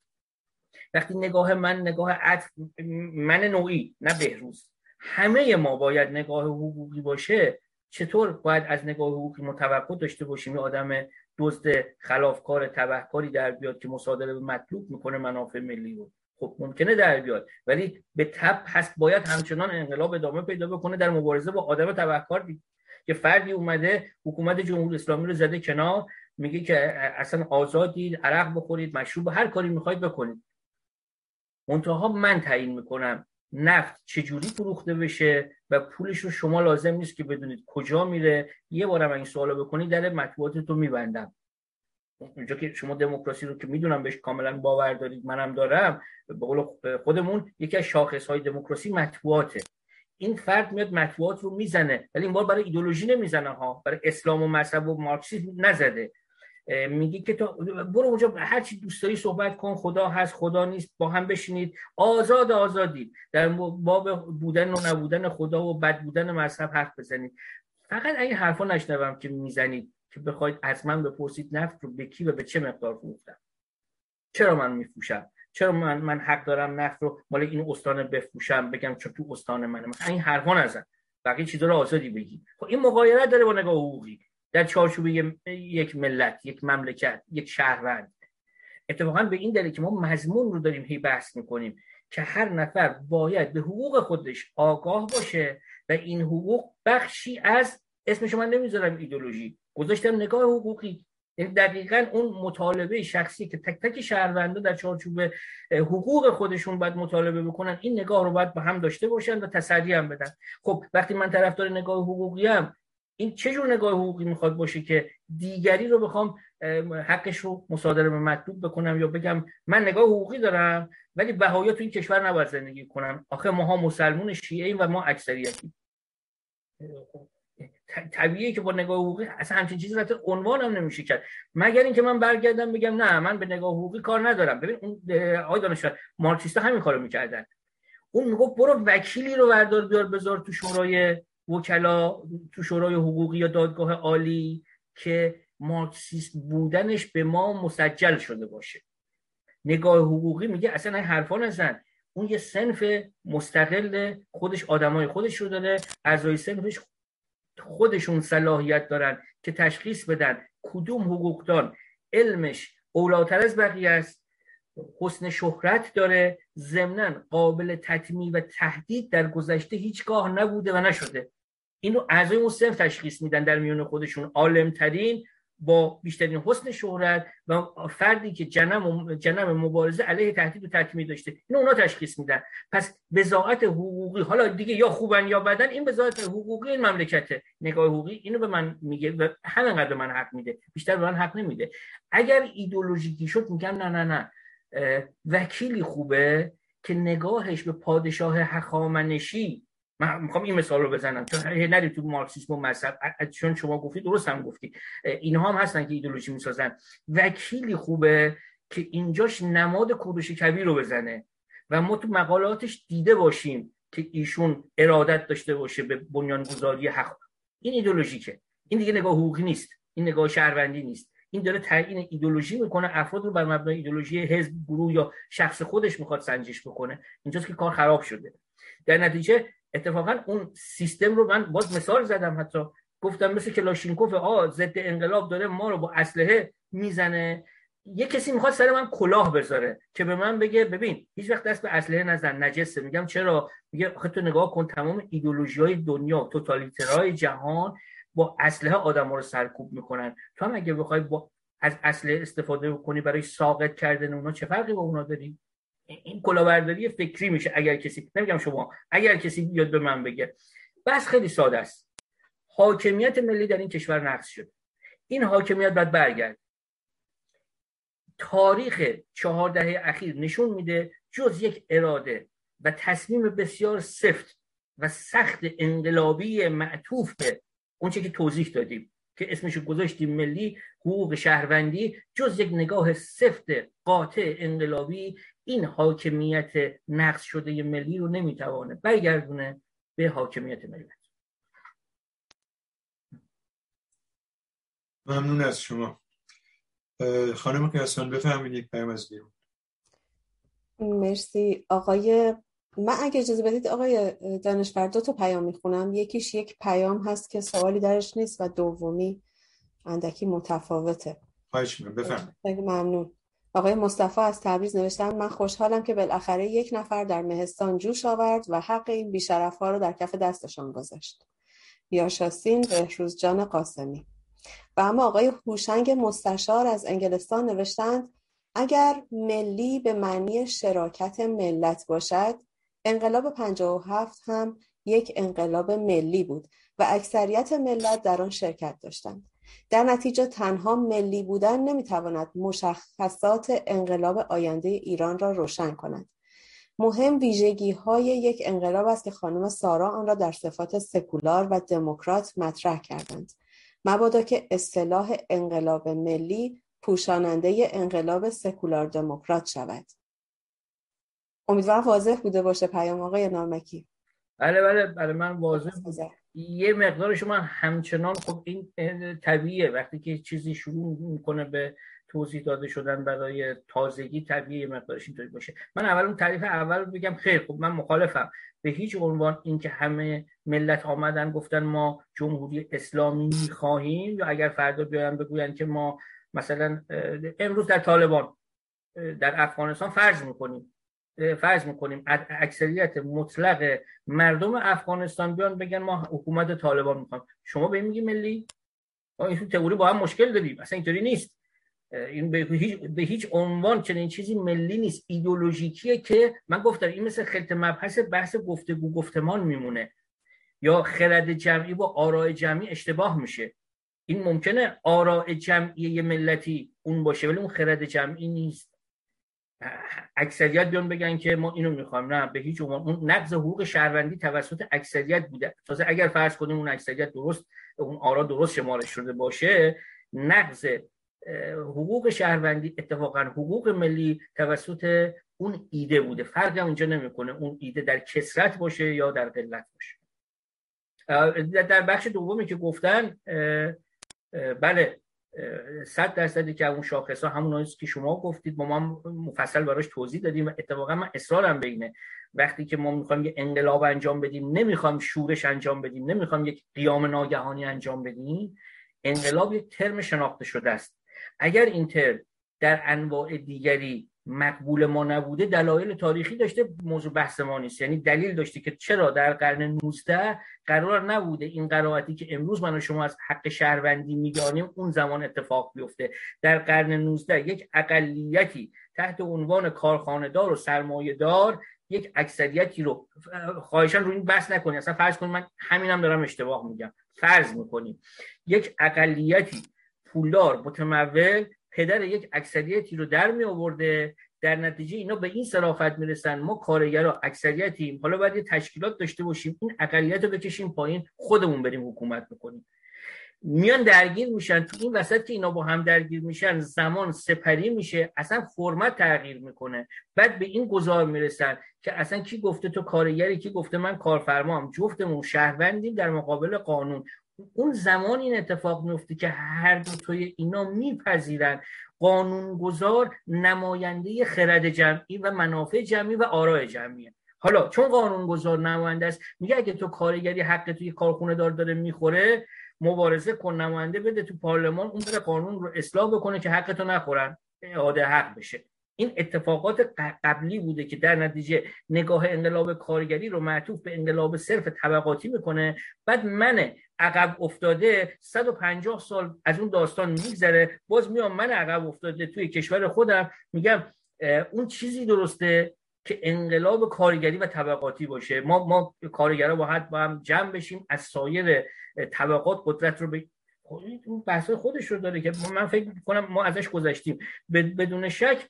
وقتی نگاه من نگاه عطف من نوعی نه بهروز. همه ما باید نگاه حقوقی باشه. چطور باید از نگاه حقوقی متوقع داشته باشیم؟ یه آدم دزد خلافکار تبهکاری در بیاد که مصادره به مطلوب می‌کنه منافع ملی رو. خب ممکنه در بیاد ولی به تب هست باید همچنان انقلاب ادامه پیدا بکنه در مبارزه با آدم تبهکار که فردی اومده حکومت جمهوری اسلامی رو زده کنار میگه که اصلا آزادید عرق بخورید مشروب هر کاری می‌خواید بکنید. منتها من تعیین می‌کنم نفت چجوری فروخته بشه و پولش رو شما لازم نیست که بدونید کجا میره. یه بارم این سوالو بکنید در مطبوعاتتون میبندم. اونجا که شما دموکراسی رو که می‌دونم بهش کاملا باور دارید منم دارم. به قول خودمون یکی از شاخص های دموکراسی مطبوعاته. این فرد میاد مطبوعات رو می‌زنه ولی این بار برای ایدولوژی نمی‌زنه ها. برای اسلام و مذهب و مارکسیسم نزده. میگی که تو برو اونجا هر چی دوست داری صحبت کن خدا هست خدا نیست با هم بشینید. آزاد آزادی. در باب بودن و نبودن خدا و بد بودن مذهب حرف بزنید. فقط این حرفا نشنوم که می‌زنید که بخواید از من بپرسید نفت رو به کی و به چه مقدار فروختم؟ چرا من میفروشم؟ چرا من من حق دارم نفت رو مال این استان بفروشم؟ بگم چون تو استان منه. مثلا این حرفا نزن. بقیه چیزا رو آزادی بگی. خب این مغایرت داره با نگاه حقوقی. در چارچوب یک ملت یک مملکت یک شهروند. اتفاقا به این دلیل که ما مضمون رو داریم هی بحث می‌کنیم که هر نفر باید به حقوق خودش آگاه باشه و این حقوق بخشی از اسمش من نمی‌ذارم ایدولوژی گذاشتم نگاه حقوقی. یعنی دقیقا اون مطالبه شخصی که تک تک شهروندا در چارچوب حقوق خودشون باید مطالبه بکنن این نگاه رو باید با هم داشته باشن و تسری هم بدن. خب وقتی من طرفدار نگاه حقوقی هم این چه جور نگاه حقوقی می‌خواد باشه که دیگری رو بخوام حقش رو مصادره به مطلوب بکنم یا بگم من نگاه حقوقی دارم ولی بهایا تو این کشور نباید زندگی کنم آخه ماها مسلمون شیعه و ما اکثریتی طبیعیه که با نگاه حقوقی اصلا همچین چیزی رو عنوان هم نمیشه کرد. مگر اینکه من برگردم بگم نه من به نگاه حقوقی کار ندارم. ببین اون آقای دانشور مارکسیستا همین کارو می‌کردن. اون می‌گفت برو وکیلی رو بردار بیار بذار تو شورای وکلا تو شورای حقوقی یا دادگاه عالی که مارکسیست بودنش به ما مسجل شده باشه. نگاه حقوقی میگه اصلا این حرفا نزن. اون یه سنف مستقل خودش آدمای خودش رو داره اعضای سنفش خودشون صلاحیت دارن که تشخیص بدن کدوم حقوقدان علمش اولاتر از بقیه است. حسن شهرت داره. ضمنا قابل تطمیع و تهدید در گذشته هیچگاه نبوده و نشده. اینو اعضای اون تشخیص میدن در میون خودشون. عالمترین با بیشترین حسن شهرت و فردی که جنم, جنم مبارزه علیه تهدید و تکمیل داشته. این اونا تشخیص میدن. پس بزاعت حقوقی حالا دیگه یا خوبن یا بدن این بزاعت حقوقی این مملکته. نگاه حقوقی اینو به من میگه و همینقدر من حق میده. بیشتر به من حق نمیده. اگر ایدولوژیکی شد میگم نه نه نه. وکیلی خوبه که نگاهش به پادشاه هخامنشی من می‌خوام این مثال رو بزنم. چون نری تو مارکسیسم و مذهب چون شما گفتی درست هم گفتی اینها هم هستن که ایدولوژی می‌سازن. وکیلی خوبه که اینجاش نماد کوروش کبیر رو بزنه و ما تو مقالاتش دیده باشیم که ایشون ارادت داشته باشه به بنیانگذاری حق. این ایدولوژیکه این دیگه نگاه حقوقی نیست. این نگاه شهروندی نیست. این داره تعیین ایدولوژی می‌کنه افراد رو بر مبنای ایدولوژی حزب گروه یا شخص خودش می‌خواد سنجش بکنه. اینجاست که کار خراب شده. در نتیجه اتفاقا اون سیستم رو من باز مثال زدم حتی. گفتم مثل کلاشینکوف آ ضد انقلاب داره ما رو با اسلحه می‌زنه. یه کسی می‌خواد سر من کلاه بذاره که به من بگه ببین هیچ وقت دست به اسلحه نزن نجسه میگم چرا؟ میگه آخه تو نگاه کن تمام ایدولوژی های دنیا توتالیترهای جهان با اسلحه آدم رو سرکوب می‌کنن. تو هم اگه بخوای با از اسلحه استفاده کنی برای ساقط کردن اونا چه فرقی با اونا داری؟ این کلاهبرداری فکری میشه اگر کسی نمیگم شما اگر کسی بیاد به من بگه. بس خیلی ساده است. حاکمیت ملی در این کشور نقص شد این حاکمیت باید برگرد تاریخ چهار دهه اخیر نشون میده جز یک اراده و تصمیم بسیار سفت و سخت انقلابی معطوف به اونچه که توضیح دادیم که اسمش گذاشتیم ملی حقوق شهروندی جز یک نگاه سفت قاطع انقلابی این حاکمیت نقص شده ملی رو نمی‌توانه برگردونه به حاکمیت ملت. ممنون از شما. خانم قیاسان بفهمید یک پیام از بیرون. مرسی. آقای من اگه اجازه بدید آقای دانشور دو تا پیام می‌خونم. یکیش یک پیام هست که سوالی درش نیست و دومی اندکی متفاوته. خواهش خیلی ممنون. آقای مصطفی از تبریز نوشتن من خوشحالم که بالاخره یک نفر در مهستان جوش آورد و حق این بیشرف ها رو در کف دستشان گذاشت. یاشاسین بهروز جان قاسمی. و اما آقای هوشنگ مستشار از انگلستان نوشتند اگر ملی به معنی شراکت ملت باشد انقلاب 57 هم یک انقلاب ملی بود و اکثریت ملت در آن شرکت داشتند. در نتیجه تنها ملی بودن نمی‌تواند مشخصات انقلاب آینده ایران را روشن کند. مهم ویژگی های یک انقلاب است که خانم سارا آن را در صفات سکولار و دموکرات مطرح کردند. مبادا که اصطلاح انقلاب ملی پوشاننده انقلاب سکولار دموکرات شود. امیدوارم واضح بوده باشه پیام آقای نارمکی. بله بله بله من واضح بوده یه مقدارش من همچنان خب این طبیعیه. وقتی که چیزی شروع می‌کنه به توضیح داده شدن برای تازگی طبیعی مقدارش اینطوری باشه. من اول اون تعریف اول بگم خیر خب من مخالفم. به هیچ عنوان اینکه همه ملت آمدن گفتن ما جمهوری اسلامی می‌خواهیم یا اگر فردا بیاین بگوین که ما مثلا امروز در طالبان در افغانستان فرض می‌کنیم. فرض می‌کنیم اکثریت مطلق مردم افغانستان بیان بگن ما حکومت طالبان می‌خوام. شما به میگی ملی؟ این تئوری با هم مشکل داریم. اصلا اینطوری نیست. این به هیچ, به هیچ عنوان چنین چیزی ملی نیست. ایدولوژیکیه که من گفتم این مثل خلط مبحث بحث گفتگو گفتمان میمونه. یا خرد جمعی با آراء جمعی اشتباه میشه. این ممکنه آراء جمعی ملتی اون باشه ولی اون خرد جمعی نیست. اکثریت بیان بگن که ما اینو می‌خوایم. نه به هیچ عنوان. اون نقض حقوق شهروندی توسط اکثریت بوده. تازه اگر فرض کنیم اون اکثریت درست اون آرا درست شمارش شده باشه نقض حقوق شهروندی اتفاقا حقوق ملی توسط اون ایده بوده. فرق هم اینجا نمی‌کنه. اون ایده در کسرت باشه یا در قلت باشه. در بخش دومی که گفتن بله. صد درصدی که اون شاخص ها همون که شما گفتید ما مفصل براش توضیح دادیم و اتفاقا من اصرارم بینه. وقتی که ما می‌خوایم یه انقلاب انجام بدیم نمی‌خوایم شورش انجام بدیم نمی‌خوایم یک قیام ناگهانی انجام بدیم انقلاب یک ترم شناخته شده است. اگر این ترم در انواع دیگری مقبول ما نبوده دلایل تاریخی داشته موضوع بحث ما نیست. یعنی دلیل داشته که چرا در قرن 19 قرار نبوده این قرائتی که امروز من و شما از حق شهروندی می‌دانیم اون زمان اتفاق بیفته. در قرن 19 یک اقلیتی تحت عنوان کارخانه‌دار و سرمایه‌دار یک اکثریتی رو خواهشان رو این بحث نکنید اصلا فرض کنید من همینم دارم اشتباه میگم. فرض می‌کنیم یک اقلیتی پولدار متمول پدر یک اکثریتی رو در می آورده در نتیجه اینا به این صرافت می‌رسن ما کارگرا اکثریتیم. حالا باید یه تشکیلات داشته باشیم این اقلیت رو بکشیم پایین خودمون بریم حکومت بکنیم. میان درگیر میشن. تو این وسط که اینا با هم درگیر میشن زمان سپری میشه. اصلا فرمت تغییر می‌کنه. بعد به این گذار می‌رسن که اصلا کی گفته تو کارگری کی گفته من کارفرمام جفتمون شهروندیم در مقابل قانون. اون زمان این اتفاق میفته که هر دو توی اینا میپذیرن. قانونگذار نماینده خرد جمعی و منافع جمعی و آراء جمعیه حالا چون قانونگذار نماینده است میگه اگه تو کارگری حق توی کارخونه دار داره می‌خوره مبارزه کن نماینده بده تو پارلمان اون بره قانون رو اصلاح بکنه که حق تو نخورن. اعاده حق بشه. این اتفاقات قبلی بوده که در نتیجه نگاه انقلاب کارگری رو معطوف به انقلاب صرف طبقاتی می‌کنه. بعد من عقب افتاده 150 سال از اون داستان میگذره. باز میام من عقب افتاده توی کشور خودم میگم اون چیزی درسته که انقلاب کارگری و طبقاتی باشه. ما ما کارگرا با حد با هم جمع بشیم از سایر طبقات قدرت رو به بحث خودش رو داره که من فکر کنم ما ازش گذشتیم. بدون شک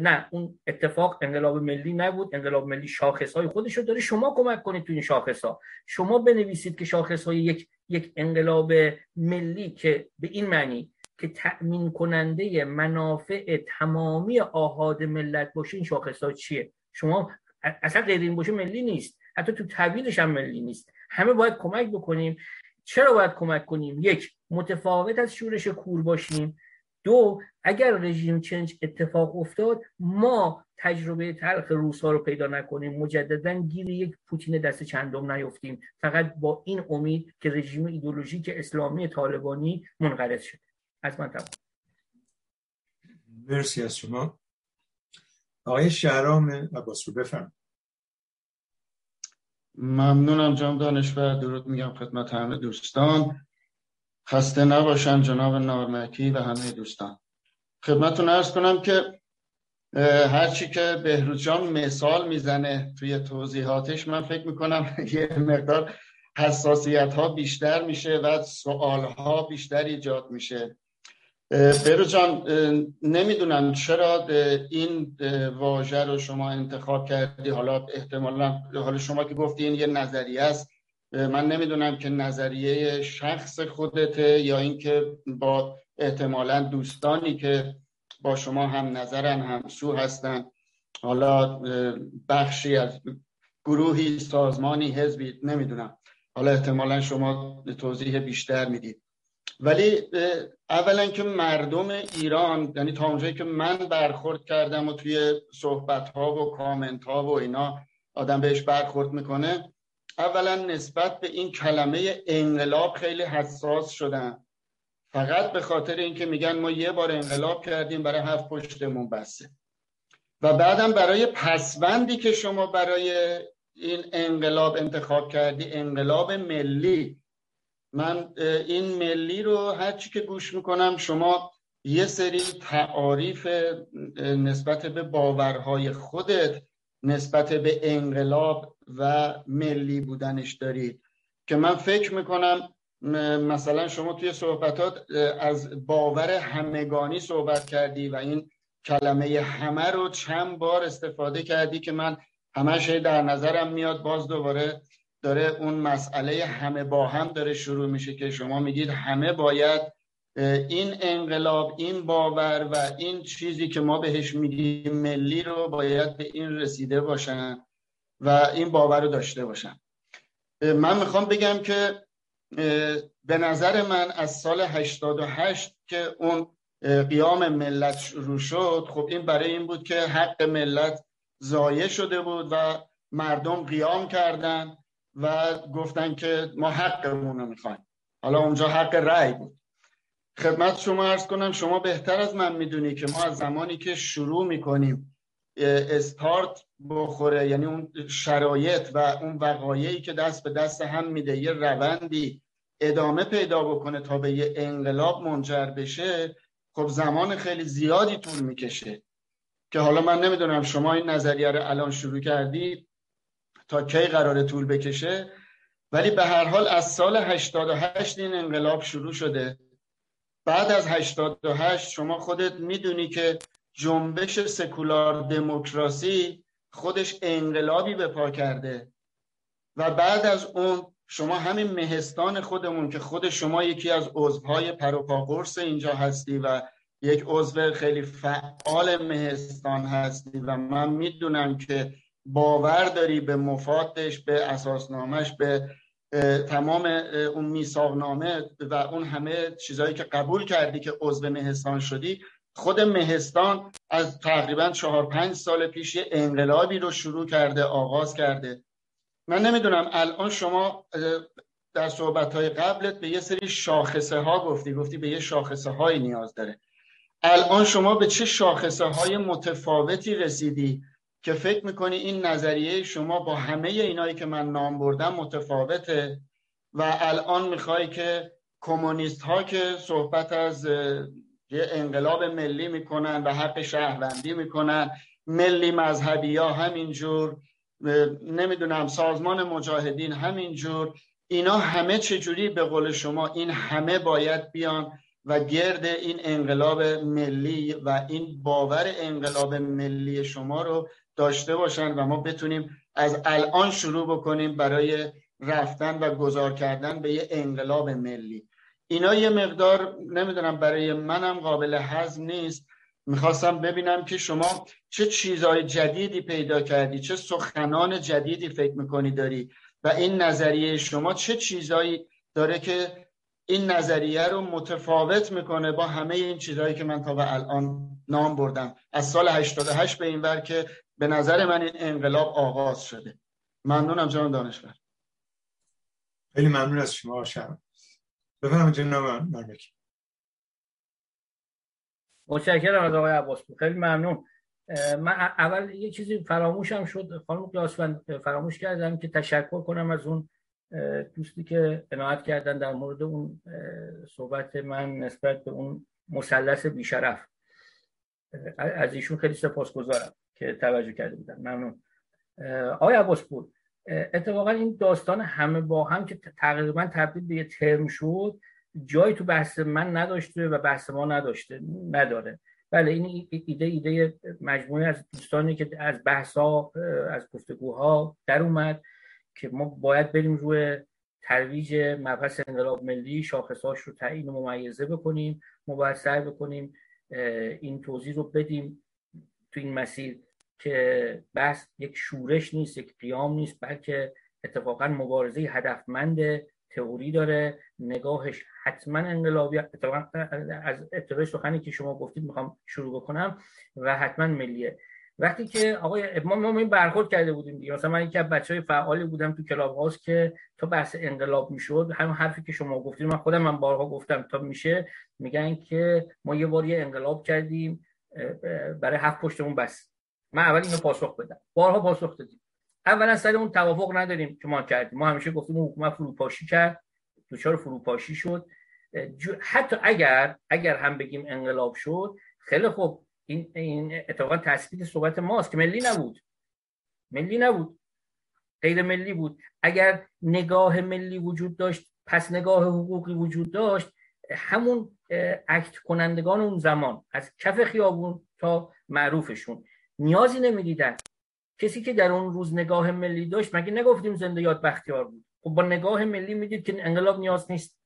نه اون اتفاق انقلاب ملی نبود. انقلاب ملی شاخص های خودش رو داره. شما کمک کنید تو این شاخص ها شما بنویسید که شاخص های یک یک انقلاب ملی که به این معنی که تأمین کننده منافع تمامی آهاد ملت باشه این شاخص ها چیه؟ شما اصلا غیر این باشه ملی نیست. حتی تو طویلش هم ملی نیست. همه باید کمک بکنیم. چرا باید کمک کنیم؟ یک متفاوت از شورش کور باشیم دو اگر رژیم چنج اتفاق افتاد ما تجربه تلخ روس ها رو پیدا نکنیم. مجددا گیر یک پوتین دست چندم نیفتیم. فقط با این امید که رژیم ایدولوژیک اسلامی طالبانی منقرض شده از من تمام. مرسی از شما. آقای شهرام عباس رو بفرم ممنونم جام دانشور درود میگم خدمت همه دوستان. خسته نباشن جناب نارمکی و همه دوستان. خدمتون ارز کنم که هرچی که بهروز جان مثال می‌زنه توی توضیحاتش من فکر می‌کنم یه مقدار حساسیت ها بیشتر میشه و سوال ها بیشتر ایجاد میشه. بهروز جان نمی‌دونم چرا این واژه رو شما انتخاب کردی. حالا احتمالا حالا شما که گفتی یه نظریه است. من نمی‌دونم که نظریه شخص خودته یا اینکه با احتمالا دوستانی که با شما هم نظرن هم سو هستن. حالا بخشی از گروهی سازمانی حزبی نمی‌دونم. حالا احتمالا شما توضیح بیشتر می‌دید. ولی اولا که مردم ایران یعنی تا اونجایی که من برخورد کردم و توی صحبت ها و کامنت ها و اینا آدم بهش برخورد می‌کنه اولا نسبت به این کلمه انقلاب خیلی حساس شدن. فقط به خاطر اینکه میگن ما یه بار انقلاب کردیم برای هفت پشتمون بسه. و بعدم برای پسوندی که شما برای این انقلاب انتخاب کردی انقلاب ملی. من این ملی رو هرچی که گوش می‌کنم شما یه سری تعاریف نسبت به باورهای خودت نسبت به انقلاب و ملی بودنش دارید. که من فکر می‌کنم مثلا شما توی صحبتات از باور همگانی صحبت کردی و این کلمه همه رو چند بار استفاده کردی که من همش در نظرم میاد. باز دوباره داره اون مسئله همه با هم داره شروع میشه که شما میگید همه باید این انقلاب این باور و این چیزی که ما بهش میگیم ملی رو باید به این رسیده باشن و این باور رو داشته باشن. من می‌خوام بگم که به نظر من از سال 88 که اون قیام ملت شروع شد خب این برای این بود که حق ملت ضایع شده بود و مردم قیام کردن و گفتن که ما حقمون رو می‌خوایم. حالا اونجا حق رأی بود. خدمت شما ارز کنم شما بهتر از من می‌دونی که ما از زمانی که شروع می‌کنیم استارت بخوره یعنی اون شرایط و اون وقایعی که دست به دست هم میده یه روندی ادامه پیدا بکنه تا به یه انقلاب منجر بشه خب زمان خیلی زیادی طول می‌کشه. که حالا من نمی‌دونم شما این نظریه رو الان شروع کردی تا کی قرار طول بکشه ولی به هر حال از سال 88 این انقلاب شروع شده. بعد از 88 شما خودت می‌دونی که جنبش سکولار دموکراسی خودش انقلابی به پا کرده. و بعد از اون شما همین مهستان خودمون که خود شما یکی از عضوهای پروپا قرص اینجا هستی و یک عضو خیلی فعال مهستان هستی و من می‌دونم که باور داری به مفادش به اساسنامش به تمام اون میثاقنامه و اون همه چیزهایی که قبول کردی که عضو مهستان شدی خود مهستان از تقریبا چهار پنج سال پیش یه انقلابی رو شروع کرده آغاز کرده. من نمی‌دونم الان شما در صحبت های قبلت به یه سری شاخصه ها گفتی گفتی به یه شاخصه هایی نیاز داره. الان شما به چه شاخصه های متفاوتی رسیدی؟ که فکر می‌کنی این نظریه شما با همه اینایی که من نام بردم متفاوته و الان می‌خوای که کمونیست ها که صحبت از یه انقلاب ملی می‌کنن و حق شهروندی می‌کنن ملی مذهبی ها همینجور نمی‌دونم سازمان مجاهدین همینجور اینا همه چجوری به قول شما این همه باید بیان و گرد این انقلاب ملی و این باور انقلاب ملی شما رو داشته باشن و ما بتونیم از الان شروع بکنیم برای رفتن و گذار کردن به یه انقلاب ملی. اینا یه مقدار نمی‌دونم برای منم قابل هضم نیست. می‌خواستم ببینم که شما چه چیزهای جدیدی پیدا کردی چه سخنان جدیدی فکر می‌کنی داری و این نظریه شما چه چیزهایی داره که این نظریه رو متفاوت می‌کنه با همه این چیزهایی که من تا به الان نام بردم. از سال 88 به این ور که به نظر من این انقلاب آغاز شده. ممنونم جان دانشور. خیلی ممنون از شما شما بفرمایید جناب مرمکی متشکرم از آقای عباس. خیلی ممنون. من اول یه چیزی فراموشم شد. خانم قیاسفند فراموش کردم که تشکر کنم از اون دوستی که عنایت کردن در مورد اون صحبت من نسبت به اون مثلث بیشرف. از ایشون خیلی سپاسگزارم. که توجه کرده بودن. ممنون. آقای عباس بود اتفاقا این داستان همه با هم که تقریبا تبدیل به یه ترم شد جایی تو بحث من نداشته و بحث ما نداشته نداره. بله این ایده ایده مجموعه از دوستانی که از بحث ها از گفتگوها در اومد که ما باید بریم روی ترویج مبحث انقلاب ملی شاخصاش رو تعیین و ممیزه بکنیم ما باید سعی بکنیم این توضیح رو بدیم تو این مسیر. که بحث یک شورش نیست یک قیام نیست بلکه اتفاقا مبارزه هدفمند تئوری داره. نگاهش حتما انقلابی اتفاقا از ابتدای سخنی که شما گفتید می‌خوام شروع بکنم و حتما ملیه. وقتی که آقای ما ما این برخورد کرده بودیم دیگه. مثلا من یکی از بچهای فعالی بودم تو کلاب هاوس که تا بحث انقلاب می‌شد. همون حرفی که شما گفتید من خودم من بارها گفتم تا میشه. میگن که ما یه بار یه انقلاب کردیم برای هفت پشتمون بس. من اول اینو پاسخ بدم. بارها پاسخ دادیم. اولا سر اون توافق نداریم که ما کردیم. ما همیشه گفتیم حکومت فروپاشی کرد. دچار فروپاشی شد. حتی اگر اگر هم بگیم انقلاب شد خیلی خوب. این این اتفاقا تثبیت صحبت ماست که ملی نبود. ملی نبود. غیر ملی بود. اگر نگاه ملی وجود داشت پس نگاه حقوقی وجود داشت همون اکت کنندگان اون زمان از کف خیابون تا معروفشون. نیازی نمی‌دیدن. کسی که در اون روز نگاه ملی داشت مگه نگفتیم زنده یاد بختیار بود؟ خب با نگاه ملی می‌دید که انقلاب نیاز نیست.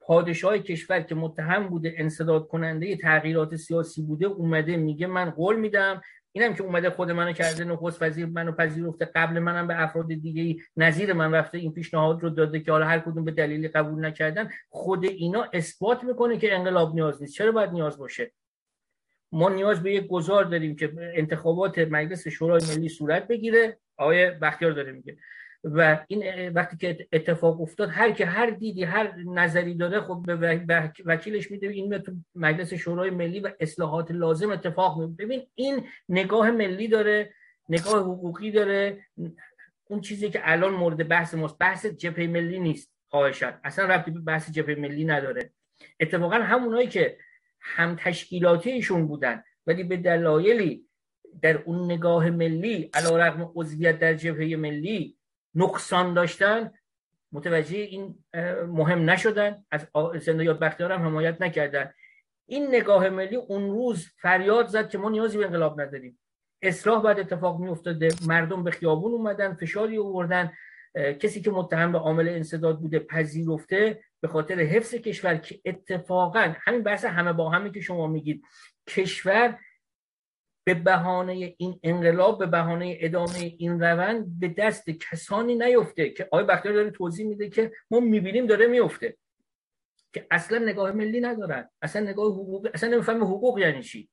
پادشاه کشور که متهم بوده انصداد کننده تغییرات سیاسی بوده اومده میگه من قول میدم. اینم که اومده خود منو کرده نخست وزیر منو پذیرفته قبل منم به افراد دیگه نظیر من رفته این پیشنهاد رو داده که حالا هر کدوم به دلیلی قبول نکردن. خود اینا اثبات می‌کنه که انقلاب نیاز نیست. چرا باید نیاز باشه؟ ما نیاز به یک گذار داریم که انتخابات مجلس شورای ملی صورت بگیره. آقای بختیار داره میگه. و این وقتی که اتفاق افتاد هر که هر دیدی هر نظری داره خب به وکیلش میده این تو مجلس شورای ملی و اصلاحات لازم اتفاق می ببین این نگاه ملی داره نگاه حقوقی داره. اون چیزی که الان مورد بحث ماست بحث جبهه ملی نیست خواهشان اصلا ربطی به بحث جبهه ملی نداره. اتفاقا همونایی که هم تشکیلاتیشون بودن ولی به دلایلی در اون نگاه ملی علا رقم عضویت در جبهه ملی نقصان داشتن متوجه این مهم نشدن از زنده یاد بختیار هم حمایت نکردن. این نگاه ملی اون روز فریاد زد که ما نیازی به انقلاب نداریم. اصلاح بعد اتفاق می افتاده مردم به خیابون اومدن فشاری آوردن. کسی که متهم به عامل انصداد بوده پذیرفته به خاطر حفظ کشور که اتفاقا همین بحث همه با همی که شما میگید کشور به بهانه این انقلاب به بهانه ادامه این روند به دست کسانی نیفته که آقای بختیاری داره توضیح میده که ما می‌بینیم داره میفته که اصلا نگاه ملی ندارن اصلا نگاه حقوقی اصلا نمیفهم حقوق یعنی چی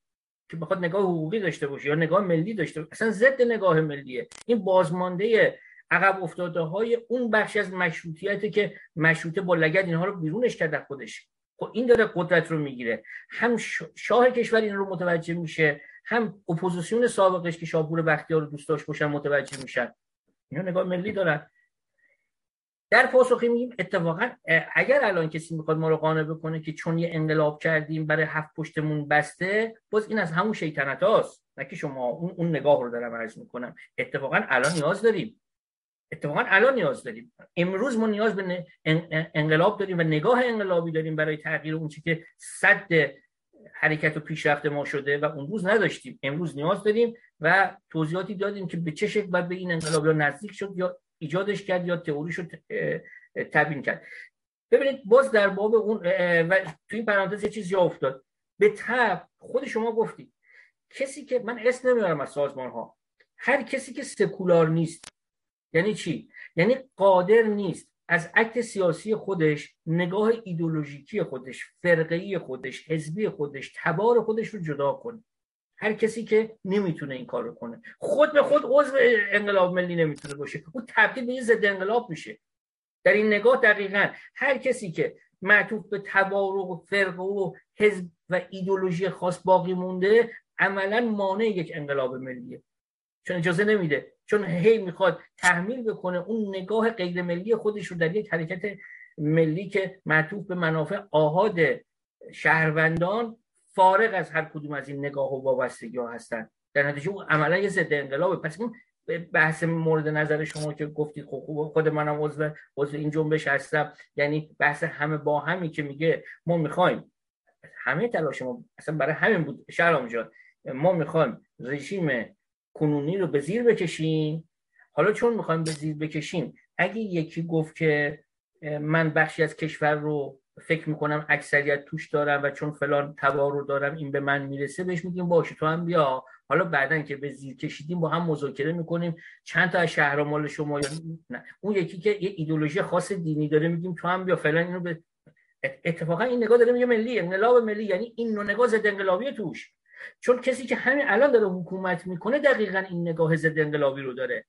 که بخواد نگاه حقوقی داشته باشه یا نگاه ملی داشته باشه اصلا ضد نگاه ملیه. این بازمانده عقب افتاده های اون بخش از مشروطیت که مشروطه با لگد اینها رو بیرونش کرده خودش. خب این داره قدرت رو می‌گیره. هم شاه کشور این رو متوجه میشه هم اپوزیسیون سابقش که شاپور بختیار رو دوست داشت باشن متوجه میشن. اینا نگاه ملی دارن. در پاسخی میگیم اتفاقا اگر الان کسی می‌خواد ما رو قانع بکنه که چون یه انقلاب کردیم برای هفت پشتمون بسته باز این از همون شیطنت هاست نه که شما اون, اون نگاه رو دارم عرض می‌کنم. اتفاقا الان نیاز داریم. اتفاقا الان نیاز داریم. امروز ما نیاز به انقلاب داریم و نگاه انقلابی داریم برای تغییر اون چی که صد حرکت و پیشرفت ما شده و اون روز نداشتیم. امروز نیاز داریم و توضیحاتی دادیم که به چه شکل باید به این انقلاب یا نزدیک شد یا ایجادش کرد یا تئوریش رو تبیین کرد. ببینید باز در باب اون و تو این پرانتز یه چیزی افتاد. به تب خود شما گفتید. کسی که من اسم نمیارم از سازمان ها هر کسی که سکولار نیست یعنی چی؟ یعنی قادر نیست. از عکت سیاسی خودش نگاه ایدولوژیکی خودش فرقه‌ای خودش حزبی خودش تبار خودش رو جدا کنه. هر کسی که نمی‌تونه این کار رو کنه. خود به خود عضو انقلاب ملی نمی‌تونه باشه. او تبدیل به ضد انقلاب میشه. در این نگاه دقیقا هر کسی که معطوف به تبارق و فرقه و حزب و ایدولوژی خاص باقی مونده عملا مانع یک انقلاب ملیه. چون اجازه نمیده چون هی می‌خواد تحمیل بکنه اون نگاه غیر ملی خودش رو در یک حرکت ملی که معطوف به منافع آهاد شهروندان فارغ از هر کدوم از این نگاه و وابستگی ها هستن. در نتیجه اون عملا یه ضد انقلابه. پس اون بحث مورد نظر شما که گفتید خب خود منم عضو عضو این جنبش هستم. یعنی بحث همه با همی که میگه ما می‌خوایم. همه تلاش ما اصلا برای همین بود. شهرام جان ما می‌خوایم رژیم کنونی رو به زیر بکشیم حالا چون می‌خوایم به زیر بکشیم اگه یکی گفت که من بخشی از کشور رو فکر می‌کنم اکثریت توش دارم و چون فلان تبار رو دارم این به من می‌رسه بهش میگیم باشه تو هم بیا. حالا بعدا که به زیر کشیدیم با هم مذاکره می‌کنیم. چند تا از شهر مال شما نه؟ اون یکی که یه ایدولوژی خاص دینی داره میگیم تو هم بیا فلان اینو به اتفاقا این نگاه داره میگه ملی انقلاب ملی یعنی این نوع نگاه ضد انقلابی توش. چون کسی که همین الان داره حکومت می‌کنه دقیقا این نگاه ضد انقلابی رو داره.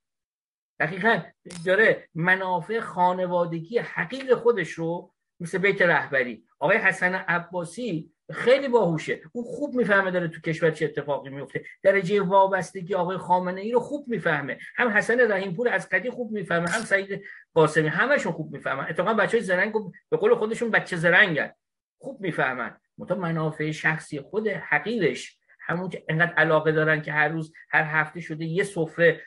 دقیقا داره منافع خانوادگی حقیق خودش رو مثل بیت رهبری. آقای حسن عباسی خیلی باهوشه. او خوب می‌فهمه داره تو کشور چه اتفاقی میفته درجه وابستگی آقای خامنه ای رو خوب می‌فهمه. هم حسن رحیم پور از قدی خوب می‌فهمه هم سعید قاسمی همشون خوب می‌فهمن. اتفاقا بچهای زرنگ به قول خودشون بچه زرنگن. خوب می‌فهمن. منافع شخصی خود حقیقش همون که انقدر علاقه دارن که هر روز هر هفته شده یه سفره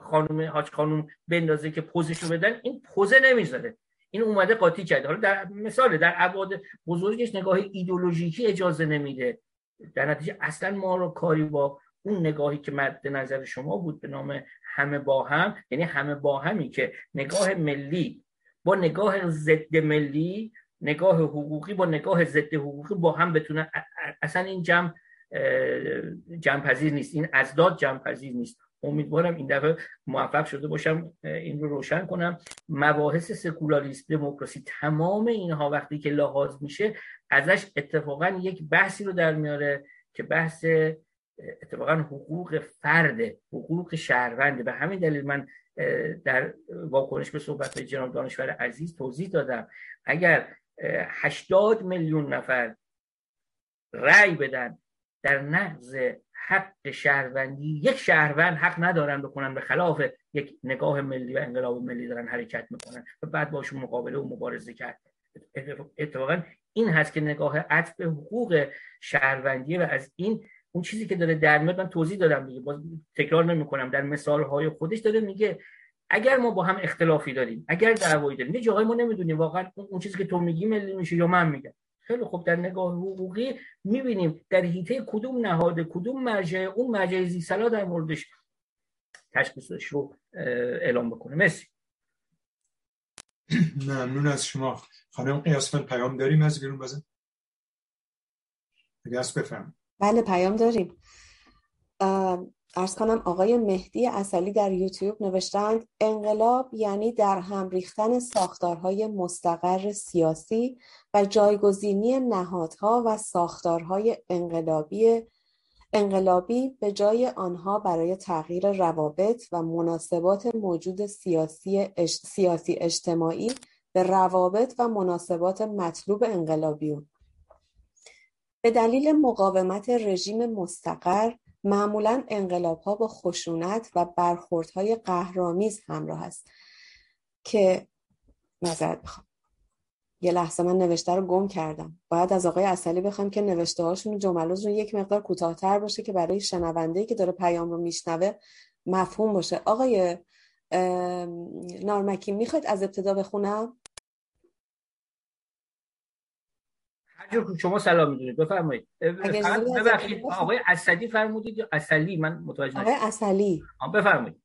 خانم حاج خانم بندازه که پوزشو بدن این پوزه نمی‌ذاره. این اومده قاطی کرده. حالا در مثال در ابعاد بزرگش نگاه ایدولوژیکی اجازه نمیده. در نتیجه اصلا ما رو کاری با اون نگاهی که مد نظر شما بود به نام همه با هم یعنی همه با همی که نگاه ملی با نگاه ضد ملی نگاه حقوقی با نگاه ضد حقوقی با هم بتونه اصلا این جمع جمپذیر نیست. این ازداد جمپذیر نیست. امیدوارم این دفعه موفق شده باشم این رو روشن کنم. مباحث سکولاریسم دموکراسی تمام اینها وقتی که لحاظ میشه ازش اتفاقا یک بحثی رو در میاره که بحث اتفاقا حقوق فرد حقوق شهرونده به همین دلیل من در واکنش به صحبت جناب دانشور عزیز توضیح دادم. اگر 80 میلیون نفر رأی بدن در نقض حق شهروندی یک شهروند حق ندارن بکنن به خلاف یک نگاه ملی و انقلاب ملی دارن حرکت می‌کنن و بعد باشون مقابله و مبارزه کرد. اتفاقا این هست که نگاه عطف حقوق شهروندی و از این اون چیزی که داره در میاد من توضیح دادم دیگه باز تکرار نمی‌کنم. در مثال های خودش داره میگه اگر ما با هم اختلافی داریم اگر دعوایی داریم یه جاهای ما نمی‌دونیم واقعا اون چیزی که تو میگی ملی میشه یا من میگم. خیلی خوب در نگاه حقوقی می‌بینیم در حیطه کدوم نهاد کدوم مرجع اون مرجع زیسلا در موردش تشخیصش رو اعلام بکنه. مرسی. ممنون از شما. خانم قیاسفن پیام داریم از بیرون بزن. قیاس بفهم بله پیام داریم. ارز کنم آقای مهدی اصلی در یوتیوب نوشتند انقلاب یعنی در هم ریختن ساختارهای مستقر سیاسی و جایگزینی نهادها و ساختارهای انقلابی انقلابی به جای آنها برای تغییر روابط و مناسبات موجود سیاسی, سیاسی اجتماعی به روابط و مناسبات مطلوب انقلابیون. به دلیل مقاومت رژیم مستقر معمولا انقلاب ها با خشونت و برخوردهای قهرامیز همراه است. که نظرت بخوام یه لحظه من نوشته رو گم کردم. باید از آقای اصلی بخوام که نوشته هاشون جملاتشون یک مقدار کوتاهتر باشه که برای شنونده که داره پیام رو میشنوه مفهوم باشه. آقای نارمکی می‌خواید از ابتدا بخونم؟ هر شما سلام می‌دونید. بفرمایید. ببخشید. آقای اصلی فرمودید یا اصلی من متوجه آقای اصلی بفرمایید.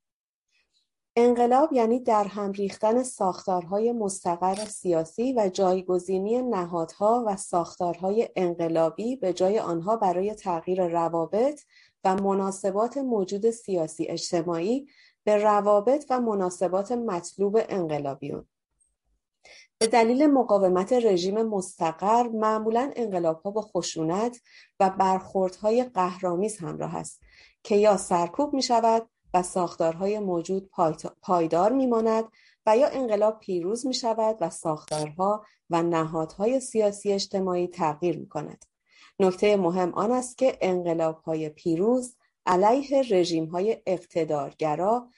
انقلاب یعنی در هم ریختن ساختارهای مستقر سیاسی و جایگزینی نهادها و ساختارهای انقلابی به جای آنها برای تغییر روابط و مناسبات موجود سیاسی اجتماعی به روابط و مناسبات مطلوب انقلابیون. به دلیل مقاومت رژیم مستقر معمولا انقلابها با خشونت و برخوردهای قهرامیز همراه است که یا سرکوب می شود و ساختارهای موجود پایدار میماند و یا انقلاب پیروز می شود و ساختارها و نهادهای سیاسی اجتماعی تغییر می کند. نکته مهم آن است که انقلاب های پیروز علیه رژیم های اقتدارگرا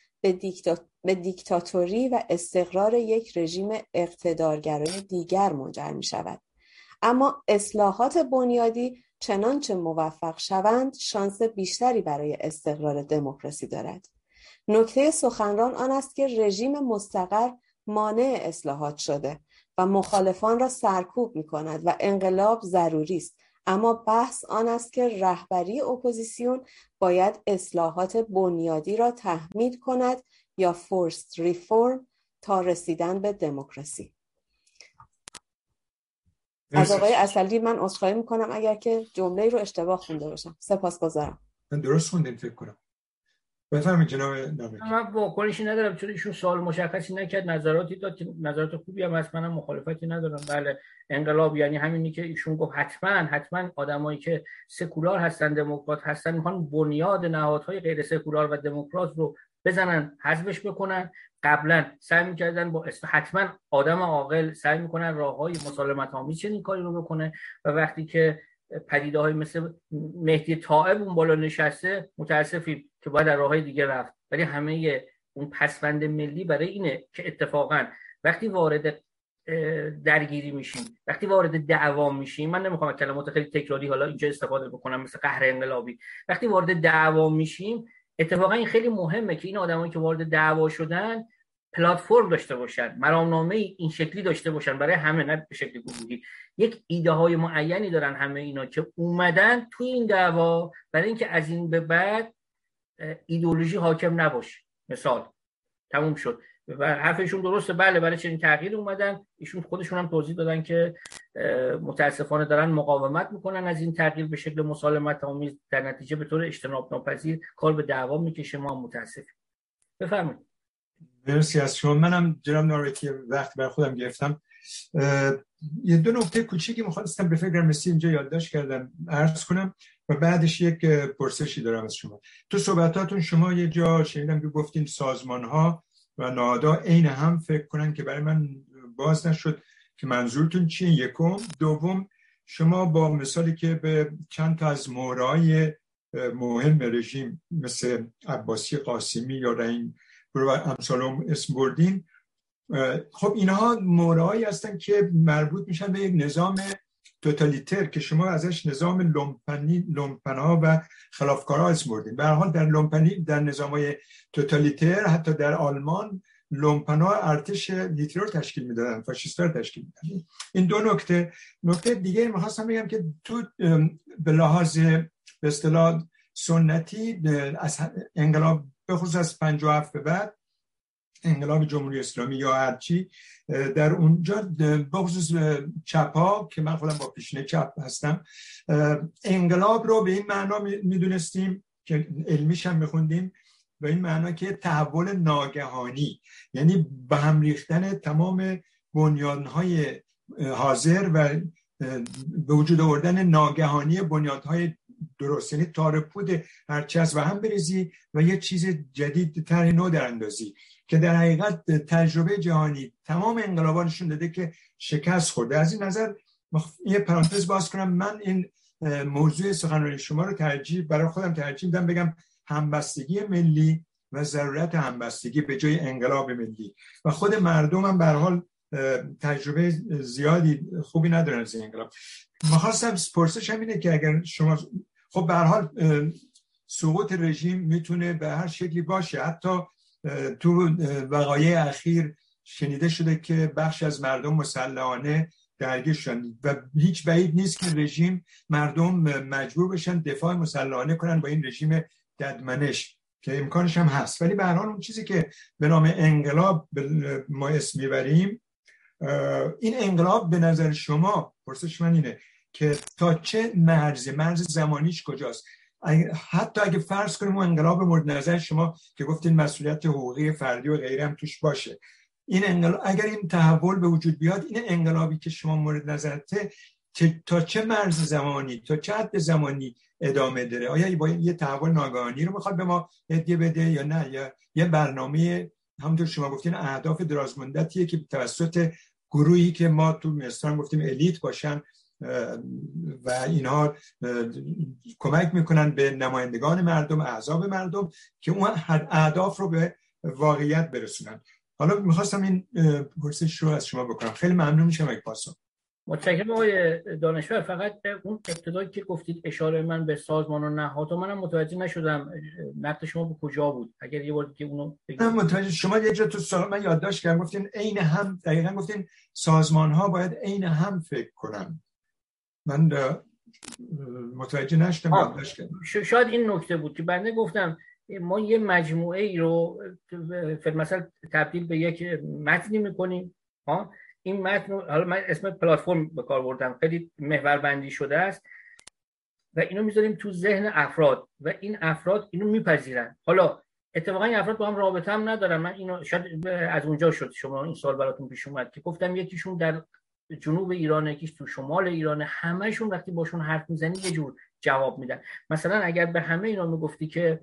به, دیکتاتوری و استقرار یک رژیم اقتدارگرای دیگر منجر می شود. اما اصلاحات بنیادی چنانچه موفق شوند شانس بیشتری برای استقرار دموکراسی دارد. نکته سخنران آن است که رژیم مستقر مانع اصلاحات شده و مخالفان را سرکوب می کند و انقلاب ضروری است اما بحث آن است که رهبری اپوزیسیون باید اصلاحات بنیادی را تحمیل کند یا forced reform تا رسیدن به دموکراسی. از آقای اصلی من عذرخواهی می‌کنم اگر که جمله رو اشتباه خونده باشم. سپاسگزارم. من درست خوندیم فکر کنم. بفرمایید جناب من واکنشی ندارم چون ایشون سوال مشخصی نکرد نظراتی داد نظرات خوبی هم هست منم مخالفتی ندارم. بله انقلاب یعنی همینی که ایشون گفت حتما حتما آدمایی که سکولار هستن دموکرات هستن می‌خوان بنیاد نهادهای غیر سکولار و دموکرات رو بزنن حذفش بکنن. قبلا سعی می‌کردن با حتما آدم عاقل سعی می‌کنن راه های مسالمت آمیز چنین کاری رو بکنه. و وقتی که پدیده های مثل مهدی طائب اون بالا نشسته متاسفیم که باید در راه های دیگه رفت. ولی همه اون پسوند ملی برای اینه که اتفاقا وقتی وارد درگیری میشیم وقتی وارد دعوا میشیم من نمی‌خوام کلمات خیلی تکراری حالا اینجا استفاده بکنم مثل قهر انقلابی. وقتی وارد دعوا میشیم اتفاقا این خیلی مهمه که این آدمایی که وارد دعوا شدن پلتفرم داشته باشن مرامنامه این شکلی داشته باشن برای همه نه به شکل گروهی. یک ایده های معینی دارن همه اینا که اومدن توی این دعوا برای اینکه از این به بعد ایدولوژی حاکم نباشه. مثال تموم شد. و حرفشون درسته. بله برای چنین تغییر اومدن. ایشون خودشون هم توضیح دادن که متاسفانه دارن مقاومت می‌کنن از این تغییر به شکل مسالمت آمیز. در نتیجه به طور اجتناب ناپذیر کار به دعوا می‌کشه. ما متاسفیم. بفرمایید. مرسی از شما. منم جناب نارکی وقت بر خودم گرفتم. یه دو نکته کوچیکی می‌خواستم به فکرم رسید اینجا یادداشت کردم عرض کنم و بعدش یک پرسشی دارم از شما. تو صحبتاتون شما یه جا شنیدم که گفتین سازمان ها و نادا عین هم فکر کنن که برای من باز نشد که منظورتون چیه. یکم. دوم شما با مثالی که به چند تا از مورای مهم رژیم مثل عباسی قاسمی یا رین و امثالم اسم بردین. خب اینها مورایی هستن که مربوط میشن به یک نظام توتالیتر که شما ازش نظام لومپنی لومپنها و خلافکارها اسم بردین. به حال در لومپنی در نظام های توتالیتر حتی در آلمان لومپنها ارتش هیتلر تشکیل می‌دادن فاشیستا تشکیل می‌دادن. این دو نکته. نکته دیگه می‌خواستم بگم که تو به لحاظ به اصطلاح سنتی از انقلاب به خصوص از 57 به بعد انقلاب جمهوری اسلامی یا هرچی در اونجا به خصوص چپا که من خودم با پیشنه چپ هستم انقلاب رو به این معنا می‌دونستیم که علمیش هم میخوندیم به این معنا که تحول ناگهانی یعنی به هم ریختن تمام بنیانهای حاضر و به وجود آوردن ناگهانی بنیادهای درست. یعنی تارپود هرچی از و هم بریزی و یه چیز جدید تر نو در اندازی که در حقیقت تجربه جهانی تمام انقلابا نشون داده که شکست خورده. از این نظر یه پرانتز باز کنم. من این موضوع سخنرانی شما رو ترجیح برای خودم ترجیح میدم بگم همبستگی ملی و ضرورت همبستگی به جای انقلاب ملی. و خود مردم هم به حال تجربه زیادی خوبی ندارن از این انقلاب. می‌خواستم پرسش هم اینه که اگر شما خب به حال سقوط رژیم می‌تونه به هر شکلی باشه. حتی تو وقایع اخیر شنیده شده که بخش از مردم مسلحانه درگیر شدن و هیچ بعید نیست که رژیم مردم مجبور بشن دفاع مسلحانه کنن با این رژیم ددمنش که امکانش هم هست. ولی به اون چیزی که به نام انقلاب ما اسم می‌بریم این انقلاب به نظر شما پرسش من اینه که تا چه مرزی مرز زمانیش کجاست؟ حتی اگه فرض کنیم انقلاب مورد نظر شما که گفتین مسئولیت حقوقی فردی و غیره هم توش باشه. این انقلاب اگر این تحول به وجود بیاد این انقلابی که شما مورد نظرته تا چه مرز زمانی تا چه حد زمانی ادامه داره؟ آیا با یه تحول ناگهانی رو می‌خواد به ما هدیه بده یا نه؟ یا یه برنامه همونطور شما گفتین اهداف درازمدتیه که توسط گروهی که ما تو مستان گفتیم الیت باشن و اینها کمک می‌کنن به نمایندگان مردم اعضاب مردم که اون اهداف رو به واقعیت برسونن. حالا می‌خواستم این پرسش رو از شما بکنم. خیلی ممنون میشم یک پاسخ. متشکرم آقای دانشور. فقط اون ابتدایی که گفتید اشاره من به سازمان و نهاد و منم متوجه نشدم نقد شما به کجا بود؟ اگر یه بار که اونو من متوجه شما یه جا تو سوال من یادداشت کردم گفتین عین هم دقیقا گفتین سازمان ها باید عین هم فکر کنن. من متوجه نشدم شاید این نکته بود که بنده گفتم ما یه مجموعه ای رو مثلا تبدیل به یک متنی می‌کنیم ها؟ این متن حالا من اسم پلتفرم به کار بردم خیلی محور بندی شده است و اینو می‌ذاریم تو ذهن افراد و این افراد اینو میپذیرن. حالا اتفاقا این افراد با هم رابطه هم ندارن. من اینو شاید از اونجا شد شما این سال براتون پیش اومد که گفتم یکیشون در جنوب ایران یکیش تو شمال ایران. همهشون وقتی باشون حرف می‌زنی یه جور جواب میدن. مثلا اگر به همه اینا می‌گفتی که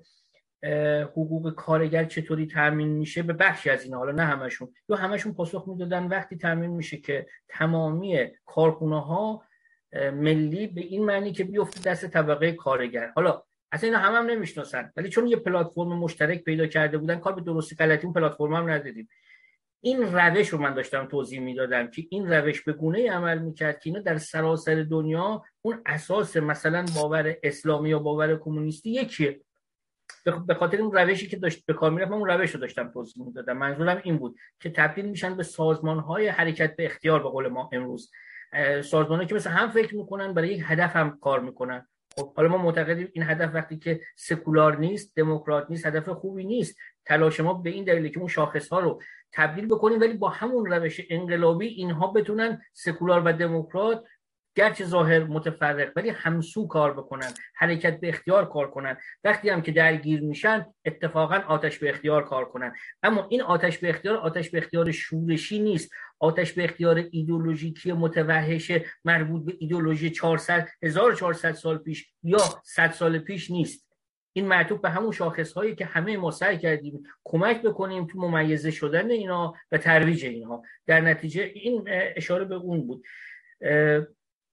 حقوق کارگر چطوری تامین میشه به بخشی از اینا حالا نه همشون یا همشون پاسخ می‌دادن وقتی تامین میشه که تمامی کارخونه ها ملی به این معنی که بیفته دست طبقه کارگر. حالا اصلا اینا هم هم نمی‌شناسن. ولی چون یه پلتفرم مشترک پیدا کرده بودن کار به درستی غلطی اون پلتفرم هم ندیدیم. این روش رو من داشتم توضیح می‌دادم که این روش به گونه عمل می‌کرد که اینا در سراسر دنیا اون اساس مثلا باور اسلامی یا باور کمونیستی یکیه. به خاطر اون روشی که داشت به کار می‌رفت من اون روش رو داشتم توضیح می‌دادم. منظورم این بود که تبدیل میشن به سازمان های حرکت به اختیار به قول ما امروز. سازمان که مثل هم فکر می‌کنن برای یک هدف هم کار می‌کنن. خب حالا ما معتقدیم این هدف وقتی که سکولار نیست دموکرات نیست هدف خوبی نیست. تلاش ما به این دلیله که اون شاخص ها رو تبدیل بکنیم ولی با همون روش انقلابی اینها بتونن سکولار و دموکرات گرچه ظاهر متفرق ولی همسو کار بکنن حرکت به اختیار کار کنن. وقتی هم که درگیر میشن اتفاقا آتش به اختیار کار کنن. اما این آتش به اختیار آتش به اختیار شورشی نیست. آتش به اختیار ایدولوژیکی متوحش مربوط به ایدولوژی 400 1400 سال پیش یا 100 سال پیش نیست. این معطوف به همون شاخص هایی که همه ما سعی کردیم کمک بکنیم تو ممیزه شدن اینا و ترویج اینها در نتیجه این اشاره به اون بود.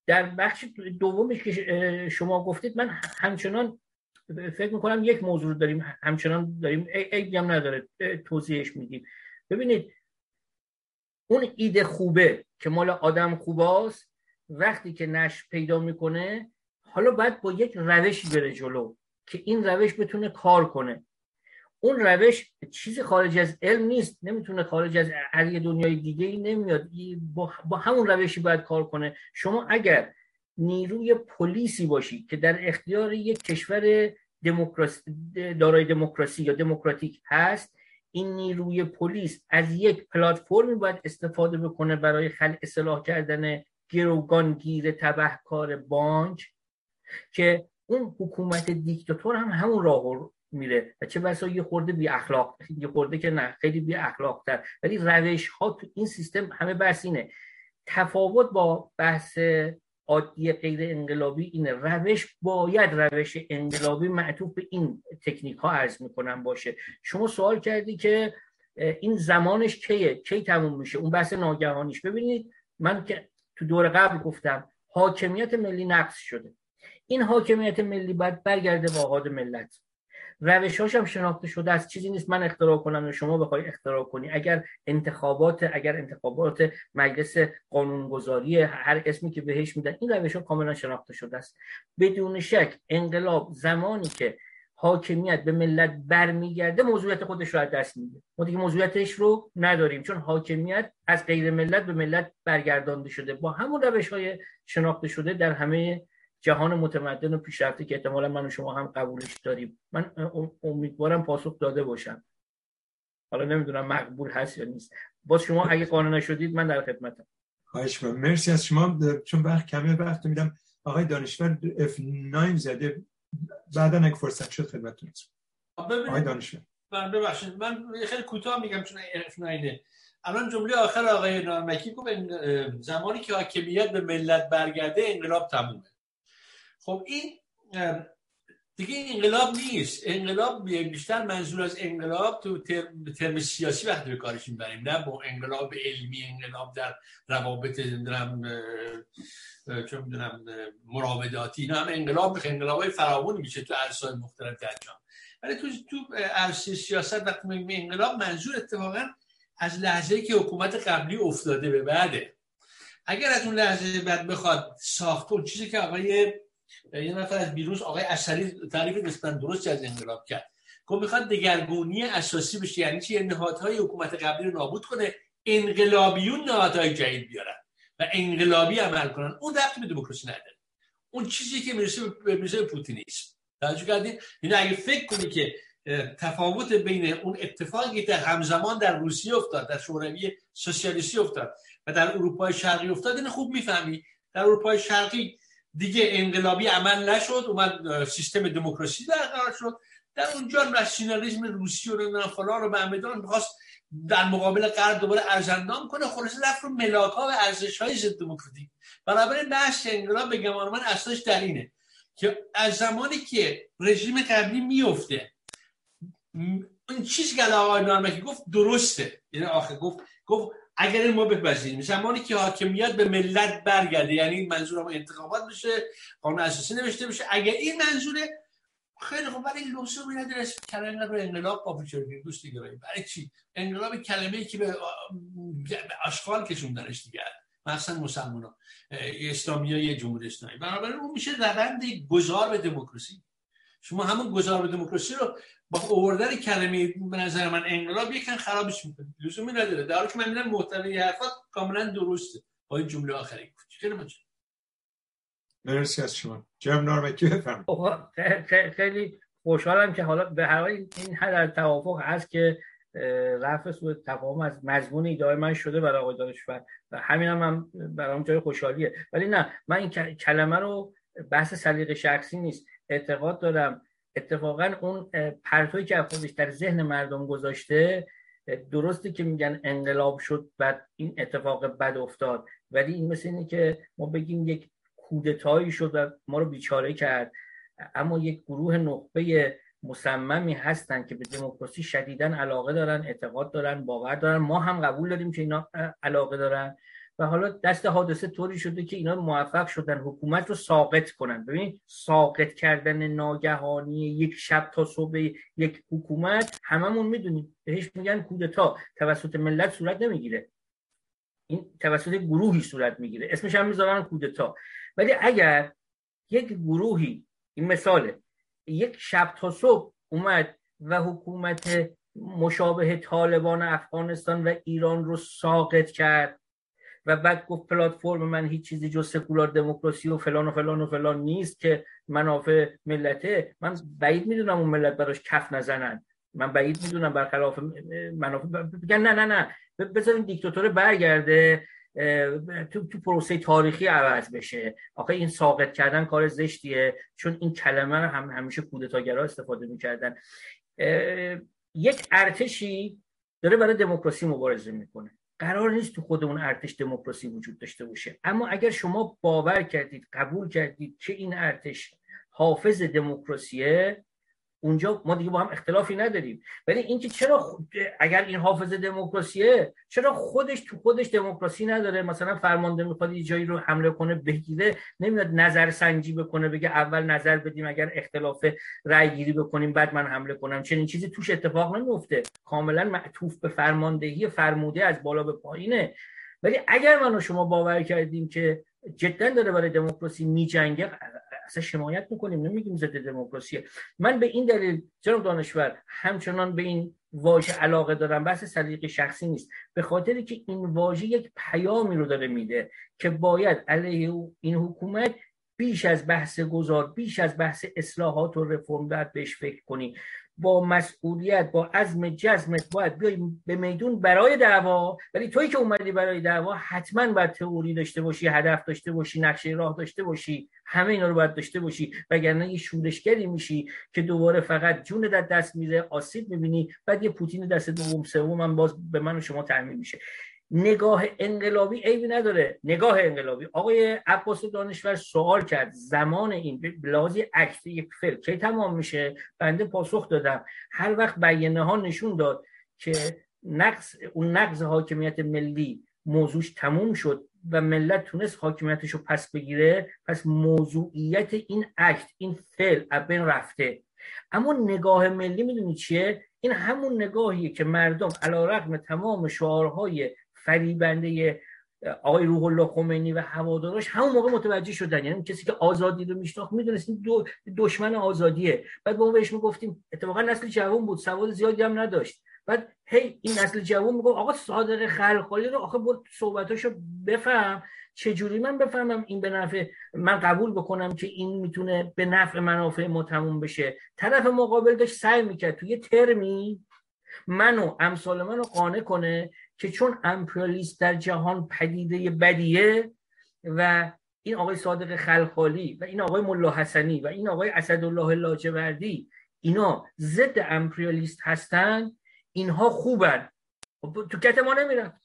در بخش دومش که شما گفتید من همچنان فکر می‌کنم یک موضوع داریم همچنان داریم ای هم نداره توضیحش میدیم. ببینید اون ایده خوبه که مال آدم خوباست وقتی که نش پیدا می‌کنه حالا باید با یک روشی بره جلو. که این روش بتونه کار کنه. اون روش چیزی خارج از علم نیست. نمی‌تونه خارج از هر دنیای دیگه ای نمیاد. با همون روشی باید کار کنه. شما اگر نیروی پلیسی باشی که در اختیار یک کشور دموکراسی دارای دموکراسی یا دموکراتیک هست این نیروی پلیس از یک پلتفرمی باید استفاده بکنه برای خلق اصلاح کردن گروگانگیر تبهکار بانک که اون حکومت دیکتاتور هم همون راه میره. و چه بسا یه خورده بی اخلاق یه خورده که نه خیلی بی اخلاق تر ولی روش ها تو این سیستم همه بحث اینه. تفاوت با بحث عادی غیر انقلابی اینه. روش باید روش انقلابی معطوف به این تکنیک ها عرض می‌کنم باشه. شما سوال کردی که این زمانش کیه؟ کی تموم میشه؟ اون بحث ناگهانیش. ببینید من که تو دور قبل گفتم حاکمیت ملی نقص شده. این حاکمیت ملی باید برگرده به آهاد ملت. روشاش هم شناخته شده از چیزی نیست من اختراع کنم و شما بخوای اختراع کنی. اگر انتخابات اگر انتخابات مجلس قانونگذاری هر اسمی که بهش میدن این روش ها کاملا شناخته شده است. بدون شک انقلاب زمانی که حاکمیت به ملت برمیگرده موضوعیت خودش رو از دست میده. ما دیگه موضوعیتش رو نداریم چون حاکمیت از غیر ملت به ملت برگردانده شده. با همون روش های شناخته شده در همه جهان متمدن و پیشرفته که احتمالا من و شما هم قبولش داریم. من امیدوارم پاسخ داده باشم. حالا نمی‌دونم مقبول هست یا نیست. باز شما اگه قانع نشدید من در خدمتم. خواهش مرسی از شما. چون وقت کمی وقت میدم. آقای دانشور F9 زده. بعدا اگه فرصت شد خدمتتون آقای دانشور. ببخشید. من خیلی کوتاه میگم چون F9 الان جمله آخر آقای نارمکی گفت زمانی که حاکمیت به ملت برگرده انقلاب تمومه. خب این دیگه انقلاب نیست. انقلاب بیشتر منظور از انقلاب تو ترم سیاسی وقتی به کارش می‌بریم. نه با انقلاب علمی انقلاب در روابط دارم چون می‌دونم مراوداتی. نه هم انقلاب انقلاب های میشه تو عرصه مختلف در جان ولی تو تو عرصه سیاست وقتی میگیم انقلاب منظور اتفاقا از لحظه که حکومت قبلی افتاده به بعده. اگر از اون لحظه بعد بخواد ساخت اون چیزی که آقای یه نفر از بیروز آقای اثری تعریف نسبتا درست از انقلاب کرد. گفت می‌خواد دگرگونی اساسی بشه یعنی چی؟ نهادهای حکومت قبلی رو نابود کنه انقلابیون نهادهای جدید بیارن و انقلابی عمل کنن. اون ربطی به دموکراسی نداره. اون چیزی که می‌رسه به پوتینیسم. توجه کردین؟ یعنی اگه فکر کنی که تفاوت بین اون اتفاقی که همزمان در روسیه افتاد در شوروی سوسیالیستی افتاد و در اروپای شرقی افتاد این خوب می‌فهمی. در اروپای شرقی دیگه انقلابی عمل نشد اومد سیستم دموکراسی برقرار شد. در اونجا ناسیونالیسم روسی و فلان رو به میدان می‌خواست در مقابل غرب دوباره ارزندام کنه خلاص رفت رو ملاکا و ارزش های ضد دموکراتیک. بنابراین بحث انقلاب به گمان من اساسش در اینه که از زمانی که رژیم قبلی میفته این چیزی که آقای نارمکی گفت درسته. یعنی آخه گفت گفت اگر ما بپذیریم زمانی که حاکمیت به ملت برگرده یعنی منظور ما انتخابات بشه قانون اساسی نوشته بشه اگر این منظوره خیلی خوب ولی لزومی نداره کلمه رو انقلاب قابل شده دوست دیگه برای چی؟ انقلاب کلمه ای که به اشغال کشوندنش دیگه. مثلا مسلمان ها اسلامی های جمهوری اسلامی. بنابراین اون میشه روند گذار به دموکراسی. شما همون گذار به دموکراسی رو با اووردن کلمه به نظر من انقلاب یکن خرابش می‌کنه. لزومی نداره. در حالی که من می‌دونم محتوی حرفات کاملا درسته. با این جمله آخری خیلی مچه مرسی از شما. جمع نارمکی بفرمایید. خیلی خوشحالم که حالا به هر این حد توافق هست که رفع سوء تفاهم از مضمون ایده من شده برای آقای دانشور و همین هم, هم برام جای خوشحالیه. ولی نه من این کلمه رو بحث سلیقه شخصی نیست. اعتقاد دارم اتفاقا اون پرتوی که خودش در ذهن مردم گذاشته درسته که میگن انقلاب شد بعد این اتفاق بد افتاد. ولی این مثل اینه که ما بگیم یک کودتایی شد و ما رو بیچاره کرد. اما یک گروه نخبه مصممی هستن که به دموکراسی شدیدن علاقه دارن اعتقاد دارن باور دارن. ما هم قبول داریم که اینا علاقه دارن. و حالا دست حادثه طوری شده که اینا موفق شدن حکومت رو ساقط کنن. ببین ساقط کردن ناگهانی یک شب تا صبح یک حکومت هممون می‌دونیم. بهش میگن کودتا. توسط ملت صورت نمی‌گیره. این توسط گروهی صورت می‌گیره. اسمش هم می‌ذارن کودتا. ولی اگر یک گروهی این مثاله یک شب تا صبح اومد و حکومت مشابه طالبان افغانستان و ایران رو ساقط کرد و بعد گفت پلتفرم من هیچ چیزی جز سکولار دموکراسی و فلان و فلان و فلان نیست که منافع ملته. من بعید می‌دونم اون ملت براش کف نزنن. من بعید می‌دونم برخلاف منافع بگن نه نه نه. بذارین دیکتاتور برگرده تو, تو پروسه تاریخی عوض بشه. آخه این ساقط کردن کار زشتیه. چون این کلمه رو هم همیشه کودتاگرا استفاده می‌کردن. یک ارتشی داره برای دموکراسی مبارزه می‌کنه. قرار نیست تو خود اون ارتش دموکراسی وجود داشته باشه. اما اگر شما باور کردید قبول کردید که این ارتش حافظ دموکراسیه اونجا ما دیگه با هم اختلافی نداریم. ولی اینکه چرا اگر این حافظ دموکراسیه چرا خودش تو خودش دموکراسی نداره؟ مثلا فرمانده می‌خواد یه جایی رو حمله کنه بگیره نمیاد نظر سنجی بکنه بگه اول نظر بدیم اگر اختلاف رأی گیری بکنیم بعد من حمله کنم. چنین چیزی توش اتفاق نمیفته کاملا معطوف به فرماندهی فرموده از بالا به پایینه. ولی اگر من و شما باور کردیم که جدا داره برای دموکراسی میجنگه اصلا شمایت می‌کنیم نمیگیم ضد دموکراسی. من به این دلیل جناب دانشور همچنان به این واژه علاقه دارم. بحث صدیق شخصی نیست. به خاطر که این واژه یک پیامی رو داره میده که باید علیه این حکومت بیش از بحث گذار بیش از بحث اصلاحات و رفرم باید بهش فکر کنی. با مسئولیت با عزم جزمت باید بیای به میدون برای دعوا. ولی تویی که اومدی برای دعوا حتما باید تئوری داشته باشی هدف داشته باشی نقشه راه داشته باشی همه اینا رو باید داشته باشی. وگرنه یه شورشگری میشی که دوباره فقط جون در دست میره آسیب می‌بینی بعد یه پوتین دست دوم سوم هم باز به من و شما تعمین میشه. نگاه انقلابی عیبی نداره. نگاه انقلابی. آقای عباس دانشور سوال کرد. زمان این بلازی عکس یک فیلم کی تمام میشه؟ بنده پاسخ دادم. هر وقت بیانه ها نشون داد که نقص اون نقض حاکمیت ملی موضوعش تموم شد و ملت تونست حاکمیتش رو پس بگیره پس موضوعیت این عکس این فعل بین رفته. اما نگاه ملی می‌دونی چیه؟ این همون نگاهیه که مردم علا رقم تمام شعارهای فریبنده آقای روح الله خمینی و هواداراش همون موقع متوجه شدن. یعنی کسی که آزادی رو میشناخت می‌دونست این دو دشمن آزادیه. بعد با ما بهش می‌گفتیم اتفاقا نسل جوان بود سواد زیادی هم نداشت. بعد هی این نسل جوان می‌گفت آقا صادق خلخالی رو آخه بود صحبتاشو بفهم. چجوری من بفهمم این به نفع من قبول بکنم که این می‌تونه به نفع منافع ما تموم بشه؟ طرف مقابل داشت سعی می‌کرد. توی ترمی منو امثال منو قانع کنه. که چون امپریالیست در جهان پدیده بدیه و این آقای صادق خلخالی و این آقای ملا حسنی و این آقای اسدالله لاجوردی اینا ضد امپریالیست هستن اینها خوبن. خب تو کت ما نمیرن.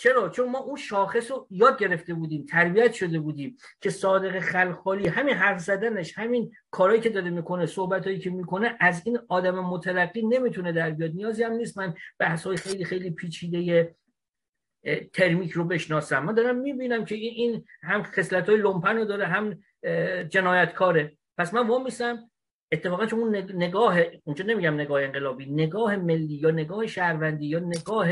چرا؟ چون ما اون شاخص رو یاد گرفته بودیم تربیت شده بودیم که صادق خلخالی همین حرف زدنش همین کارهایی که داره می‌کنه صحبتهایی که می‌کنه از این آدم متلقی نمی‌تونه در بیاد. نیازی هم نیست من بحث های خیلی خیلی پیچیده ترمیک رو بشناسم. من دارم می‌بینم که این هم خصلت های لومپن رو داره هم جنایتکاره. پس من وام میسم اتفاقا چون نگاه اونجا نمیگم نگاه انقلابی نگاه ملی یا نگاه شهروندی یا نگاه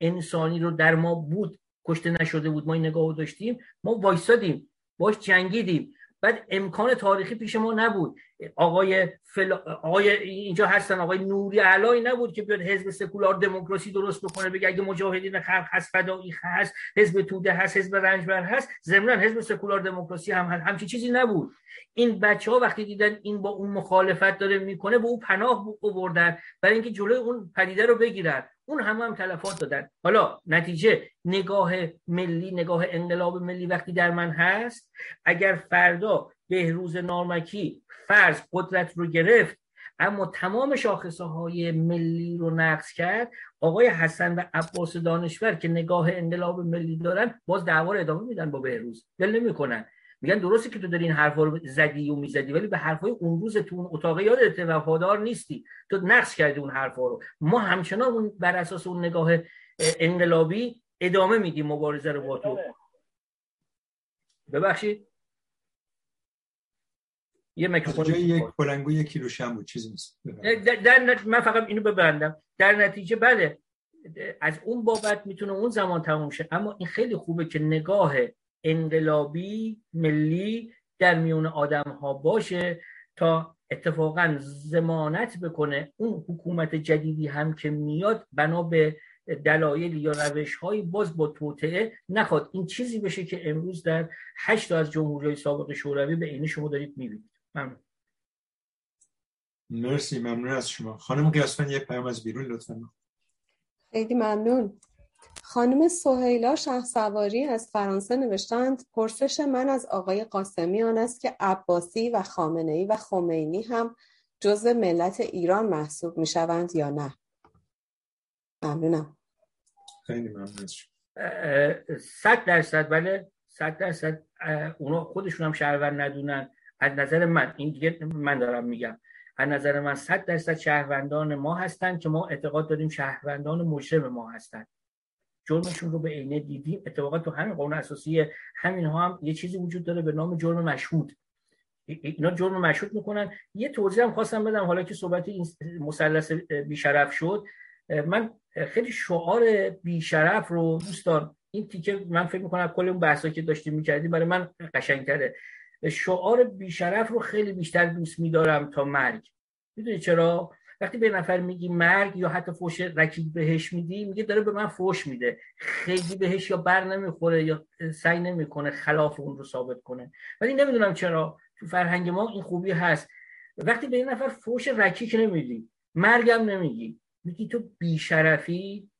انسانی رو در ما بود کشته نشده بود ما این نگاه داشتیم ما وایسادیم باش جنگیدیم. بعد امکان تاریخی پیش ما نبود. آقای, فل... آقای اینجا هستن آقای نوری علایی نبود که بیاد حزب سکولار دموکراسی درست بکنه بگه اگه مجاهدین خلق هست فدایی هست حزب توده هست حزب رنجبر هست ضمن حزب سکولار دموکراسی هم هست. همچی چیزی نبود. این بچه ها وقتی دیدن این با اون مخالفت داره می‌کنه به او پناه بردن برای اینکه جلوی اون پدیده رو بگیرن. اون همه هم تلفات دادن. حالا نتیجه نگاه ملی نگاه انقلاب ملی وقتی در من هست اگر فردا بهروز نارمکی فرض قدرت رو گرفت اما تمام شاخصه های ملی رو نقض کرد آقای حسن و عباس دانشور که نگاه انقلاب ملی دارن باز دعوا رو ادامه میدن با بهروز. دل نمی‌کنن. میگن درسته که تو داری این حرفا رو زدی و می‌زدی ولی به حرفای اون روز تو اون اتاق یادت وفادار نیستی. تو نقص کردی اون حرفا رو. ما همچنان اون بر اساس اون نگاه انقلابی ادامه میدیم مبارزه رو با تو. ببخشید. یه میکروفون یک بلنگو یکی رو بود چیزی نیست. در, من فقط اینو ببندم. در نتیجه بله. از اون بابت می‌تونه اون زمان تموم شه. اما این خیلی خوبه که نگاه انقلابی ملی در میون آدم ها باشه تا اتفاقا زمانت بکنه اون حکومت جدیدی هم که میاد بنا به دلایل یا روش های باز با توطعه نخواد. این چیزی بشه که امروز در هشت از جمهوری سابق شوروی به این شما دارید می‌بینید. ممنون. مرسی ممنون از شما. خانم قیاسفن یه پیام از بیرون لطفا. خیلی ممنون. خانم سهیلا شه سواری از فرانسه نوشتند پرسش من از آقای قاسمی آن است که عباسی و خامنه ای و خمینی هم جزء ملت ایران محسوب می شوند یا نه. ممنونم. خیلی ممنون. صد درصد بله. صد درصد اونا خودشون هم شهروند ندونن. از نظر من این دیگه من دارم میگم. از نظر من صد درصد شهروندان ما هستند که ما اعتقاد داریم شهروندان مجرم ما هستند جرمشون رو به عینه دیدیم. اتفاقا تو همین قانون اساسی همین ها هم یه چیزی وجود داره به نام جرم مشهود. اینا جرم مشهود می‌کنن. یه توضیح هم خواستم بدم حالا که صحبت این مثلث بیشرف شد من خیلی شعار بیشرف رو دوستان این تیکه من فکر می‌کنم کل اون بحثا که داشتیم می‌کردیم برای من قشنگتره. شعار بیشرف رو خیلی بیشتر دوست میدارم تا مرگ. می‌دونی چرا؟ وقتی به نفر میگی مرگ یا حتی فوش رکیب بهش میدی میگه داره به من فوش میده. خیلی بهش یا بر نمی‌خوره یا سعی نمی‌کنه خلاف اون رو ثابت کنه. ولی نمی‌دونم چرا. تو فرهنگ ما این خوبی هست. وقتی به این نفر فوش رکیک نمیدی مرگم نمیگی میگی تو بیشرفی.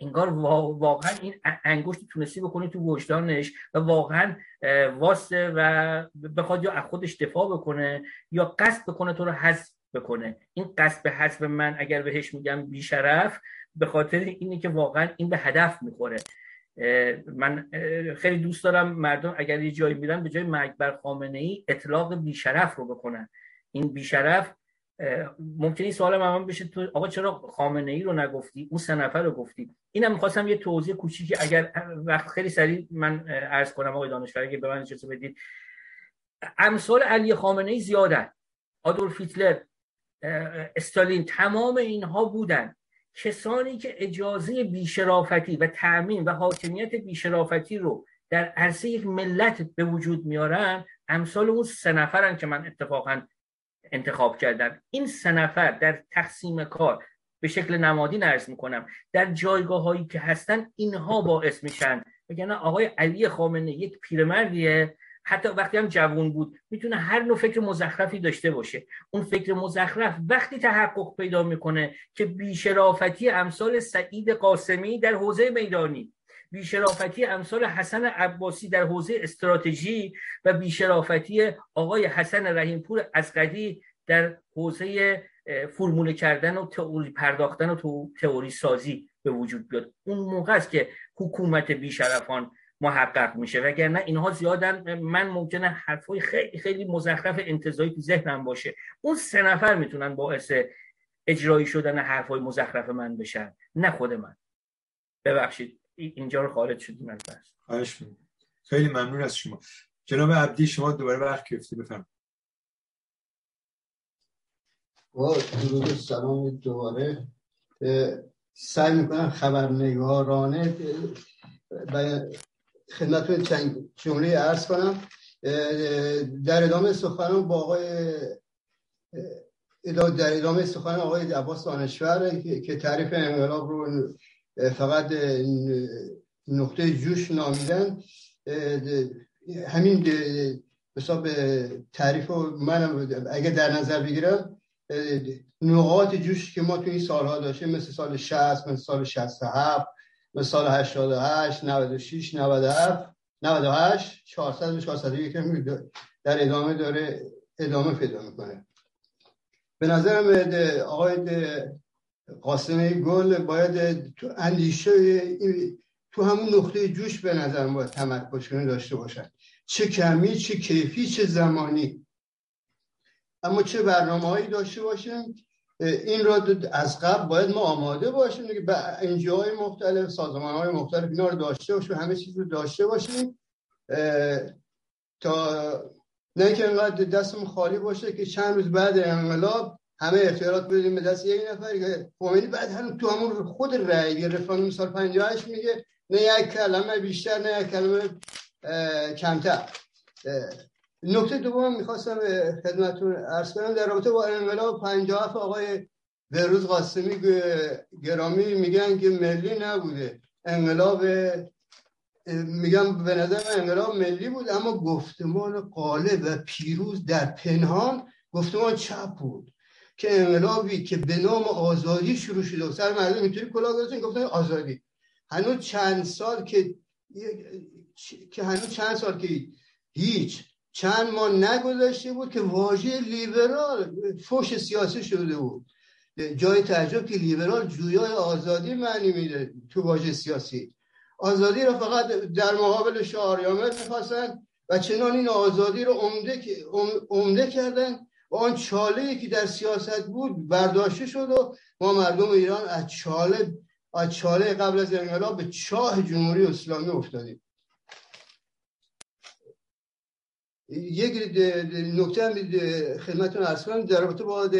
انگار واقعا این انگشت تونستی بکنی تو وجدانش و واقعا واسه و بخواد یا از خودش دفاع بکنه یا قصد بکنه تو رو حذف بکنه. این قصد به حذف من اگر بهش میگم بیشرف به خاطر اینه که واقعا این به هدف می‌خوره. من خیلی دوست دارم مردم اگر یه جایی میرن به جای مرگ بر خامنه ای اطلاق بیشرف رو بکنن. این بیشرف ممکنه سوال من بشه تو آقا چرا خامنه ای رو نگفتی؟ اون سه نفر رو گفتی. اینم می‌خواستم یه توضیح کوچیکی اگر وقت خیلی سریع من عرض کنم آقای دانشور که به من اجازه بدید. امثال علی خامنه ای زیادن. آدولف هیتلر استالین تمام اینها بودن. کسانی که اجازه بیشرافتی و تأمین و حاکمیت بیشرافتی رو در عرصه یک ملت به وجود میارن امثال اون سه نفرن که من اتفاقا انتخاب کردم. این سه نفر در تقسیم کار به شکل نمادین ارز می‌کنم در جایگاه هایی که هستن اینها باعث میشن. بگن آقای علی خامنه یک پیرمردیه حتی وقتی هم جوون بود می‌تونه هر نوع فکر مزخرفی داشته باشه. اون فکر مزخرف وقتی تحقق پیدا می‌کنه که بیشرافتی امثال سعید قاسمی در حوزه میدانی بیشرافتی امثال حسن عباسی در حوزه استراتژی و بیشرافتی آقای حسن رحیمپور قدی در حوزه فرموله کردن و تئوری پرداختن و تئوری سازی به وجود بیاد. اون موقع است که حکومت بیشرفان محقق میشه. وگرنه اینها زیادن. من ممکنه حرفای خیلی خیلی مزخرف انتظایی تو ذهنم باشه. اون سه نفر می‌تونن باعث اجرایی شدن حرفای مزخرف من بشن. نه خود من. ببخشید. اینجا رو خارج شدیم از بحث. خواهش خیلی ممنون از شما. جناب عبدی شما دوباره وقت گرفتی بفرمایید. با درود سلام دوباره. سعی می‌کنم خبرنگارانه خدمتتون چند جمله عرض کنم. در ادامه سخنم با آقای در ادامه سخن آقای عباس دانشور که تعریف انقلاب رو فقط نقطه جوش نامیدن. همین حساب تعریف رو من اگه در نظر بگیرم نقاط جوش که ما تو این سالها داشتیم مثل سال 60 مثل سال 67 به سال 88 96 97 98 400 و 401 در ادامه داره ادامه پیدا می‌کنه. به نظرم آقای قاسمی گل باید تو اندیشه تو همون نقطه جوش به نظر باید تمرکز داشته باشن. چه کمی چه کیفی چه زمانی. اما چه برنامه هایی داشته باشیم این را از قبل باید ما آماده باشیم که به های مختلف سازمان های مختلف اینا رو داشته باشیم همه چیز رو داشته باشیم تا نه که انقدر دستمون خالی باشه که چند روز بعد انقلاب همه اختیارات بدیم به دست یک نفر که فامیلی بعد هم تو همون خود رأی گرفتن سال 58 میگه نه یک کلمه بیشتر نه یک کلمه کمتر. نکته دوم می‌خواستم خدمتون ارز کنم. در رابطه با انقلاب 57 آقای بروز قاسمی گرامی میگن که ملی نبوده. انقلاب میگم به نظر انقلاب ملی بود اما گفتمان قالب و پیروز در پنهان گفتمان چپ بود که انقلابی که به نام آزادی شروع شده. سر مردم اینطوری کلا گذاشتن گفتن آزادی. هنوز چند سال که که هنوز چند سال که هیچ چند ماه نگذشته بود که واژه لیبرال فوش سیاسی شده بود. جای تعجب که لیبرال جویای آزادی معنی میده تو واژه سیاسی. آزادی رو فقط در مقابل شاهریامر می‌خواستن و چنان این آزادی رو عمده, عمده کردن و آن چاله که در سیاست بود برداشته شد و ما مردم ایران از چاله از چاله قبل از انقلاب به چاه جمهوری اسلامی افتادیم. یک نکته هم خدمتتون ارز کنم در رابطه با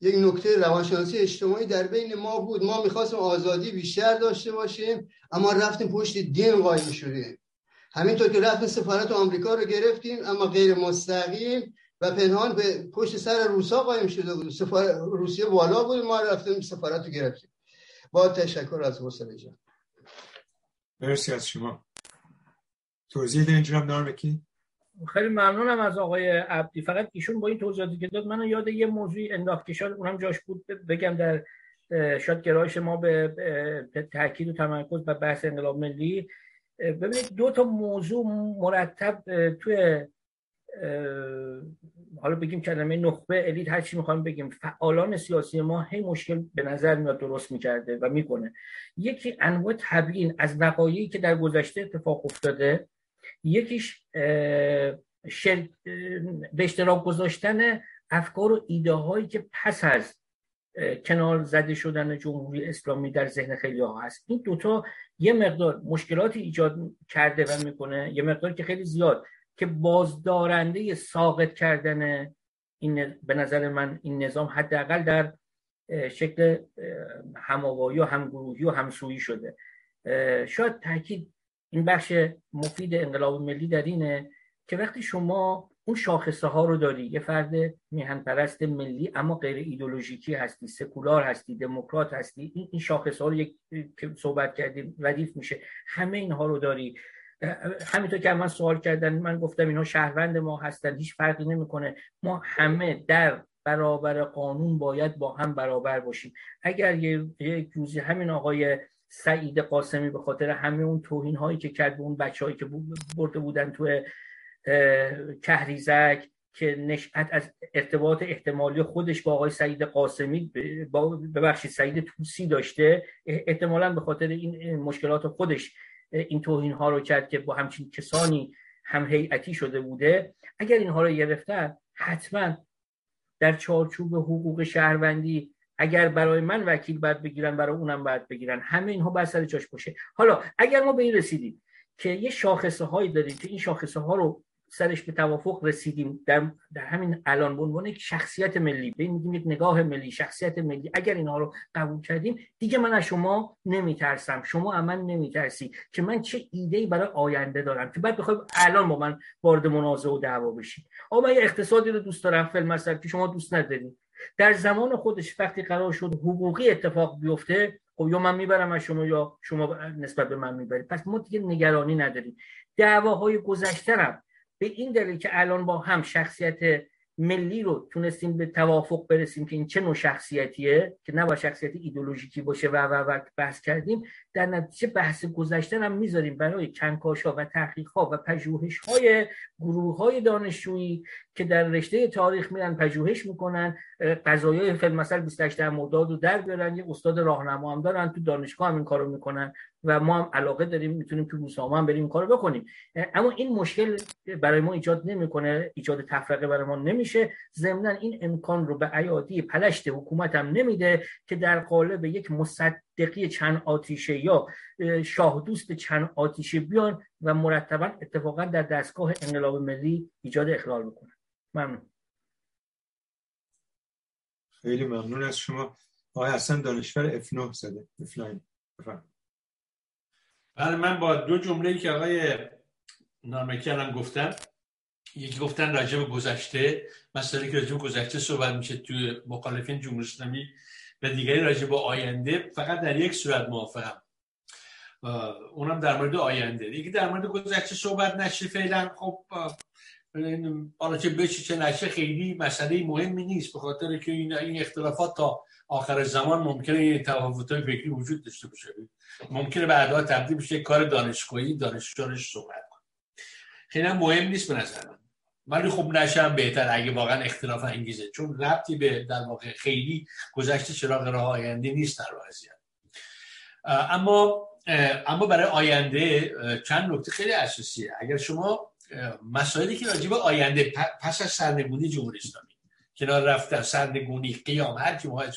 یک نکته روانشناسی اجتماعی در بین ما بود. ما می‌خواستیم آزادی بیشتر داشته باشیم اما رفتیم پشت دین قایم شدیم. همینطور که رفتیم سفارت آمریکا رو گرفتیم اما غیر مستقیم و پنهان به پشت سر روسا قایم شده بود سفارت روسیه بالا بود ما رفتیم سفارت رو گرفتیم. با تشکر از حسین جان. مرسی از شما. توضیح دین جناب نارمکی. خیلی ممنونم از آقای عبدی. فقط ایشون با این توضیحاتی که داد منو یاد یه موضوعی انداخت که شاید اونم جاش بود بگم در شاید گرایش ما به تاکید و تمرکز و بحث انقلاب ملی. ببینید دو تا موضوع مرتب توی حالا بگیم کلمه نخبه الیت هر چی می‌خوایم بگیم فعالان سیاسی ما هی مشکل به نظر میاد درست می‌کرده و می‌کنه. یکی انواع تبیین از وقایعی که در گذشته اتفاق افتاده. یکیش شر... به اشتراک گذاشتن افکار و ایده هایی که پس از کنار زده شدن جمهوری اسلامی در ذهن خیلی ها هست. این دوتا یه مقدار مشکلاتی ایجاد کرده و می‌کنه یه مقدار که خیلی زیاد که بازدارنده ساقط کردن این به نظر من این نظام حداقل در شکل هماوایی و همگروهی و همسویی شده. شاید تاکید این بخش مفید انقلاب ملی در اینه که وقتی شما اون شاخصه ها رو داری یه فرد میهن پرست ملی اما غیر ایدولوژیکی هستی سکولار هستی دموکرات هستی این این شاخص ها رو یک صحبت کردیم ردیف میشه همه اینها رو داری. همینطور که من سوال کردن من گفتم اینها شهروند ما هستن هیچ فرقی نمی‌کنه. ما همه در برابر قانون باید با هم برابر باشیم. اگر یک روزی همین آقای سعید قاسمی به خاطر همه اون توهین هایی که کرد به اون بچههایی که برده بودن تو کهریزک که نشأت از ارتباط احتمالی خودش با آقای سعید قاسمی ببخشید سعید توسی داشته احتمالا به خاطر این مشکلات خودش این توهین ها رو کرد که با همچین کسانی هم هیئتی شده بوده. اگر اینها رو گرفتن حتما در چارچوب حقوق شهروندی اگر برای من وکیل باید بگیرن برای اونم باید بگیرن. همه اینها باید سر جاش باشه. حالا اگر ما به این رسیدیم که یه شاخصه هایی داریم که این شاخصه ها رو سرش به توافق رسیدیم در, در همین الان به عنوان یک شخصیت ملی به میگیم یک نگاه ملی شخصیت ملی اگر اینها رو قبول کردیم دیگه من از شما نمیترسم. شما از من نمیترسی که من چه ایده ای برای آینده دارم که بعد بخوای الان با من وارد منازعه و دعوا بشی. آقا من اقتصادی رو دوست دارم فیلم که شما دوست ندارید. در زمان خودش وقتی قرار شد حقوقی اتفاق بیفته خب یا من می‌برم از شما یا شما نسبت به من می‌برید. پس ما دیگه نگرانی نداریم. دعواهای گذشته به این دلیل که الان با هم شخصیت ملی رو تونستیم به توافق برسیم که این چه نوع شخصیتیه که نباید شخصیت ایدولوژیکی باشه و و و بحث کردیم در نتیجه بحث گذشته هم می‌ذاریم برای کنکاش ها و تحقیق ها و پژوهش های گروه های دانشجویی که در رشته تاریخ میرن پژوهش می‌کنن قضایای فیلم مثلا 28 مرداد رو در بیارن یه استاد راهنما هم دارن تو دانشگاه هم این کارو می‌کنن. و ما هم علاقه داریم می‌تونیم تو روزنامه هم بریم این کارو بکنیم. اما این مشکل برای ما ایجاد نمی‌کنه ایجاد تفرقه برای ما نمیشه. ضمن این امکان رو به ایادی پلشت حکومت هم نمیده که در قالب یک مصدقی چند آتیشه یا شاه دوست چند آتیشه بیان و مرتبا اتفاقا در دستگاه انقلاب ملی ایجاد اخلال بکنن ممنون. خیلی ممنون از شما. آقای حسن دانشور F9 زده. F9 بله من با دو جمله که آقای نارمکی الان گفتن یکی گفتن راجع به گذشته مسئله که راجع به گذشته صحبت میشه توی مخالفین جمهوری اسلامی و دیگری راجع به آینده فقط در یک صورت موافقم. اونم در مورد آینده. دیگه در مورد گذشته صحبت نشه فعلا. خب حالا چه بچه چه نشه خیلی مسئله مهمی نیست به خاطر که این اختلافات تا آخر زمان ممکنه تفاوت های فکری وجود داشته باشه. ممکنه بعدها تبدیل بشه کار دانشگاهی دانشجویانش صحبت کن خیلی مهم نیست به نظر من. ولی خب نشم بهتر اگه واقعا اختلاف انگیزه. چون ربطی به در واقع خیلی گذشته چراغ راه آینده نیست در وضعیت اما اما برای آینده چند نکته خیلی اساسیه. اگر شما مسائلی که راجع به آینده پس از سرنگونی جمهوری اسلامی کنار رفتن سرنگونی قیام هر کی موقع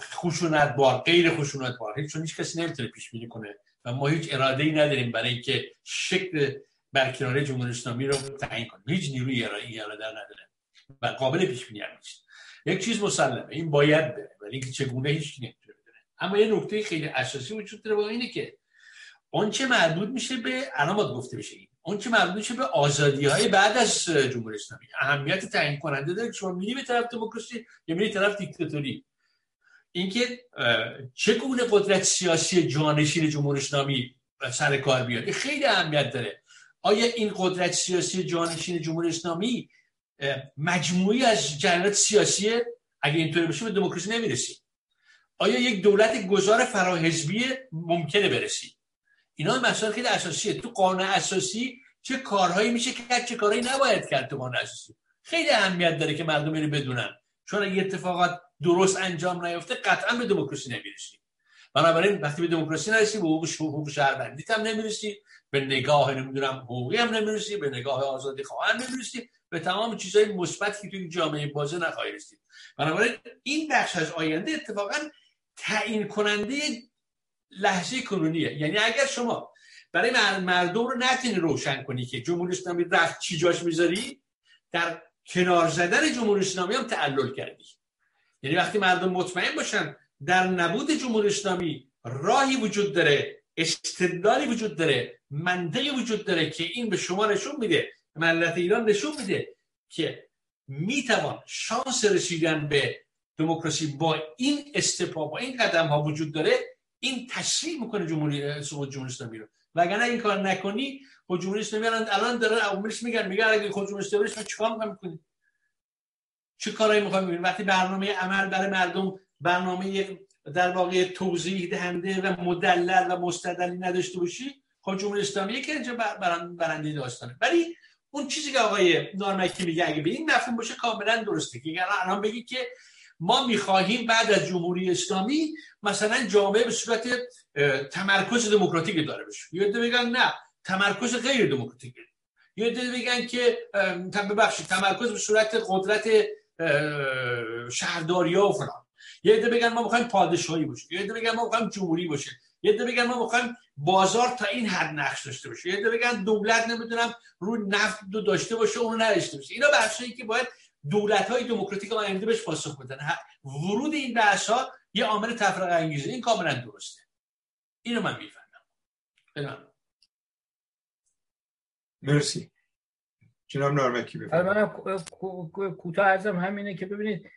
خشونت بار غیر خشونت بار. چون هیچ کسی نمی‌تونه پیش بینی کنه و ما هیچ اراده ای نداریم برای اینکه شکل برکناری جمهوری اسلامی رو تعیین کنیم. هیچ نیروی اراده نداره و قابل پیش بینی نیست. یک چیز مسلمه این باید بره ولی اینکه چگونه هیچ نمی‌تونه بدونه اما یه نکته خیلی اساسی وجود داره با اینه که آنچه مربوط میشه به علامات گفته بشه اون که مربوط به آزادی های بعد از جمهوری اسلامی. اهمیت تعیین کننده داره شما میری به طرف دموکراسی یا میری طرف دیکتاتوری. اینکه چگونه قدرت سیاسی جانشین جمهوری اسلامی سر کار بیاد خیلی اهمیت داره. آیا این قدرت سیاسی جانشین جمهوری اسلامی مجموعی از جریانات سیاسی اگه اینطوری باشه به دموکراسی نمی‌رسی آیا یک دولت گذار فراحزبی ممکنه برسی اینا مسائل خیلی اساسیه. تو قانون اساسی چه کارهایی میشه کرد چه کارهایی نباید کرد تو قانون اساسی؟ خیلی اهمیت داره که مردم اینو بدونن. چون اگه اتفاقات درست انجام نیفته قطعا به دموکراسی نمی‌رسی. بنابراین وقتی به دموکراسی نرسی به حقوق حقوق شهروندی هم نمی‌رسی به نگاه نمی‌دونم حقوقی هم نمی‌رسی به نگاه آزادی خواهر نمی‌رسی. به تمام چیزهای مثبتی که توی جامعه بازه نخواهی رسید. بنابراین این بخش از آینده اتفاقا تعیین کننده لحظه کنونیه یعنی اگر شما برای مردم رو نتونی روشن کنی که جمهوری اسلامی رفت چی جاش می‌ذاری؟ در کنار زدن جمهوری اسلامی هم تعلل کردی. یعنی وقتی مردم مطمئن باشن در نبود جمهوری اسلامی راهی وجود داره استدلالی وجود داره منطقی وجود داره که این به شما نشون میده ملت ایران نشون میده که می‌توان شانس رسیدن به دموکراسی با این استپا با این قدم ها وجود داره این تشریح می‌کنه جمهوری سقوط جمهوری اسلامی رو. وگرنه این کار نکنی خود جمهوری اسلامی الان داره عواملش میگن. میگه اگه خود جمهوری اسلامی شما چیکار می‌خوایم کنید چه کارایی می‌خوایم بکنید وقتی برنامه عمل برای مردم برنامه در واقع توضیح دهنده و مدلل و مستدلی نداشته باشی خود جمهوری اسلامی که اینجا برنده داستانه. ولی اون چیزی که آقای نارمکی میگه اگه به این مفهوم باشه کاملا درسته. که الان بگی که ما می‌خواهیم بعد از جمهوری اسلامی مثلا جامعه به صورت تمرکز دموکراتیک داره بشه. یه بگن نه تمرکز غیر دموکراتیک. یه بگن که ببخشید تمرکز به صورت قدرت شهرداری و فلان. یه عده بگن ما می‌خوایم پادشاهی باشه یه عده بگن ما می‌خوایم جمهوری باشه یه عده بگن ما می‌خوایم بازار تا این حد نقش داشته باشه. یه عده بگن دولت نمی‌دونم رو نفت دو داشته باشه اونو نداشته باشه. اینا بحثایی که باید دولت های دموکراتیک آینده بهش پاسخ بدن. ورود این بحث ها یه عامل تفرقه انگیزه. این کاملا درسته. اینو من می‌فهمم. مرسی. جناب نارمکی بفرمایید. من کوتاه ازم همینه که ببینید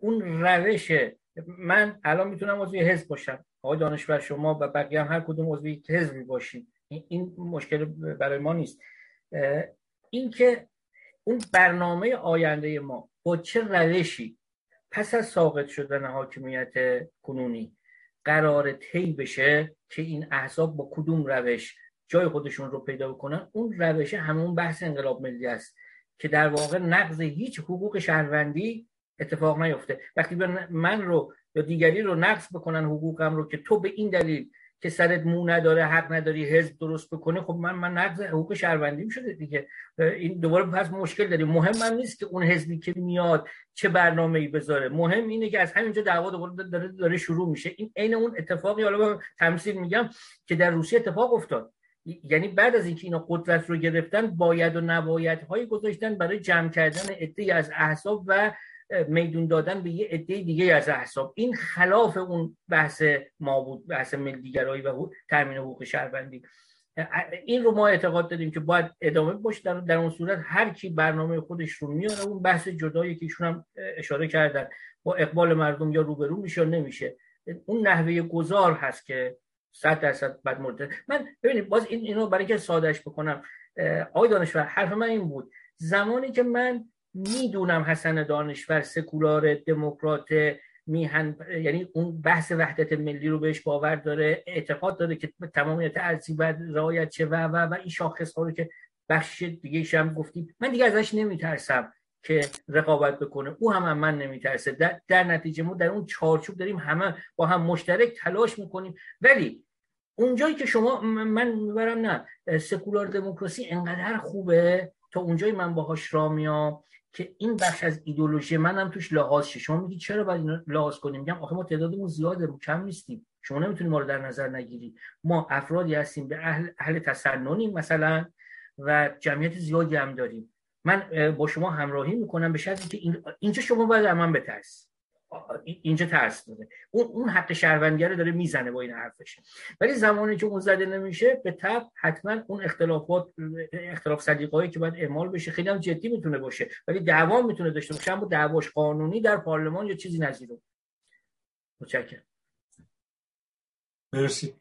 اون روش من الان می‌تونم عضوی حزب باشم. آقای دانشور شما و بقیه هم هر کدوم عضوی حزبی باشیم این مشکل برای ما نیست. اینکه اون برنامه آینده ما با چه روشی پس از ساقط شدن حاکمیت کنونی قرار طی بشه که این احزاب با کدوم روش جای خودشون رو پیدا بکنن؟ اون روش همون بحث انقلاب ملی است که در واقع نقض هیچ حقوق شهروندی اتفاق نیفته. وقتی من رو یا دیگری رو نقض بکنن حقوقم رو که تو به این دلیل که سرت مو نداره حق نداری حزب درست بکنه خب من من نقض حقوق شهروندیم شده دیگه. این دوباره پس مشکل داریم. مهم من نیست که اون حزبی که میاد چه برنامه ای بذاره. مهم اینه که از همینجا دعوا دوباره داره, داره شروع میشه. این عین اون اتفاقی حالا تمثیل میگم که در روسیه اتفاق افتاد. یعنی بعد از اینکه اینا قدرت رو گرفتن باید و نباید های گذاشتن برای جمع کردن عده‌ای از احزاب و میدون دادن به یه عده دیگه از احساب این خلاف اون بحث ما بود بحث ملیگرایی و تامین حقوق شهروندی. این رو ما اعتقاد داریم که باید ادامه باشه. در, در اون صورت هر کی برنامه خودش رو میاره اون بحث جدایی که ایشون هم اشاره کردن با اقبال مردم یا روبرو میشه یا نمیشه. اون نحوه گذار هست که صد درصد بعد مورد. من ببینید باز این اینو برای که سادهش بکنم آقای دانشور حرف من این بود. زمانی که من می‌دونم حسن دانشور سکولار دموکرات میهن یعنی اون بحث وحدت ملی رو بهش باور داره اعتقاد داره که تمامیت ارزی باید رعایت شه و و و این شاخص ها رو که بخش دیگه هم گفتیم من دیگه ازش نمیترسم که رقابت بکنه. او هم, هم من نمیترسه. در, در نتیجه ما در اون چارچوب داریم همه با هم مشترک تلاش می‌کنیم. ولی اونجایی که شما من می‌برم نه سکولار دموکراسی انقدر خوبه تا اونجایی من باهاش را میام. که این بخش از ایدولوژی منم توش لحاظ شه. شما میگید چرا باید لحاظ کنیم؟ میگم آخه ما تعدادمون زیاده رو کم نیستیم. شما نمی‌تونید ما رو در نظر نگیری. ما افرادی هستیم به اهل, اهل تسننیم مثلا و جمعیت زیادی هم داریم. من با شما همراهی می‌کنم به شرطی که این اینجا شما باید من بترس اینجا ترس داره اون اون حق شهروندی رو داره می‌زنه با این حرفش. ولی زمانی که اون زده نمیشه به تب حتما اون اختلافات اختلاف سلیقه‌ای که باید اعمال بشه خیلی هم جدی می‌تونه باشه. ولی دعوا می‌تونه داشته باشه. اما دعواش قانونی در پارلمان یا چیزی نظیر متشکرم. مرسی.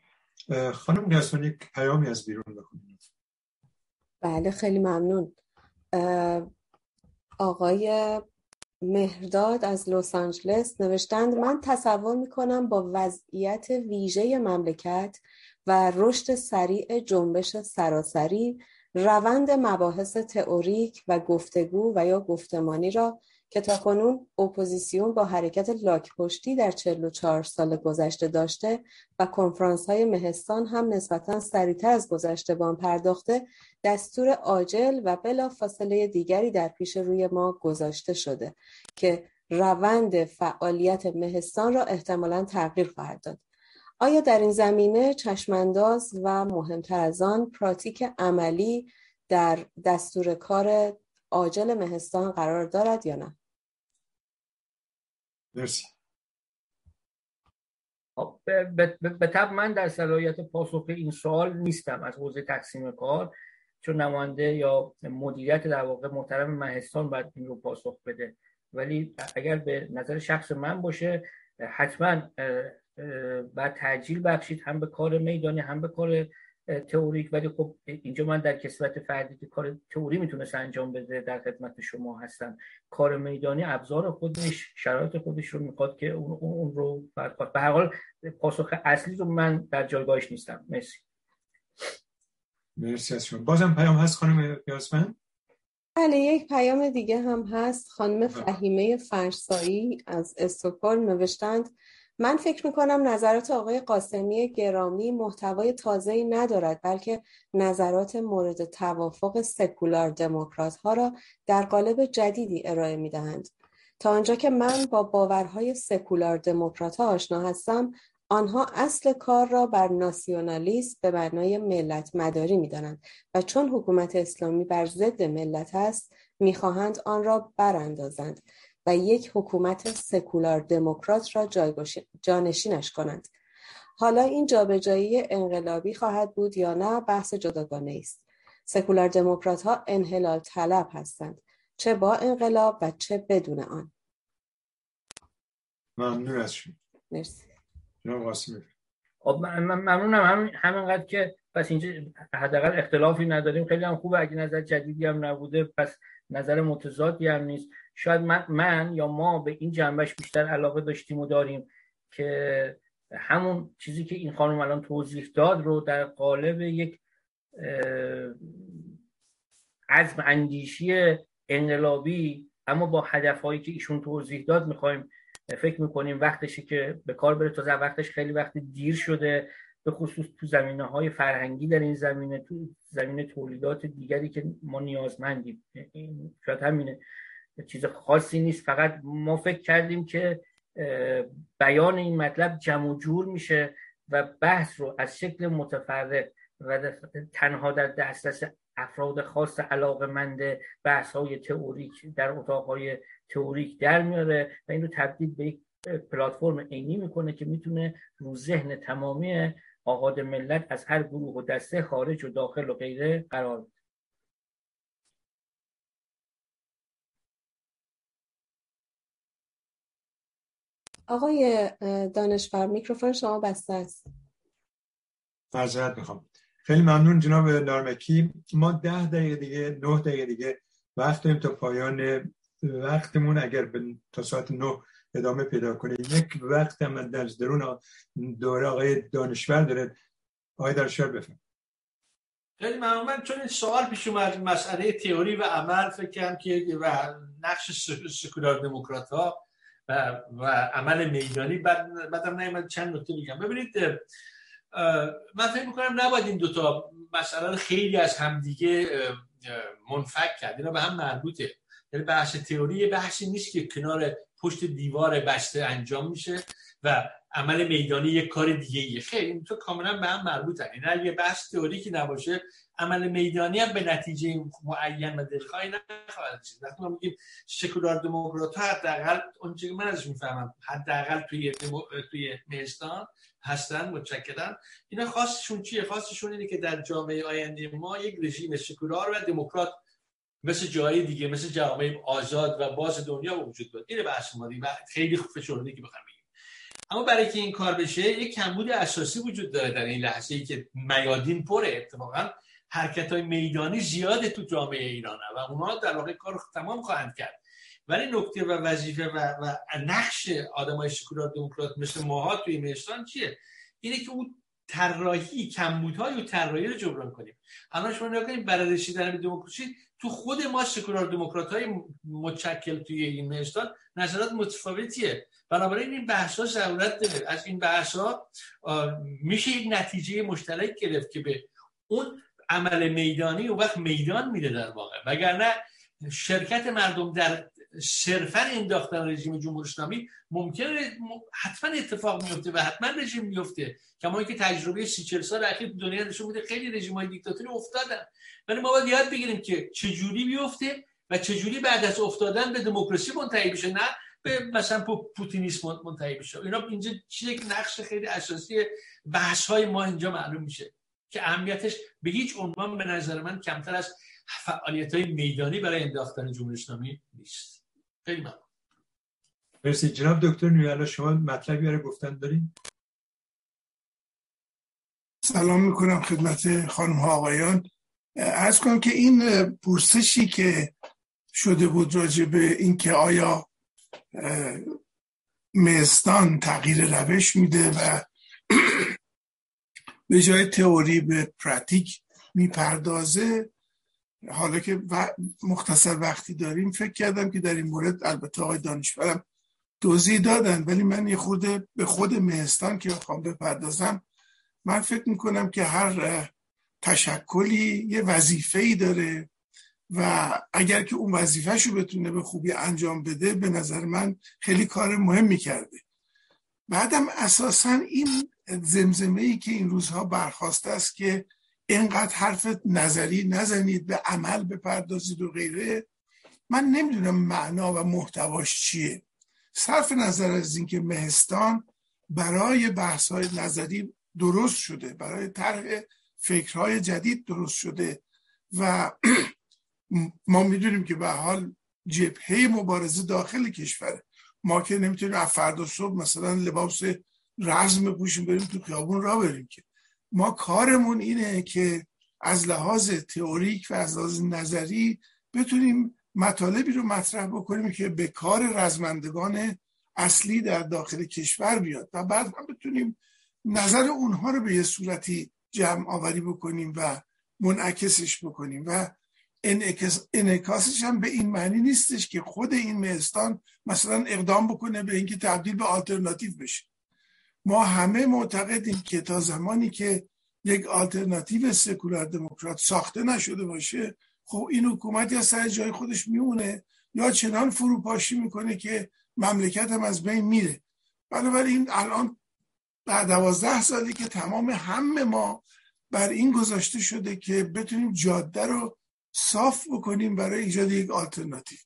خانم یک پیامی از بیرون بخونید. بله خیلی ممنون. آقای مهرداد از لس آنجلس نوشتند من تصور می‌کنم با وضعیت ویژه مملکت و رشد سریع جنبش سراسری روند مباحث تئوریک و گفتگو و یا گفتمانی را که کنون اپوزیسیون با حرکت لاک پشتی در 44 سال گذشته داشته و کنفرانس های مهستان هم نسبتا سریعتر از گذشته بدان پرداخته دستور عاجل و بلا فاصله دیگری در پیش روی ما گذاشته شده که روند فعالیت مهستان را احتمالا تغییر خواهد داد. آیا در این زمینه چشمانداز و مهمتر از آن پراتیک عملی در دستور کار عاجل مهستان قرار دارد یا نه؟ مرسی. خب، به طب من در صلاحیت پاسخ این سوال نیستم از حوزه تقسیم کار چون نماینده یا مدیریت در واقع محترم مهستان باید این رو پاسخ بده. ولی اگر به نظر شخص من باشه حتما باید تجیل بخشید هم به کار میدانی هم به کار تئوریک ولی خب اینجا من در کسبت فردی که کار تئوری می‌تونست انجام بده در خدمت شما هستم. کار میدانی ابزار خودش شرایط خودش رو می‌خواد که اون, اون رو برخواد به هر حال پاسخ اصلی رو من در جایگاهش نیستم. مرسی. مرسی از شما. بازم پیام هست خانم پیاسمن بله یک پیام دیگه هم هست. خانم فهیمه فرسایی از استکهلم نوشتند. من فکر می‌کنم نظرات آقای قاسمی گرامی محتوای تازه‌ای ندارد بلکه نظرات مورد توافق سکولار دموکرات ها را در قالب جدیدی ارائه می‌دهند. تا آنجا که من با باورهای سکولار دموکرات ها آشنا هستم آنها اصل کار را بر ناسیونالیسم به معنای ملت مداری می‌دانند و چون حکومت اسلامی بر ضد ملت است می‌خواهند آن را براندازند. و یک حکومت سکولار دموکرات را جانشینش کنند. حالا این جابجایی انقلابی خواهد بود یا نه بحث جداگانه است. سکولار دموکرات ها انحلال طلب هستند. چه با انقلاب و چه بدون آن. ممنون از شما. مرسی. خب ممنونم. همین همینقدر که پس اینجا حداقل اختلافی نداریم. خیلی هم خوبه. اگه نظر جدیدی هم نبوده پس نظر متضادی هم نیست. شاید من, من یا ما به این جنبش بیشتر علاقه داشتیم و داریم که همون چیزی که این خانم الان توضیح داد رو در قالب یک عزم اندیشی انقلابی اما با هدفهایی که ایشون توضیح داد می‌خوایم فکر می‌کنیم وقتشه که به کار بره. تازه وقتش خیلی وقت دیر شده. به خصوص تو زمینه های فرهنگی در این زمینه تو زمینه تولیدات دیگری که ما نیازمندیم. شاید همینه. چیز خاصی نیست. فقط ما فکر کردیم که بیان این مطلب جمع جور میشه و بحث رو از شکل متفرق و تنها در دسترس افراد خاص علاقه مند بحث های تئوریک در اتاق های تئوریک در میاره و این رو تبدیل به یک پلتفرم عینی می‌کنه که می‌تونه رو ذهن تمامی آقاد ملت از هر گروه و دسته خارج و داخل و غیره قرار بده آقای دانشور میکروفون شما بسته است. فرزت می‌خوام. خیلی ممنون جناب نارمکی. ما ده دقیقه دیگه نه دقیقه دیگه وقت داریم تا پایان وقتمون. اگر تا ساعت نه ادامه پیدا کنه یک وقت هم در درون دوره آقای دانشور داره. آقای دانشور بفهم خیلی ممنون. من چون این سوال پیش اومد مسئله تئوری و عمل فکر کنم که و نقش سکولار دموکرات ها و, و عمل میدانی بعد بعدم چند نکته بگم. ببینید من فکر می‌کنم نباید این دوتا مسئله خیلی از همدیگه منفک کرد اینا به هم مربوطه. یعنی بحث تئوری بحثی نیست که کنار پشت دیوار بسته انجام میشه و عمل میدانی یک کار دیگه ایه. خیلی این تو کاملا به هم مربوطه این یعنی اگه بحث تئوریکی نباشه عمل میدانی هم به نتیجه معین و دلخواهی نخواهد رسید. وقتی ما میگیم سکولار دموکرات ها حداقل اون که من ازش می‌فهمم حداقل توی توی مهستان هستن متشکرن. اینا خاصشون چیه؟ خاصشون اینه که در جامعه آینده ما یک رژیم سکولار و دموکرات مثل جای دیگه مثل جامعه آزاد و باز دنیا وجود داره. این بحث ما و خیلی فشرده که بخوام بگیم اما برای که این کار بشه یک کمبود اساسی وجود داره در این لحظه ای که میادین پره. اتفاقا حرکت های میدانی زیاده تو جامعه ایران و اونا در واقع کار تمام خواهند کرد. ولی نکته و وظیفه و, و نقش آدمای سکولار دموکرات مثل ماها توی مهستان چیه؟ اینه که اون طراحی کمبودهای و طراحی رو جبران کنیم. الان شما نگاه کنید برای رسیدن به دموکراسی تو خود ما سکولار دموکرات های متشکل توی این مهستان نظرات متفاوتیه. بنابراین این بحث ها ضرورت داره. از این بحث ها میشه یک نتیجه مشترک گرفت که به اون عمل میدانی و وقت میدان میده در واقع. وگرنه شرکت مردم در صرفا انداختن رژیم جمهوری اسلامی ممکنه حتما اتفاق میفته و حتما رژیم میفته. کما که تجربه سی چل سال اخیر دنیا نشون میده خیلی رژیم های دیکتاتوری افتادن. ولی ما باید یاد بگیریم که چجوری بیفته و چجوری بعد از افتادن به دموکراسی منتهی بشه نه به مثلا پوتینیسم منتهی بشه اینا اینجا که نقش خیلی اساسی بحث های ما اینجا معلوم میشه که اهمیتش به هیچ عنوان به نظر من کمتر از فعالیت های میدانی برای انداختن جمهوری اسلامی نیست. خیلی ممنون. مرسی. جناب دکتر نیالا شما مطلبی برای گفتن دارین؟ سلام می‌کنم خدمت خانم ها آقایان. از کنم که این پرسشی که شده بود راجع به اینکه آیا مهستان تغییر روش میده و به جای تئوری به پراتیک می‌پردازه حالا که مختصر وقتی داریم فکر کردم که در این مورد البته آقای دانشورم توضیح دادن ولی من یه خود به خود مهستان که بخوام بپردازم من فکر می‌کنم که هر تشکلی یه وظیفه ای داره و اگر که اون وظیفهشو بتونه به خوبی انجام بده به نظر من خیلی کار مهمی کرده. بعدم اساسا این زمزمه ای که این روزها برخواسته است که اینقدر حرف نظری نزنید به عمل بپردازید و غیره. من نمی‌دونم معنا و محتواش چیه. صرف نظر از اینکه مهستان برای بحث نظری درست شده برای طرح فکرهای جدید درست شده و ما می‌دونیم که به حال جبهه مبارزه داخل کشوره ما که نمی‌تونیم از فردا صبح مثلا لباس رزم بپوشیم بریم تو خیابون را بریم که. ما کارمون اینه که از لحاظ تئوریک و از لحاظ نظری بتونیم مطالبی رو مطرح بکنیم که به کار رزمندگان اصلی در داخل کشور بیاد و بعد هم بتونیم نظر اونها رو به یه صورتی جمع آوری بکنیم و منعکسش بکنیم و انعکاسش هم به این معنی نیستش که خود این مهستان مثلا اقدام بکنه به اینکه تبدیل به آلترناتیو بشه. ما همه معتقدیم که تا زمانی که یک آلترناتیو سکولار دموکرات ساخته نشده باشه خب این حکومت یا سر جای خودش میمونه یا چنان فروپاشی می‌کنه که مملکت هم از بین میره. بنابراین الان بعد دوازده سالی که تمام همه ما بر این گذاشته شده که بتونیم جاده رو صاف بکنیم برای ایجاد یک آلترناتیو.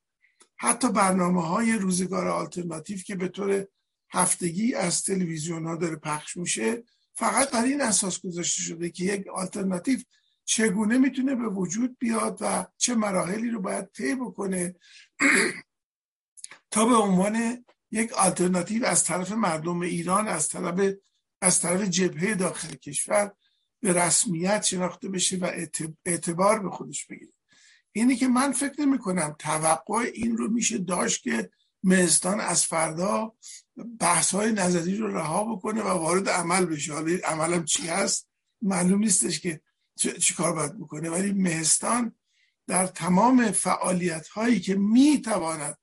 حتی برنامه های روزگار آلترناتیو که به طور هفتگی از تلویزیون ها داره پخش میشه. فقط بر این اساس گذاشته شده که یک آلترناتیو چگونه می‌تونه به وجود بیاد و چه مراحلی رو باید طی بکنه تا به عنوان یک آلترناتیو از طرف مردم ایران از طرف از طرف جبهه داخل کشور به رسمیت شناخته بشه و اعتبار به خودش بگیره. اینی که من فکر نمی کنم توقع این رو میشه داشت که مهستان از فردا بحث های نظری رو رها بکنه و وارد عمل بشه. حالا عملم چی هست؟ معلوم نیستش که چی کار باید بکنه. ولی مهستان در تمام فعالیت هایی که می‌تواند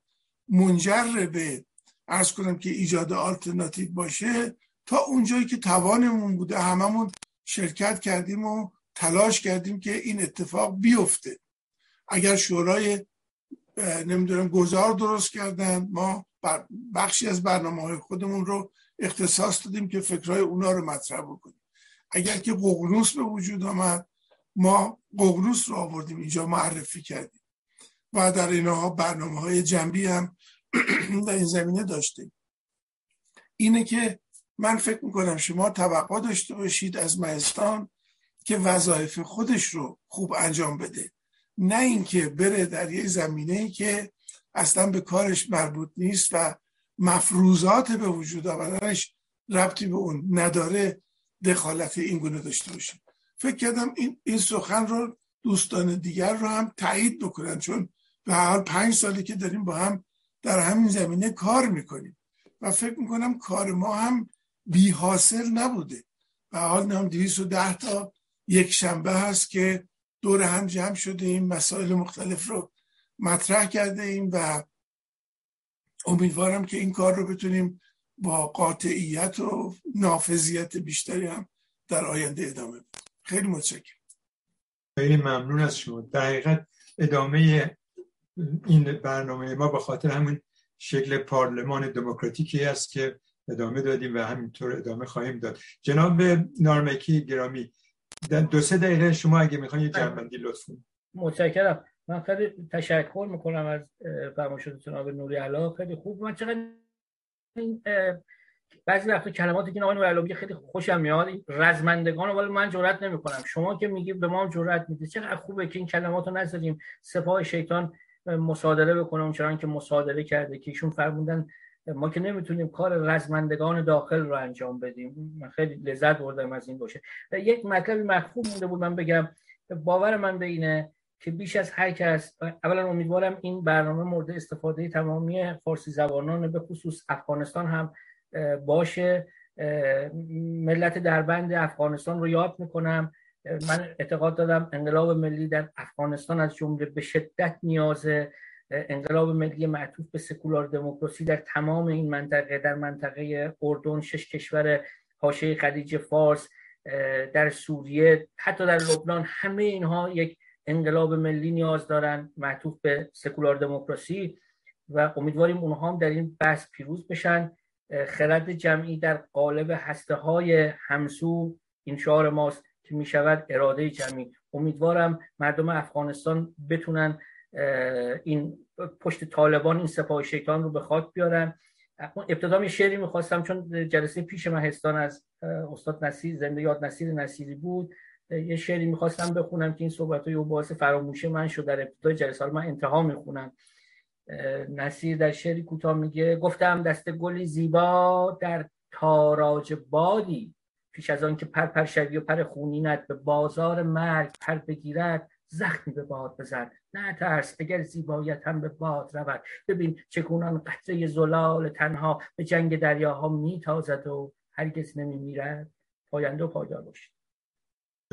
منجر به ارز کنم که ایجاد آلترناتیو باشه تا اونجایی که توانمون بوده هممون شرکت کردیم و تلاش کردیم که این اتفاق بیفته. اگر شورای نمی‌دونم گذار درست کردن ما بخشی از برنامه های خودمون رو اختصاص دادیم که فکرهای اونا رو مطرح بکنیم. اگر که ققنوس به وجود آمد ما ققنوس رو آوردیم اینجا معرفی کردیم. و در اینها برنامه های جنبی هم در این زمینه داشتیم. اینه که من فکر می‌کنم شما توقع داشته باشید از مهستان که وظایف خودش رو خوب انجام بده. نه اینکه بره در یه زمینه که اصلا به کارش مربوط نیست و مفروضات به وجود آوردنش ربطی به اون نداره دخالت این گونه داشته باشه فکر کردم این, این سخن رو دوستان دیگر رو هم تایید بکنن چون به حال پنج سالی که داریم با هم در همین زمینه کار می‌کنیم و فکر می‌کنم کار ما هم بی حاصل نبوده و حال نام ده تا یک شنبه هست که دور هم جمع شده این مسائل مختلف رو مطرح کرده ایم و امیدوارم که این کار رو بتونیم با قاطعیت و نافذیت بیشتری هم در آینده ادامه بدیم. خیلی متشکرم. خیلی ممنون از شما. در ادامه این برنامه ما به خاطر همون شکل پارلمان دموکراتیکی است که ادامه دادیم و همینطور ادامه خواهیم داد. جناب نارمکی گرامی دو سه دقیقه شما اگه می‌خواین یه. جنبندی لطف متشکرم. من خیلی تشکر می‌کنم از فرمایشات جناب نوری علا خیلی خوب. من چقدر بعضی وقتا کلماتی که آقای نوری خیلی خوشم میاد. رزمندگان ولی من جرئت نمی‌کنم. شما که میگی به ما جرئت می‌دید چقدر خوبه که این کلمات رو نذاریم سپاه شیطان مصادره بکنه. اونچنان که مصادره کرده که ایشون فرمودن ما که نمی‌تونیم کار رزمندگان داخل رو انجام بدیم. من خیلی لذت بردم از این باشه. یک مطلبی مخفوم مونده بود من بگم. باور من به اینه که بیش از هر کس اولا امیدوارم این برنامه مورد استفاده تمامی فارسی زبانان به خصوص افغانستان هم باشه. ملت دربند افغانستان رو یاد می‌کنم. من اعتقاد دادم انقلاب ملی در افغانستان از جمله به شدت نیازه انقلاب ملی معطوف به سکولار دموکراسی در تمام این منطقه در منطقه اردن شش کشور حاشیه خلیج فارس در سوریه حتی در لبنان همه اینها یک انقلاب ملی نیاز دارن معطوف به سکولار دموکراسی و امیدواریم اونها هم در این بحث پیروز بشن. خرد جمعی در قالب هسته های همسو این شعار ماست که می شود اراده جمعی. امیدوارم مردم افغانستان بتونن این پشت طالبان این سپاه شیطان رو به خاک بیارن. ابتدا یه شعری می‌خواستم چون جلسه پیش مهستان از استاد نصیر زنده یاد نصیر نصیری بود. یه شعری می‌خواستم بخونم که این صحبت های باعث فراموشی من شد. در ابتدای جلسه من انتها می‌خونم. نصیر در شعری کوتاه میگه گفتم دست گلی زیبا در تاراج بادی. پیش از آن که پر پر شوی و پر خونینت به بازار مرگ پر بگیرد زخمی به باد بزن نه ترس اگر زیبایت هم به باد رود. ببین چگونان قطره زلال تنها به جنگ دریاها میتازد و هرگز نمیمیرد. پاینده و پایدار باشید.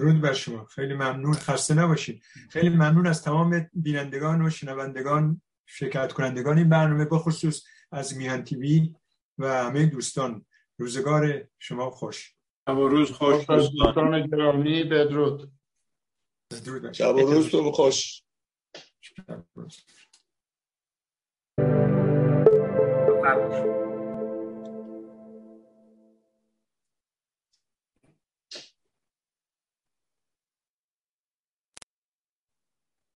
درود بر شما. خیلی ممنون. خسته نباشید. خیلی ممنون از تمام بینندگان و شنوندگان شرکت کنندگان این برنامه بخصوص از میهن تیوی و همه دوستان. روزگار شما خوش. شب و روز خوش. دوستان گرامی. بدرود. شب و روز تو خوش. شب روز.